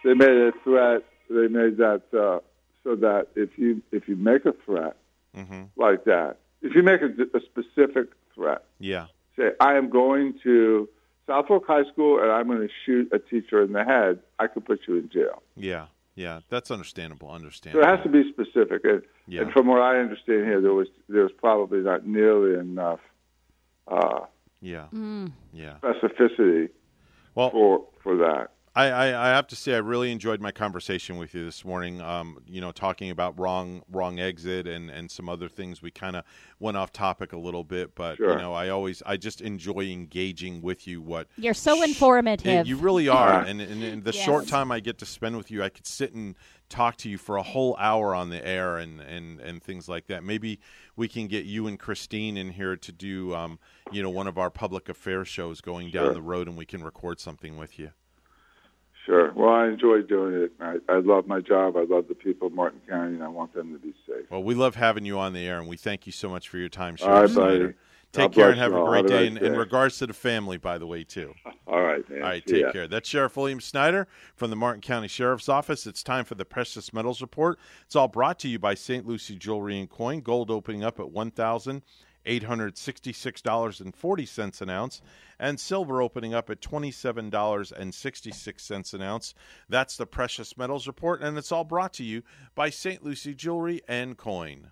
they made a threat. They made that uh, so that if you if you make a threat Mm-hmm. like that, if you make a, a specific threat, Yeah. say I am going to South Fork High School and I'm going to shoot a teacher in the head, I could put you in jail. Yeah. Yeah. That's understandable. So Understandable. it has to be specific. And, Yeah. and from what I understand here, there was there was probably not nearly enough uh, Yeah. Yeah. specificity Well, for for that. I, I, I have to say I really enjoyed my conversation with you this morning. Um, you know, talking about wrong wrong exit and, and some other things. We kind of went off topic a little bit, but you know, I always I just enjoy engaging with you. What You're so informative. you really are, and, and in the Yes. short time I get to spend with you, I could sit and talk to you for a whole hour on the air and, and, and things like that. Maybe we can get you and Christine in here to do, um, you know, one of our public affairs shows going down Sure. the road, and we can record something with you. Sure. Well, I enjoy doing it. I, I love my job. I love the people of Martin County, and I want them to be safe. Well, we love having you on the air, and we thank you so much for your time, All right, Sheriff buddy. Take care and have a great day. And in regards to the family, by the way, too. <laughs> All right, man. All right, See take ya. care. That's Sheriff William Snyder from the Martin County Sheriff's Office. It's time for the Precious Metals Report. It's all brought to you by St. Lucie Jewelry and Coin. Gold opening up at one thousand eight hundred sixty-six dollars and forty cents an ounce, and silver opening up at twenty-seven dollars and sixty-six cents an ounce. That's the Precious Metals Report, and it's all brought to you by St. Lucie Jewelry and Coin.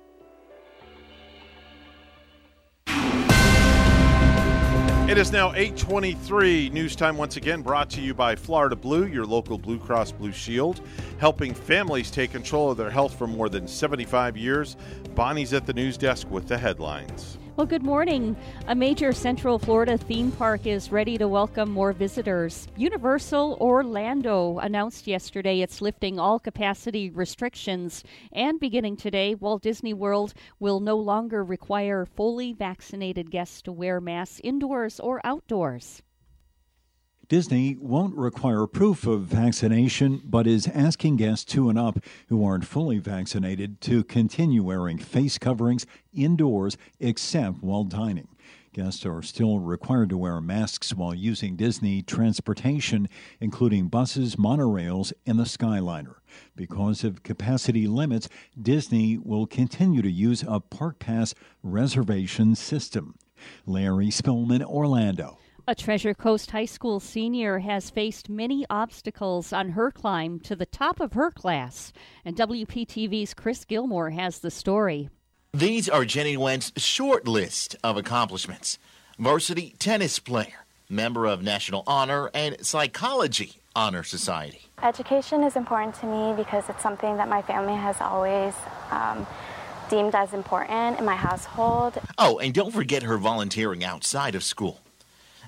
It is now 823. News time once again brought to you by Florida Blue, your local Blue Cross Blue Shield, helping families take control of their health for more than 75 years. Bonnie's at the news desk with the headlines. Well, good morning. A major Central Florida theme park is ready to welcome more visitors. Universal Orlando announced yesterday it's lifting all capacity restrictions, and beginning today, Walt Disney World will no longer require fully vaccinated guests to wear masks indoors or outdoors. Disney won't require proof of vaccination, but is asking guests two and up who aren't fully vaccinated to continue wearing face coverings indoors except while dining. Guests are still required to wear masks while using Disney transportation, including buses, monorails, and the Skyliner. Because of capacity limits, Disney will continue to use a Park Pass reservation system. Larry Spillman, Orlando. A Treasure Coast High School senior has faced many obstacles on her climb to the top of her class, and WPTV's Chris Gilmore has the story. These are Jenny Nguyen's short list of accomplishments varsity tennis player, member of National Honor and Psychology Honor Society. Education is important to me because it's something that my family has always um, deemed as important in my household. Oh, and don't forget her volunteering outside of school.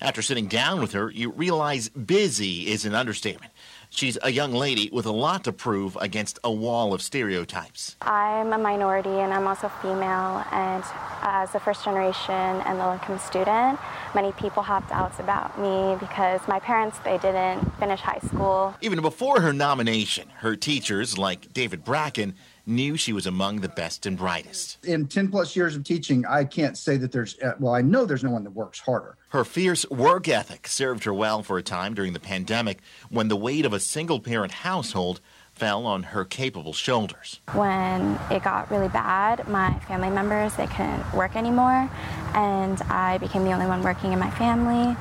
After sitting down with her, you realize busy is an understatement. She's a young lady with a lot to prove against a wall of stereotypes. I'm a minority and I'm also female, and as a first generation and low income student, many people have doubts about me because my parents they didn't finish high school. Even before her nomination, her teachers like David Bracken knew she was among the best and brightest. In 10 plus years of teaching, I can't say that there's, uh, well, I know there's no one that works harder. Her fierce work ethic served her well for a time during the pandemic when the weight of a single parent household fell on her capable shoulders. When it got really bad, my family members they couldn't work anymore and I became the only one working in my family.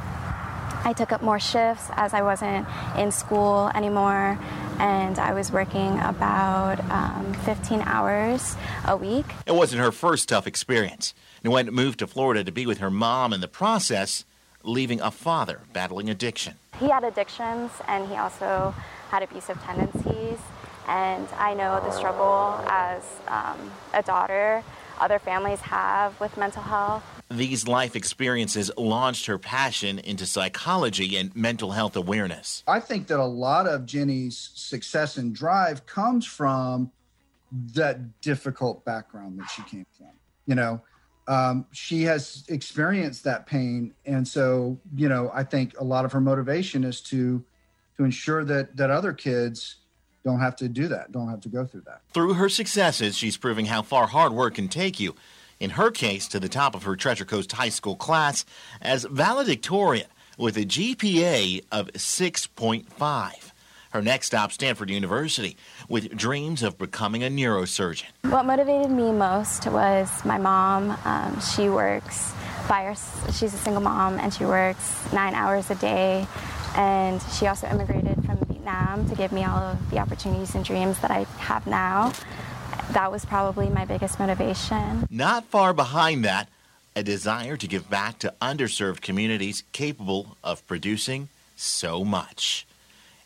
I took up more shifts as I wasn't in school anymore, and I was working about um, 15 hours a week. It wasn't her first tough experience. Nguyen moved to Florida to be with her mom in the process, leaving a father battling addiction. He had addictions, and he also had abusive tendencies. And I know the struggle as um, a daughter other families have with mental health. These life experiences launched her passion into psychology and mental health awareness. I think that a lot of Jenny's success and drive comes from that difficult background that she came from. You know, um, she has experienced that pain, and so you know, I think a lot of her motivation is to to ensure that that other kids don't have to do that, don't have to go through that. Through her successes, she's proving how far hard work can take you in her case, to the top of her Treasure Coast High School class as valedictorian with a GPA of 6.5. Her next stop, Stanford University, with dreams of becoming a neurosurgeon. What motivated me most was my mom. Um, she works by her, she's a single mom and she works nine hours a day. And she also immigrated from Vietnam to give me all of the opportunities and dreams that I have now that was probably my biggest motivation. Not far behind that, a desire to give back to underserved communities capable of producing so much.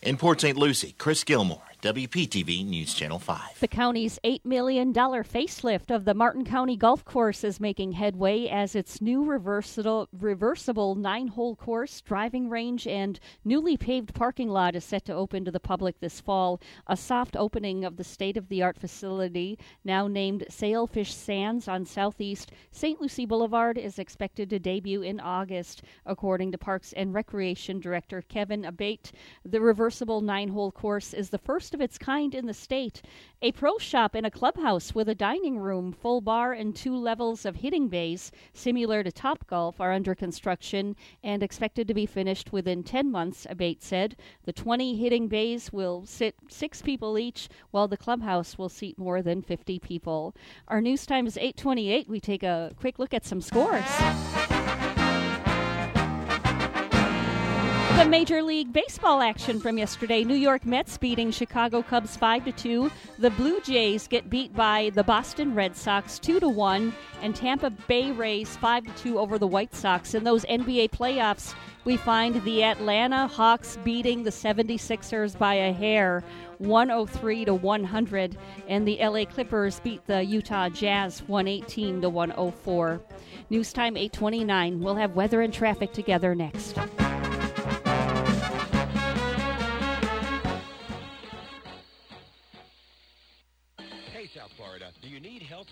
In Port St. Lucie, Chris Gilmore, WPTV News Channel 5. The county's $8 million facelift of the Martin County Golf Course is making headway as its new reversible, reversible nine hole course, driving range, and newly paved parking lot is set to open to the public this fall. A soft opening of the state of the art facility, now named Sailfish Sands on Southeast St. Lucie Boulevard, is expected to debut in August, according to Parks and Recreation Director Kevin Abate. The reversible nine hole course is the first of its kind in the state. A pro shop and a clubhouse with a dining room, full bar, and two levels of hitting bays, similar to Top Golf, are under construction and expected to be finished within 10 months, Abate said. The 20 hitting bays will sit six people each, while the clubhouse will seat more than 50 people. Our news time is 828. We take a quick look at some scores. The Major League Baseball action from yesterday. New York Mets beating Chicago Cubs 5 to 2. The Blue Jays get beat by the Boston Red Sox 2 to 1 and Tampa Bay Rays 5 to 2 over the White Sox. In those NBA playoffs, we find the Atlanta Hawks beating the 76ers by a hair 103 to 100 and the LA Clippers beat the Utah Jazz 118 to 104. News time 829. We'll have weather and traffic together next.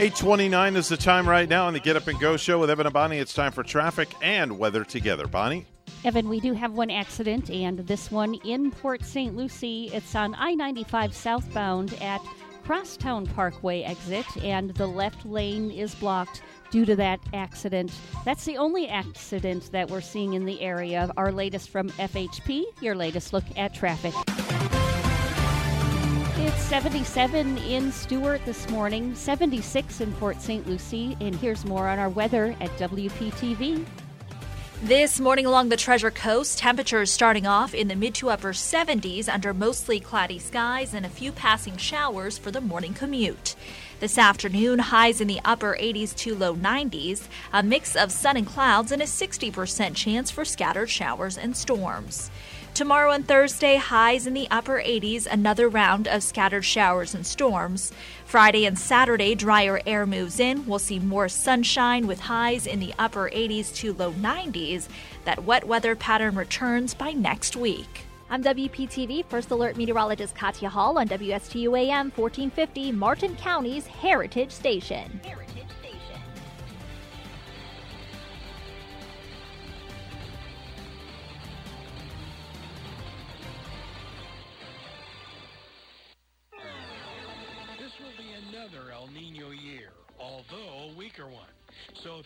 829 is the time right now on the Get Up and Go show with Evan and Bonnie. It's time for traffic and weather together. Bonnie? Evan, we do have one accident, and this one in Port St. Lucie. It's on I 95 southbound at Crosstown Parkway exit, and the left lane is blocked due to that accident. That's the only accident that we're seeing in the area. Our latest from FHP, your latest look at traffic. It's 77 in Stuart this morning, 76 in Port St. Lucie, and here's more on our weather at WPTV. This morning along the Treasure Coast, temperatures starting off in the mid to upper 70s under mostly cloudy skies and a few passing showers for the morning commute. This afternoon, highs in the upper 80s to low 90s, a mix of sun and clouds, and a 60% chance for scattered showers and storms. Tomorrow and Thursday, highs in the upper 80s, another round of scattered showers and storms. Friday and Saturday, drier air moves in. We'll see more sunshine with highs in the upper 80s to low 90s. That wet weather pattern returns by next week. I'm WPTV First Alert Meteorologist Katya Hall on WSTU AM 1450, Martin County's Heritage Station. This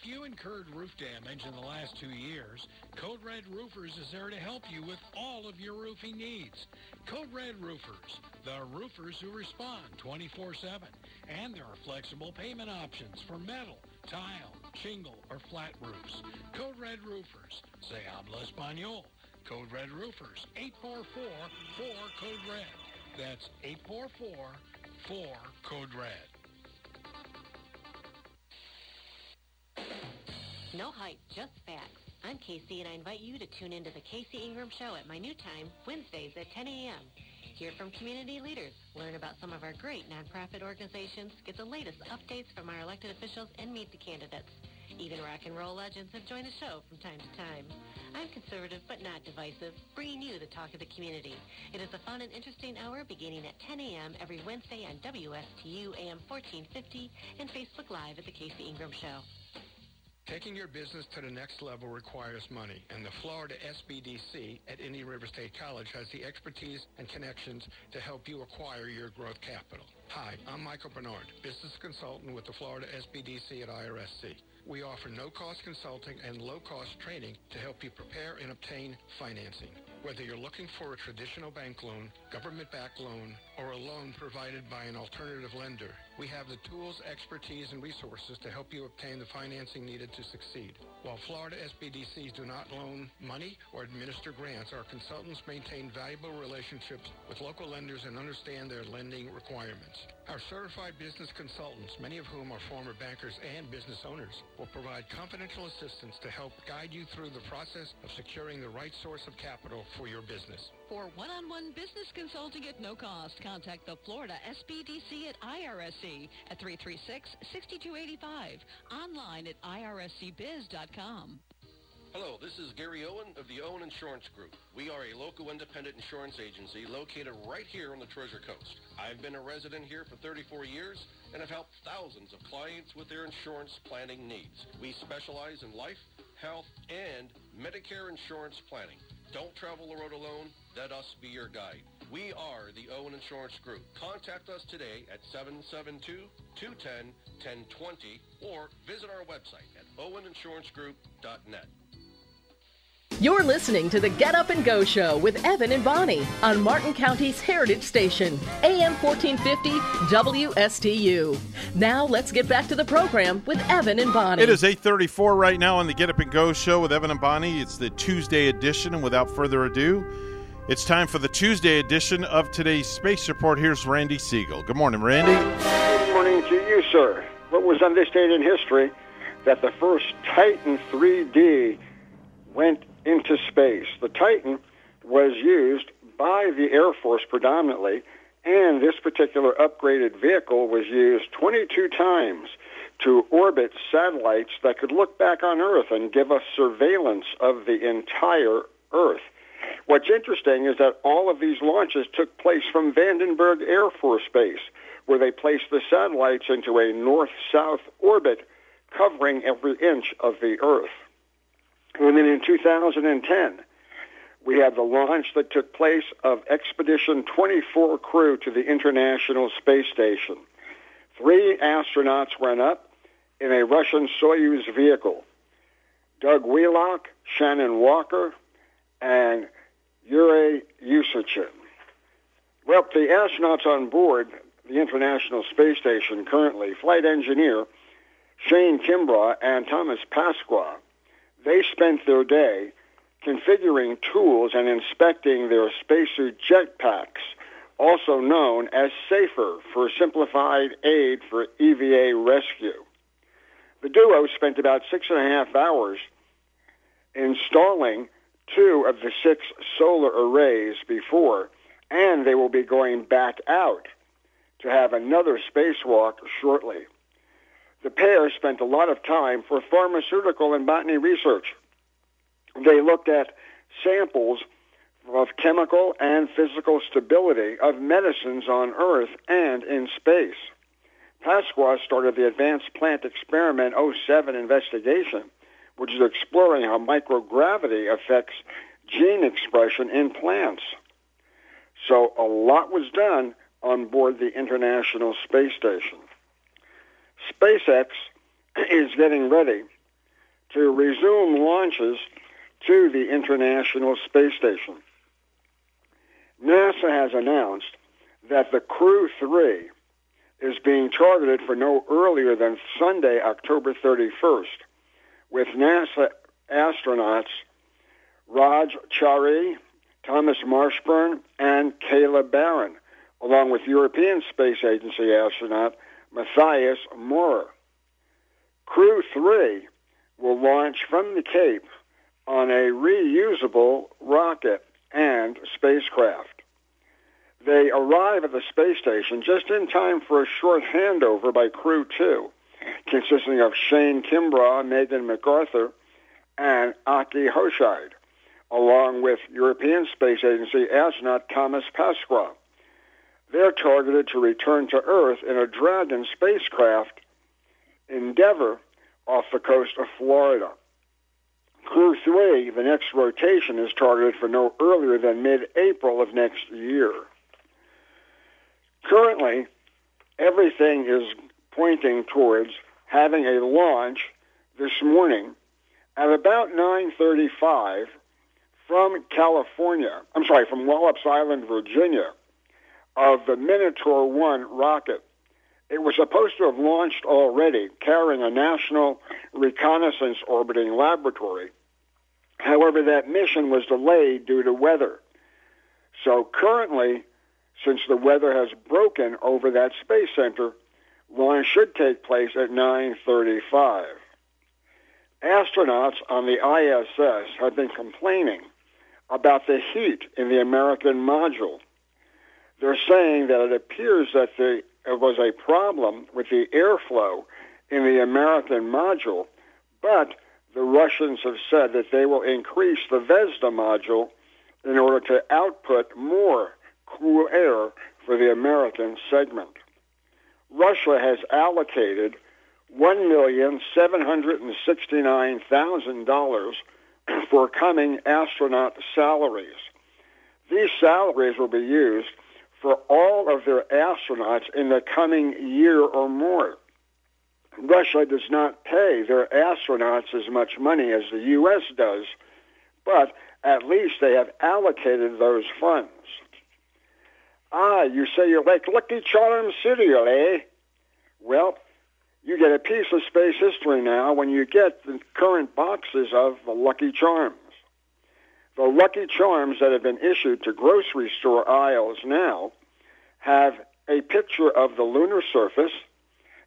if you incurred roof damage in the last two years, Code Red Roofers is there to help you with all of your roofing needs. Code Red Roofers, the roofers who respond 24-7. And there are flexible payment options for metal, tile, shingle, or flat roofs. Code Red Roofers. Se habla español. Code Red Roofers, 844-4-CODE-RED. That's 844-4-CODE-RED. No hype, just facts. I'm Casey, and I invite you to tune into the Casey Ingram Show at my new time, Wednesdays at 10 a.m. Hear from community leaders, learn about some of our great nonprofit organizations, get the latest updates from our elected officials, and meet the candidates. Even rock and roll legends have joined the show from time to time. I'm conservative but not divisive, bringing you the talk of the community. It is a fun and interesting hour beginning at 10 a.m. every Wednesday on WSTU AM 1450 and Facebook Live at The Casey Ingram Show. Taking your business to the next level requires money, and the Florida SBDC at Indian River State College has the expertise and connections to help you acquire your growth capital. Hi, I'm Michael Bernard, business consultant with the Florida SBDC at IRSC. We offer no-cost consulting and low-cost training to help you prepare and obtain financing. Whether you're looking for a traditional bank loan, government-backed loan, or a loan provided by an alternative lender, we have the tools, expertise, and resources to help you obtain the financing needed to succeed. While Florida SBDCs do not loan money or administer grants, our consultants maintain valuable relationships with local lenders and understand their lending requirements. Our certified business consultants, many of whom are former bankers and business owners, will provide confidential assistance to help guide you through the process of securing the right source of capital for your business. For one-on-one business consulting at no cost, contact the Florida SBDC at IRSC at 336-6285. Online at irscbiz.com. Hello, this is Gary Owen of the Owen Insurance Group. We are a local independent insurance agency located right here on the Treasure Coast. I've been a resident here for 34 years and have helped thousands of clients with their insurance planning needs. We specialize in life, health, and Medicare insurance planning. Don't travel the road alone. Let us be your guide. We are the Owen Insurance Group. Contact us today at 772-210-1020 or visit our website at oweninsurancegroup.net. You're listening to the Get Up and Go Show with Evan and Bonnie on Martin County's Heritage Station, AM 1450 WSTU. Now let's get back to the program with Evan and Bonnie. It is 8:34 right now on the Get Up and Go Show with Evan and Bonnie. It's the Tuesday edition, and without further ado, it's time for the Tuesday edition of today's Space Report. Here's Randy Segal. Good morning, Randy. Good morning to you, sir. What was on this date in history that the first Titan 3D went into space. The Titan was used by the Air Force predominantly, and this particular upgraded vehicle was used 22 times to orbit satellites that could look back on Earth and give us surveillance of the entire Earth. What's interesting is that all of these launches took place from Vandenberg Air Force Base, where they placed the satellites into a north-south orbit covering every inch of the Earth. And then in 2010, we had the launch that took place of Expedition 24 crew to the International Space Station. Three astronauts went up in a Russian Soyuz vehicle. Doug Wheelock, Shannon Walker, and Yuri Usachin. Well, the astronauts on board the International Space Station currently, flight engineer Shane Kimbrough and Thomas Pesquet, they spent their day configuring tools and inspecting their spacesuit jetpacks, also known as SAFER for Simplified Aid for EVA Rescue. The duo spent about six and a half hours installing two of the six solar arrays before, and they will be going back out to have another spacewalk shortly. The pair spent a lot of time for pharmaceutical and botany research. They looked at samples of chemical and physical stability of medicines on Earth and in space. Pesquet started the Advanced Plant Experiment 07 investigation, which is exploring how microgravity affects gene expression in plants. So a lot was done on board the International Space Station. SpaceX is getting ready to resume launches to the International Space Station. NASA has announced that the Crew 3 is being targeted for no earlier than Sunday, October 31st, with NASA astronauts Raj Chari, Thomas Marshburn, and Kayla Barron, along with European Space Agency astronaut Matthias Maurer. Crew 3 will launch from the Cape on a reusable rocket and spacecraft. They arrive at the space station just in time for a short handover by Crew 2, consisting of Shane Kimbrough, Megan McArthur, and Aki Hoshide, along with European Space Agency astronaut Thomas Pesquet. They're targeted to return to Earth in a Dragon spacecraft Endeavour off the coast of Florida. Crew 3, the next rotation, is targeted for no earlier than mid-April of next year. Currently, everything is pointing towards having a launch this morning at about 9:35 from California. I'm sorry, from Wallops Island, Virginia, of the Minotaur 1 rocket. It was supposed to have launched already, carrying a National Reconnaissance Orbiting Laboratory. However, that mission was delayed due to weather. So currently, since the weather has broken over that space center, launch should take place at 9:35. Astronauts on the ISS have been complaining about the heat in the American module. They're saying that it appears that there was a problem with the airflow in the American module, but the Russians have said that they will increase the Zvezda module in order to output more cool air for the American segment. Russia has allocated $1,769,000 for coming astronaut salaries. These salaries will be used for all of their astronauts in the coming year or more. Russia does not pay their astronauts as much money as the U.S. does, but at least they have allocated those funds. Ah, you say you're like Lucky Charms cereal, eh? Well, you get a piece of space history now when you get the current boxes of the Lucky Charms. The Lucky Charms that have been issued to grocery store aisles now have a picture of the lunar surface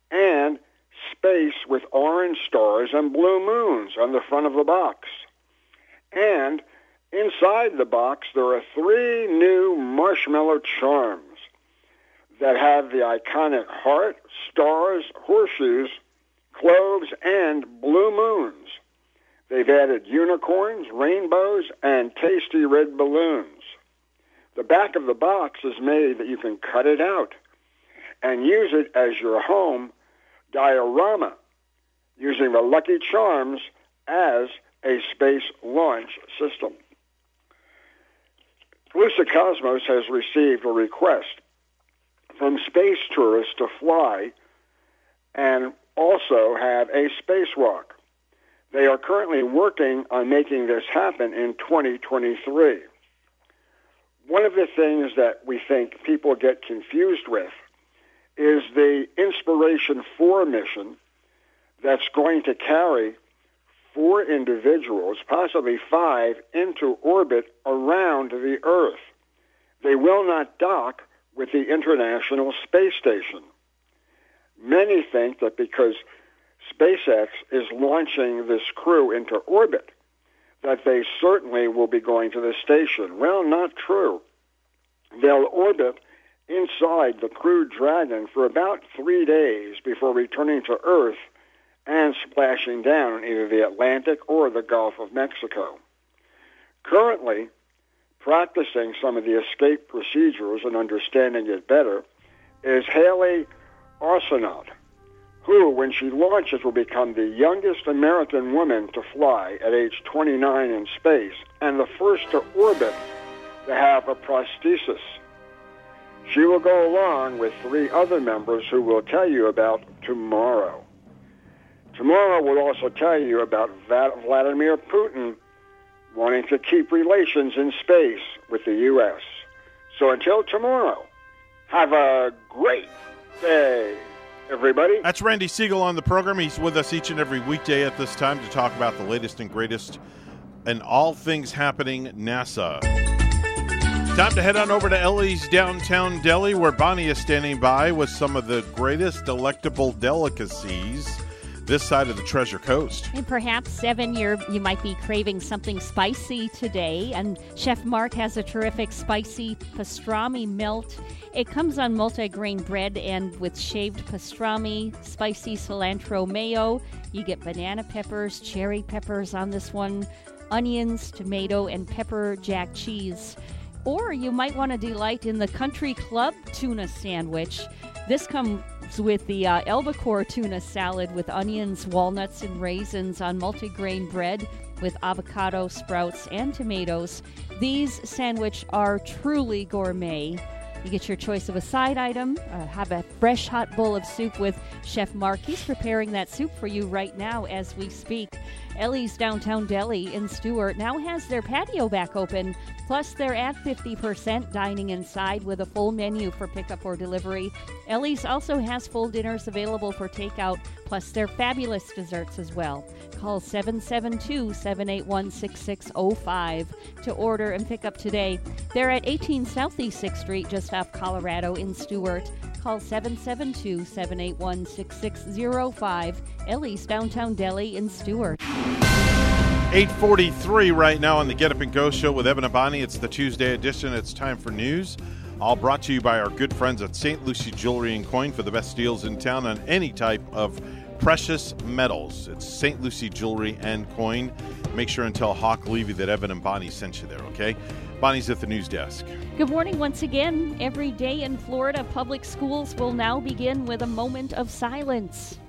and space with orange stars and blue moons on the front of the box. And inside the box, there are three new marshmallow charms that have the iconic heart, stars, horseshoes, cloves, and blue moons. They've added unicorns, rainbows, and tasty red balloons. The back of the box is made that you can cut it out and use it as your home diorama using the Lucky Charms as a space launch system. Lucid Cosmos has received a request from space tourists to fly and also have a spacewalk. They are currently working on making this happen in 2023. One of the things that we think people get confused with is the Inspiration 4 mission that's going to carry four individuals, possibly five, into orbit around the Earth. They will not dock with the International Space Station. Many think that because SpaceX is launching this crew into orbit, that they certainly will be going to the station. Well, not true. They'll orbit inside the Crew Dragon for about three days before returning to Earth and splashing down in either the Atlantic or the Gulf of Mexico. Currently, practicing some of the escape procedures and understanding it better is Hayley Arceneaux, who, when she launches, will become the youngest American woman to fly at age 29 in space and the first to orbit to have a prosthesis. She will go along with three other members who will tell you about tomorrow. Tomorrow will also tell you about Vladimir Putin wanting to keep relations in space with the U.S. So until tomorrow, have a great day, everybody. That's Randy Segal on the program. He's with us each and every weekday at this time to talk about the latest and greatest and all things happening NASA. Time to head on over to Ellie's Downtown Deli, where Bonnie is standing by with some of the greatest delectable delicacies this side of the Treasure Coast. And perhaps seven, you you might be craving something spicy today. And Chef Mark has a terrific spicy pastrami melt. It comes on multi-grain bread and with shaved pastrami, spicy cilantro mayo. You get banana peppers, cherry peppers on this one, onions, tomato, and pepper jack cheese. Or you might want to delight in the Country Club tuna sandwich. This with the uh, tuna salad with onions, walnuts, and raisins on multigrain bread with avocado, sprouts, and tomatoes. These sandwich are truly gourmet. You get your choice of a side item. Uh, have a fresh hot bowl of soup with Chef Mark. He's preparing that soup for you right now as we speak. Ellie's Downtown Deli in Stuart now has their patio back open. Plus, they're at 50% dining inside with a full menu for pickup or delivery. Ellie's also has full dinners available for takeout, plus their fabulous desserts as well. Call 772 781 6605 to order and pick up today. They're at 18 Southeast 6th Street, just off Colorado in Stuart. Call 772 781 6605. Ellie's Downtown Deli in Stuart. 843 right now on the Get Up and Go show with Evan and Bonnie. It's the Tuesday edition. It's time for news. All brought to you by our good friends at St. Lucie Jewelry and Coin for the best deals in town on any type of Precious Metals. It's St. Lucie Jewelry and Coin. Make sure and tell Hawk Levy that Evan and Bonnie sent you there, okay? Bonnie's at the news desk. Good morning once again. Every day in Florida, public schools will now begin with a moment of silence.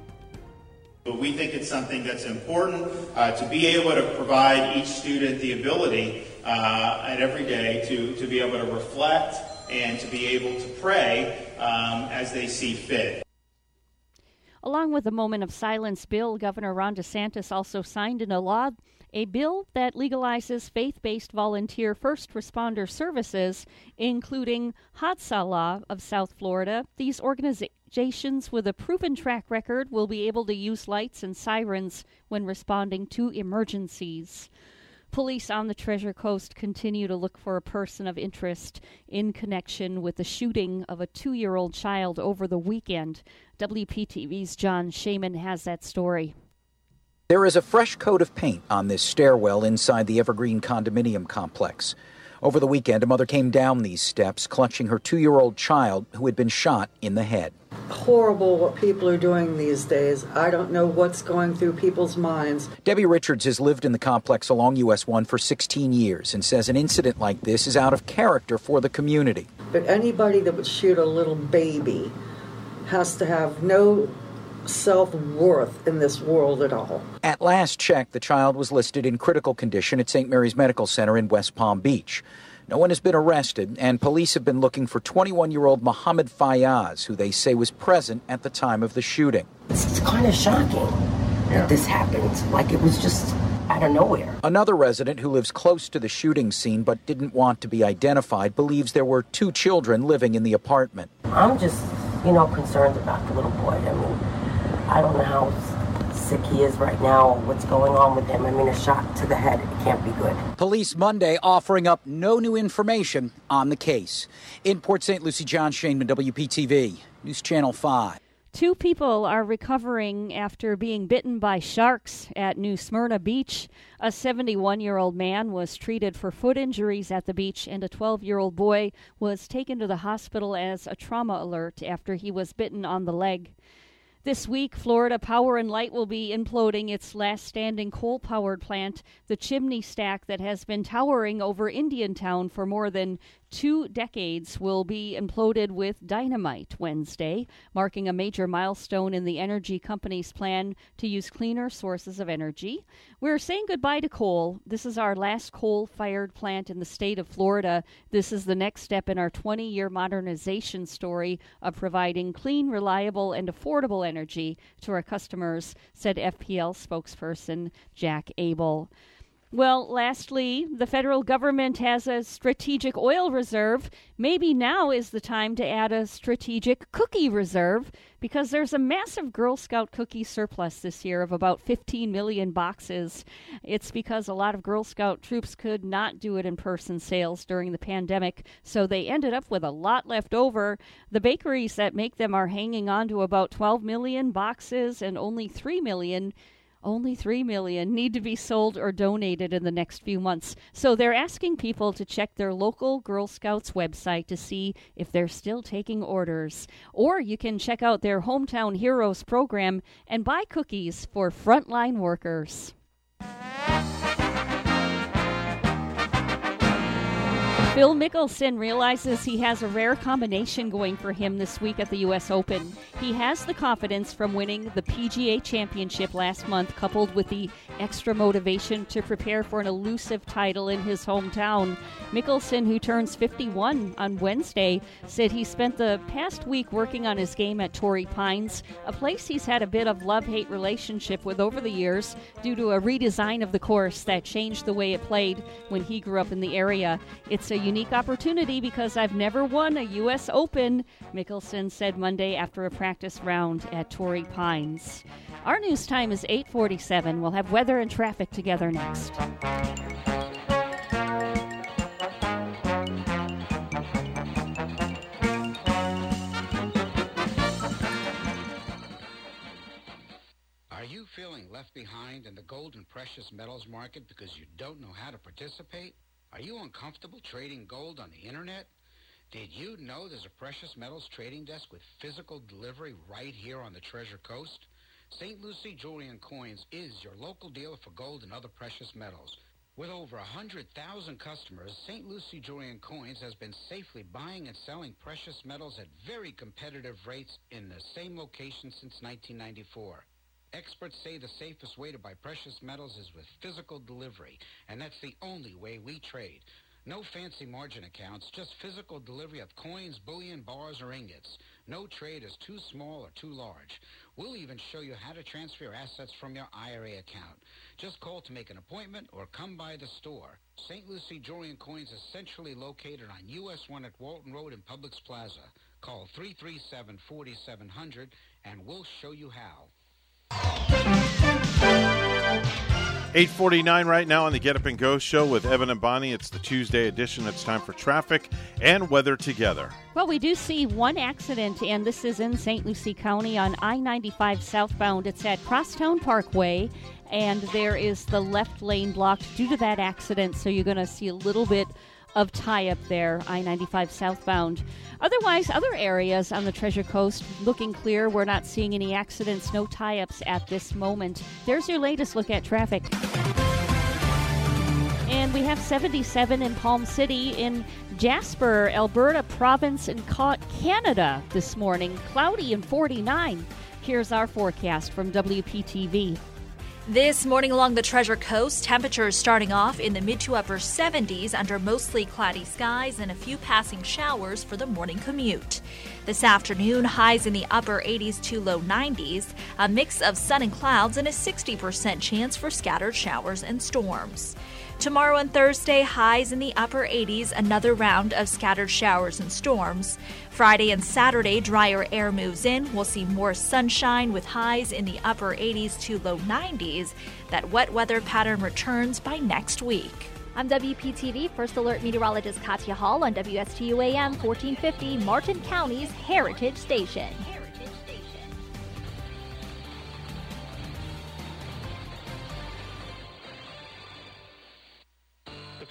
But we think it's something that's important uh, to be able to provide each student the ability uh, at every day to, to be able to reflect and to be able to pray um, as they see fit. Along with a moment of silence bill, Governor Ron DeSantis also signed into law a bill that legalizes faith based volunteer first responder services, including Hatzalah of South Florida. These organizations with a proven track record will be able to use lights and sirens when responding to emergencies. Police on the Treasure Coast continue to look for a person of interest in connection with the shooting of a two year old child over the weekend. WPTV's John Shainman has that story. There is a fresh coat of paint on this stairwell inside the Evergreen condominium complex. Over the weekend, a mother came down these steps clutching her two year old child who had been shot in the head. Horrible what people are doing these days. I don't know what's going through people's minds. Debbie Richards has lived in the complex along US 1 for 16 years and says an incident like this is out of character for the community. But anybody that would shoot a little baby has to have no self worth in this world at all. At last check, the child was listed in critical condition at St. Mary's Medical Center in West Palm Beach. No one has been arrested, and police have been looking for 21 year old Mohammed Fayaz, who they say was present at the time of the shooting. It's kind of shocking yeah. that this happened. Like it was just out of nowhere. Another resident who lives close to the shooting scene but didn't want to be identified believes there were two children living in the apartment. I'm just, you know, concerned about the little boy. I mean, I don't know how sick he is right now or what's going on with him. I mean, a shot to the head, it can't be good. Police Monday offering up no new information on the case. In Port St. Lucie, John Shainman, WPTV, News Channel 5. Two people are recovering after being bitten by sharks at New Smyrna Beach. A 71 year old man was treated for foot injuries at the beach, and a 12 year old boy was taken to the hospital as a trauma alert after he was bitten on the leg. This week, Florida Power and Light will be imploding its last standing coal powered plant, the chimney stack that has been towering over Indiantown for more than two decades will be imploded with dynamite Wednesday, marking a major milestone in the energy company's plan to use cleaner sources of energy. We're saying goodbye to coal. This is our last coal fired plant in the state of Florida. This is the next step in our 20 year modernization story of providing clean, reliable, and affordable energy to our customers, said FPL spokesperson Jack Abel. Well, lastly, the federal government has a strategic oil reserve. Maybe now is the time to add a strategic cookie reserve because there's a massive Girl Scout cookie surplus this year of about 15 million boxes. It's because a lot of Girl Scout troops could not do it in person sales during the pandemic, so they ended up with a lot left over. The bakeries that make them are hanging on to about 12 million boxes and only 3 million only 3 million need to be sold or donated in the next few months. So they're asking people to check their local Girl Scouts website to see if they're still taking orders. Or you can check out their Hometown Heroes program and buy cookies for frontline workers. Phil Mickelson realizes he has a rare combination going for him this week at the U.S. Open. He has the confidence from winning the PGA Championship last month, coupled with the extra motivation to prepare for an elusive title in his hometown. Mickelson, who turns 51 on Wednesday, said he spent the past week working on his game at Torrey Pines, a place he's had a bit of love hate relationship with over the years due to a redesign of the course that changed the way it played when he grew up in the area. It's a unique opportunity because I've never won a U.S. Open, Mickelson said Monday after a practice round at Torrey Pines. Our news time is 847. We'll have weather and traffic together next. Are you feeling left behind in the gold and precious metals market because you don't know how to participate? Are you uncomfortable trading gold on the internet? Did you know there's a precious metals trading desk with physical delivery right here on the Treasure Coast? St. Lucie Jewelry and Coins is your local dealer for gold and other precious metals. With over 100,000 customers, St. Lucie Jewelry and Coins has been safely buying and selling precious metals at very competitive rates in the same location since 1994. Experts say the safest way to buy precious metals is with physical delivery, and that's the only way we trade. No fancy margin accounts, just physical delivery of coins, bullion, bars, or ingots. No trade is too small or too large. We'll even show you how to transfer your assets from your IRA account. Just call to make an appointment or come by the store. St. Lucie Jewelry and Coins is centrally located on US 1 at Walton Road in Publix Plaza. Call 337-4700 and we'll show you how. 849 right now on the Get Up and Go show with Evan and Bonnie. It's the Tuesday edition. It's time for traffic and weather together. Well, we do see one accident, and this is in St. Lucie County on I 95 southbound. It's at Crosstown Parkway, and there is the left lane blocked due to that accident, so you're going to see a little bit of tie up there, I 95 southbound. Otherwise, other areas on the Treasure Coast looking clear. We're not seeing any accidents, no tie ups at this moment. There's your latest look at traffic. And we have 77 in Palm City, in Jasper, Alberta province, in Canada this morning. Cloudy and 49. Here's our forecast from WPTV. This morning along the Treasure Coast, temperatures starting off in the mid to upper 70s under mostly cloudy skies and a few passing showers for the morning commute. This afternoon, highs in the upper 80s to low 90s, a mix of sun and clouds, and a 60% chance for scattered showers and storms. Tomorrow and Thursday, highs in the upper 80s, another round of scattered showers and storms. Friday and Saturday, drier air moves in. We'll see more sunshine with highs in the upper 80s to low 90s. That wet weather pattern returns by next week. I'm WPTV First Alert Meteorologist Katya Hall on WSTU AM 1450, Martin County's Heritage Station.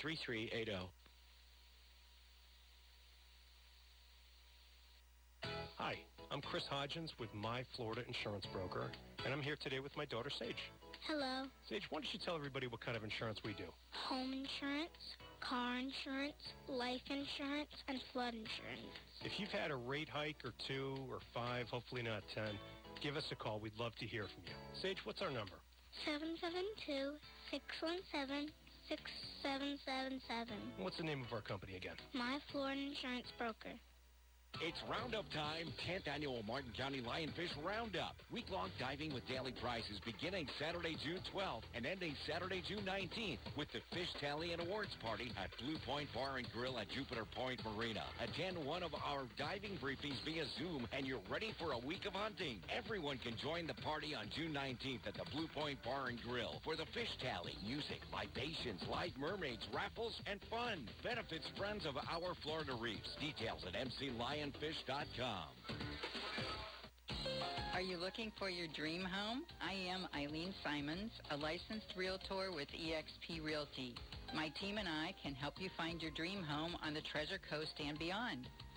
3380. Hi, I'm Chris Hodgins with My Florida Insurance Broker, and I'm here today with my daughter, Sage. Hello. Sage, why don't you tell everybody what kind of insurance we do? Home insurance, car insurance, life insurance, and flood insurance. If you've had a rate hike or two or five, hopefully not ten, give us a call. We'd love to hear from you. Sage, what's our number? 772 617 6777. What's the name of our company again? My Florida Insurance Broker. It's roundup time, 10th annual Martin County Lionfish Roundup. Week-long diving with daily prizes beginning Saturday, June 12th and ending Saturday, June 19th with the Fish Tally and Awards Party at Blue Point Bar and Grill at Jupiter Point Marina. Attend one of our diving briefings via Zoom and you're ready for a week of hunting. Everyone can join the party on June 19th at the Blue Point Bar and Grill for the Fish Tally, music, libations, live mermaids, raffles, and fun. Benefits friends of our Florida Reefs. Details at MC Lion Are you looking for your dream home? I am Eileen Simons, a licensed realtor with eXp Realty. My team and I can help you find your dream home on the Treasure Coast and beyond.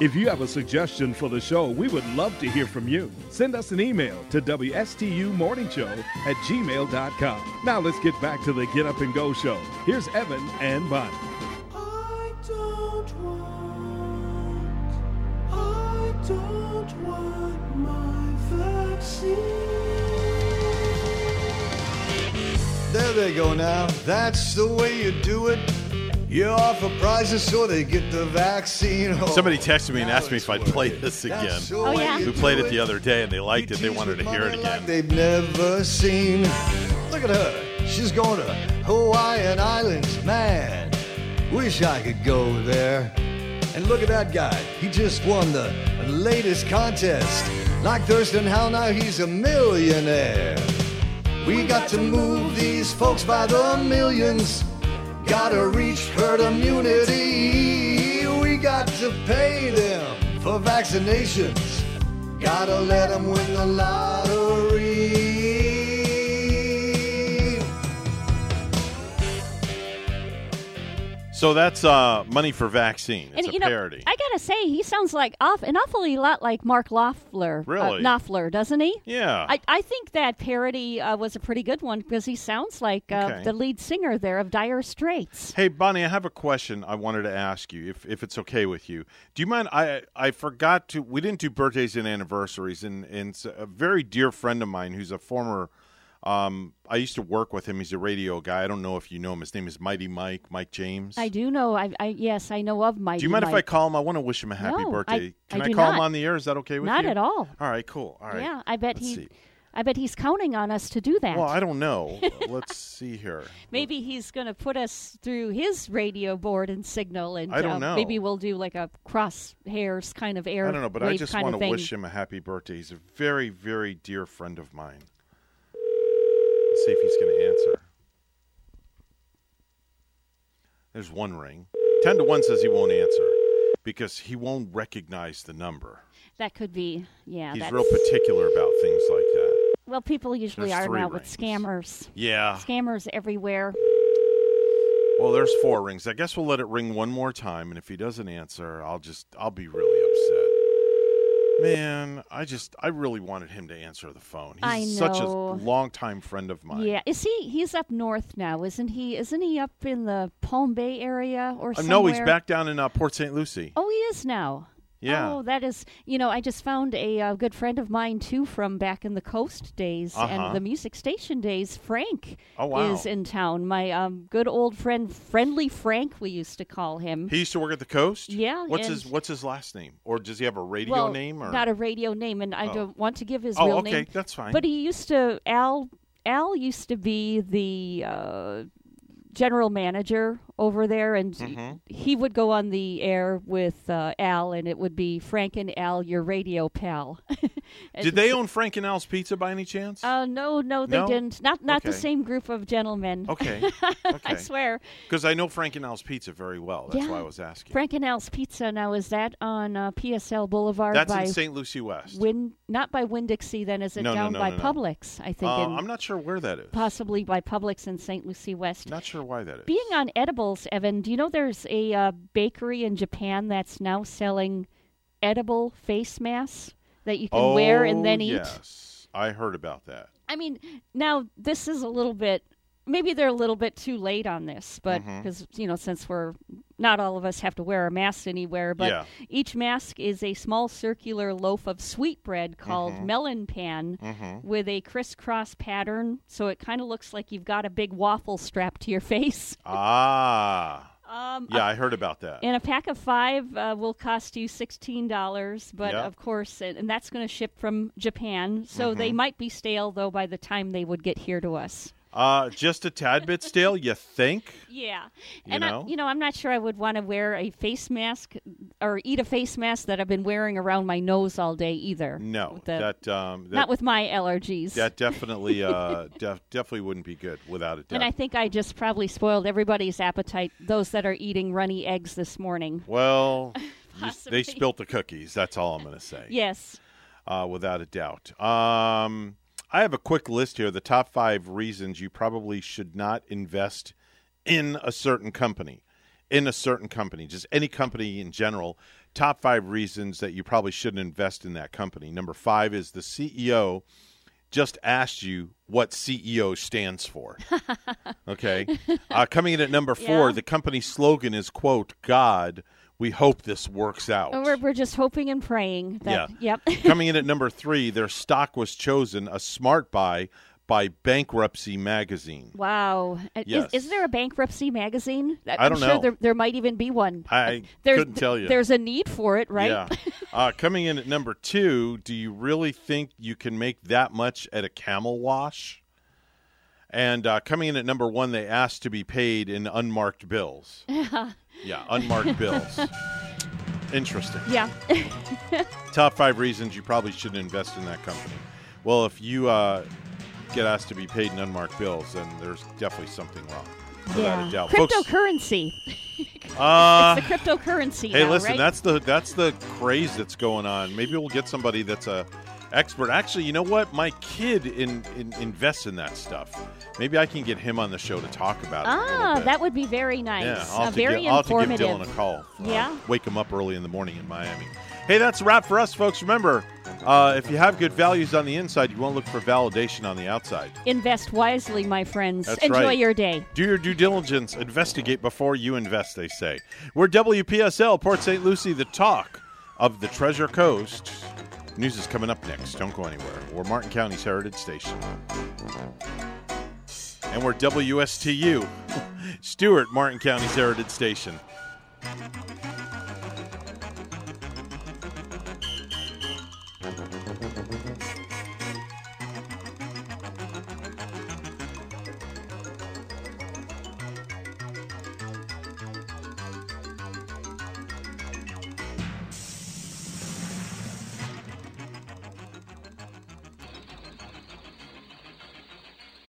If you have a suggestion for the show, we would love to hear from you. Send us an email to WSTUmorningshow at gmail.com. Now let's get back to the Get Up and Go show. Here's Evan and Bonnie. I don't want, I don't want my vaccine. There they go now. That's the way you do it. You offer prizes so they get the vaccine. Oh, Somebody texted me and asked me if I'd play this again. That's Oh, yeah? We played it the other day and they liked it. They wanted to hear it again. like they've never seen. Look at her. She's going to Hawaiian Islands. Man, wish I could go there. And look at that guy. He just won the latest contest. Like Thurston Howell, now he's a millionaire. We got to move these folks by the millions. Gotta reach herd immunity. We got to pay them for vaccinations. Gotta let them win the lottery. So that's uh, money for vaccine. It's and a you know, parody. I gotta say, he sounds like off an awfully lot like Mark Loeffler. uh, Really? Knopfler, doesn't he? Yeah. I, I think that parody uh, was a pretty good one because he sounds like uh, Okay. the lead singer there of Dire Straits. Hey Bonnie, I have a question I wanted to ask you, if if it's okay with you. Do you mind? I I forgot to. We didn't do birthdays and anniversaries, and and a very dear friend of mine who's a former. Um, I used to work with him. He's a radio guy. I don't know if you know him. His name is Mighty Mike, Mike James. I do know. I, I yes, I know of Mighty do you mind if I call him? I want to wish him a happy No, birthday. I- Can I I, call him on the air? Is that okay with Not you? Not at all. All right, cool. All right. Yeah, I bet Let's he. see. I bet he's counting on us to do that. Well, I don't know. <laughs> Let's see here. Maybe he's going to put us through his radio board and signal, and I don't uh, know. maybe we'll do like a cross hairs kind of air. I don't know, but I just want to wish him a happy birthday. He's a very, very dear friend of mine. See if he's going to answer. There's one ring. Ten to one says he won't answer because he won't recognize the number. That could be, yeah. He's that's, real particular about things like that. Well, people usually There's are now rings. with scammers. Yeah. Scammers everywhere. Well, there's four rings. I guess we'll let it ring one more time, and if he doesn't answer, I'll just I'll be really upset. Man, I just I really wanted him to answer the phone. He's I such a know. longtime friend of mine. Yeah, is he? He's up north now, isn't he? Isn't he up in the Palm Bay area or Uh, somewhere? no, he's back down in uh, Port St. Lucie. Oh, he is now. Yeah. Oh, that is. You know, I just found a uh, good friend of mine too from back in the coast days Uh-huh. and the music station days. Frank Oh, wow. is in town. My um, good old friend, friendly Frank, we used to call him. He used to work at the coast. Yeah, What's his What's his last name? Or does he have a radio well, name? Or not a radio name, and I Oh. don't want to give his Oh, real okay, name. that's fine. But he used to Al. Al used to be the uh, general manager over there, and Mhm. he would go on the air with uh, Al, and it would be Frank and Al, your radio pal. <laughs> Did they own Frank and Al's Pizza by any chance? Uh, no, no, they No? didn't. Not not the same group of gentlemen. Okay. <laughs> I swear. Because I know Frank and Al's Pizza very well. That's yeah. why I was asking. Frank and Al's Pizza. Now is that on uh, PSL Boulevard? That's by in St. Lucie West. Win, not by Winn Dixie. Then is it No, down no, by. Publix? I think. Uh, I'm not sure where that is. possibly by Publix in St. Lucie West. Not sure why that is. Being on edibles, Evan, do you know there's a uh, bakery in Japan that's now selling edible face masks that you can oh, wear and then eat? Yes, I heard about that. I mean, now this is a little bit. Maybe they're a little bit too late on this, but because you know, since we're not all of us have to wear a mask anywhere, but Yeah. each mask is a small circular loaf of sweetbread called Mhm. melon pan Mhm. with a crisscross pattern, so it kind of looks like you've got a big waffle strapped to your face. <laughs> Ah. Um, yeah, a- I heard about that. And a pack of five uh, will cost you sixteen dollars, but Yeah. of course, and and that's going to ship from Japan, so they Mhm. might be stale though by the time they would get here to us. Uh, just a tad bit stale, you think? Yeah, You and know? I, you know, I'm not sure I would want to wear a face mask or eat a face mask that I've been wearing around my nose all day either. No, the- that, um, that not with my allergies. that definitely, uh, <laughs> def- definitely wouldn't be good without a doubt. and I think I just probably spoiled everybody's appetite. Those that are eating runny eggs this morning. well, <laughs> you- they spilt the cookies. That's all I'm going to say. Yes. uh, without a doubt. Um, I have a quick list here. The top five reasons you probably should not invest in a certain company. In a certain company, just any company in general. Top five reasons that you probably shouldn't invest in that company. Number five is the CEO just asked you what CEO stands for. <laughs> okay. Uh, coming in at number four, Yeah. the company slogan is, quote, God, we hope this works out. Oh, We're, we're just hoping and praying that. Yeah. Yep. <laughs> Coming in at number three, their stock was chosen a smart buy by Bankruptcy Magazine. Wow. Uh, Yes. Is, is there a bankruptcy magazine? I I'm don't sure know. There, there might even be one. I There's, couldn't tell you. There's a need for it, right? Yeah. <laughs> Uh, coming in at number two, do you really think you can make that much at a camel wash? And uh, coming in at number one, they asked to be paid in unmarked bills. <laughs> Yeah, unmarked <laughs> bills. Interesting. yeah. <laughs> Top five reasons you probably shouldn't invest in that company. Well, if you uh, get asked to be paid in unmarked bills, then there's definitely something wrong. Without yeah. a doubt. Folks, Cryptocurrency. <laughs> uh, it's the cryptocurrency. Hey, now, listen, right? that's the that's the craze that's going on. Maybe we'll get somebody that's a expert. Actually, you know what? My kid in, in invests in that stuff. Maybe I can get him on the show to talk about it. Ah, that would be very nice. Yeah, I'll Uh, to very give, I'll have to give. Dylan a call. Uh, Yeah. Wake him up early in the morning in Miami. Hey, that's a wrap for us, folks. Remember, uh, if you have good values on the inside, you won't look for validation on the outside. Invest wisely, my friends. That's Enjoy right. your day. Do your due diligence. Investigate before you invest, they say. We're WPSL, Port St. Lucie, the talk of the Treasure Coast. News is coming up next. Don't go anywhere. We're Martin County's Heritage Station. And we're WSTU, <laughs> Stuart, Martin County's Heritage Station.